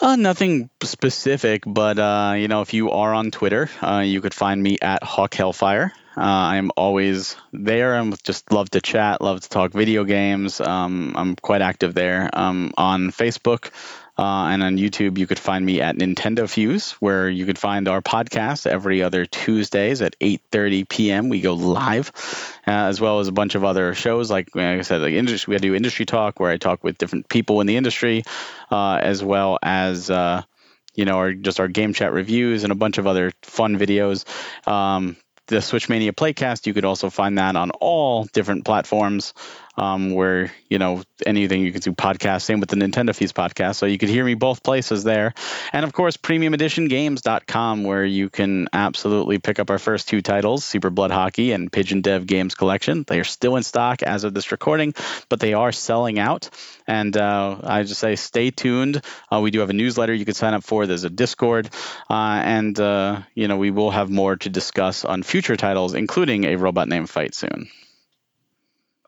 C: Uh, nothing specific, but uh, you know, if you are on Twitter, uh, you could find me at Hawk Hellfire. Uh, I'm always there. I'm just love to chat, love to talk video games. Um, I'm quite active there. Um, on Facebook, uh, and on YouTube, you could find me at Nintendo Fuse, where you could find our podcast every other Tuesdays at 8:30 p.m. We go live, uh, as well as a bunch of other shows. Like, like I said, like industry, we do industry talk, where I talk with different people in the industry, uh, as well as uh, you know, our just our game chat reviews and a bunch of other fun videos. Um, the Switchmania Playcast, you could also find that on all different platforms um, where you know anything you can do podcast. Same with the Nintendo Fuse podcast, so you could hear me both places there. And of course, PremiumEditionGames.com, where you can absolutely pick up our first two titles, Super Blood Hockey and Pigeon Dev Games Collection. They are still in stock as of this recording, but they are selling out. And uh, I just say stay tuned. Uh, we do have a newsletter you can sign up for. There's a Discord, uh, and uh, you know we will have more to discuss on future titles, including a robot name Fight soon.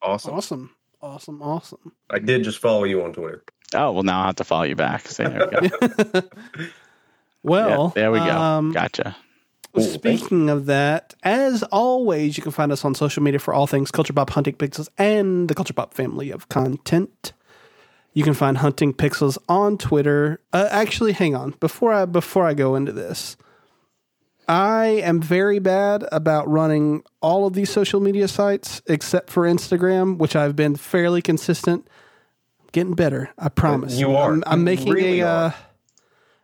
B: Awesome.
A: Awesome. Awesome. Awesome.
B: I did just follow you on Twitter.
C: Oh, well, now I have to follow you back. So there we
A: go. well,
C: yeah, there we go. Um, gotcha.
A: Speaking of that, as always, you can find us on social media for all things Culture Pop Hunting Pixels and the Culture Pop family of content. You can find Hunting Pixels on Twitter. Uh, actually, hang on before I before I go into this. I am very bad about running all of these social media sites except for Instagram, which I've been fairly consistent. getting better, I promise.
B: You are.
A: I'm, I'm making really a. Uh,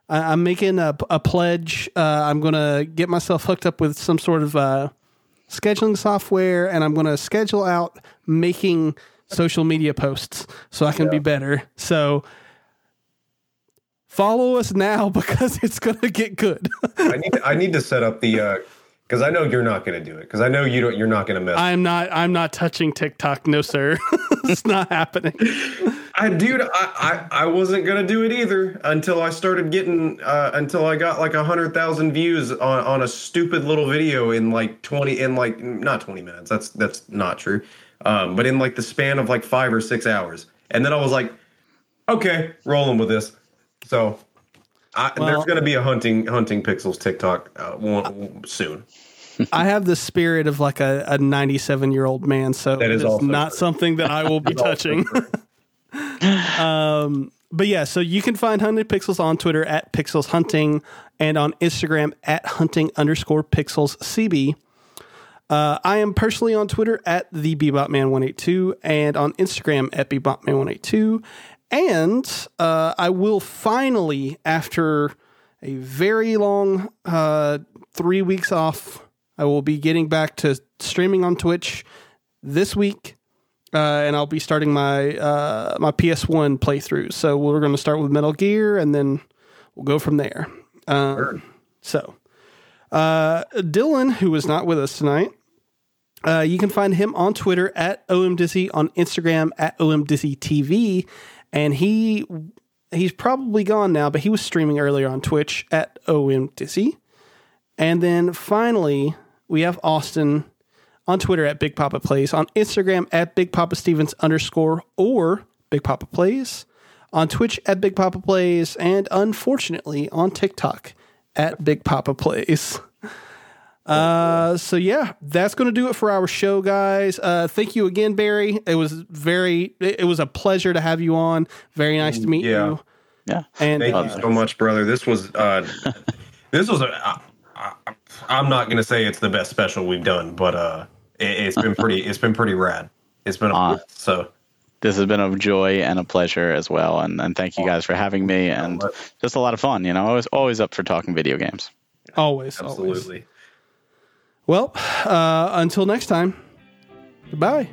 A: I'm making a, a pledge. Uh, I'm going to get myself hooked up with some sort of uh, scheduling software, and I'm going to schedule out making social media posts so I can be better. So follow us now because it's going to get good.
B: I need I need to set up the because I know you're not going to do it because I know you don't. You're not going to mess.
A: I'm not. I'm not touching TikTok. No, sir. it's not happening.
B: I dude, I, I, I wasn't gonna do it either until I started getting uh, until I got like a hundred thousand views on, on a stupid little video in like twenty in like not twenty minutes. That's that's not true. Um, but in like the span of like five or six hours, and then I was like, okay, rolling with this. So I,
A: Well-
B: there's gonna be a hunting hunting pixels TikTok uh, one, soon.
A: I have the spirit of like a, a 97 year old man, so
B: That is
A: not
B: true.
A: something that I will be touching. um, but yeah, so you can find Hunted Pixels on Twitter at Pixels Hunting and on Instagram at hunting underscore pixels CB. Uh, I am personally on Twitter at the BebopMan182 and on Instagram at BebopMan182. And uh, I will finally, after a very long uh, three weeks off, I will be getting back to streaming on Twitch this week. Uh, and I'll be starting my uh, my PS1 playthrough. So we're going to start with Metal Gear, and then we'll go from there. Um, so, uh, Dylan, who is not with us tonight, uh, you can find him on Twitter at omdizzy, on Instagram at omdizzytv, and he he's probably gone now, but he was streaming earlier on Twitch at omdizzy. And then finally, we have Austin on Twitter at Big Papa Plays, on Instagram at Big Papa Stevens underscore or Big Papa Plays, on Twitch at Big Papa Plays, and unfortunately on TikTok at Big Papa Plays. Uh, so yeah, that's going to do it for our show, guys. Uh, thank you again, Barry. It was very, it it was a pleasure to have you on. Very nice to meet
B: Yeah.
A: you.
C: Yeah.
A: And
B: Thank
A: uh,
B: you so much, brother. This was uh, this was a. I, I, I'm not gonna say it's the best special we've done, but uh, it, it's been pretty. It's been pretty rad. It's been a,
C: Ah.
B: so.
C: This has been a joy and a pleasure as well. And, and thank you guys for having me and just a lot of fun. You know, I was always up for talking video games.
A: always, always. Well, uh, until next time, goodbye.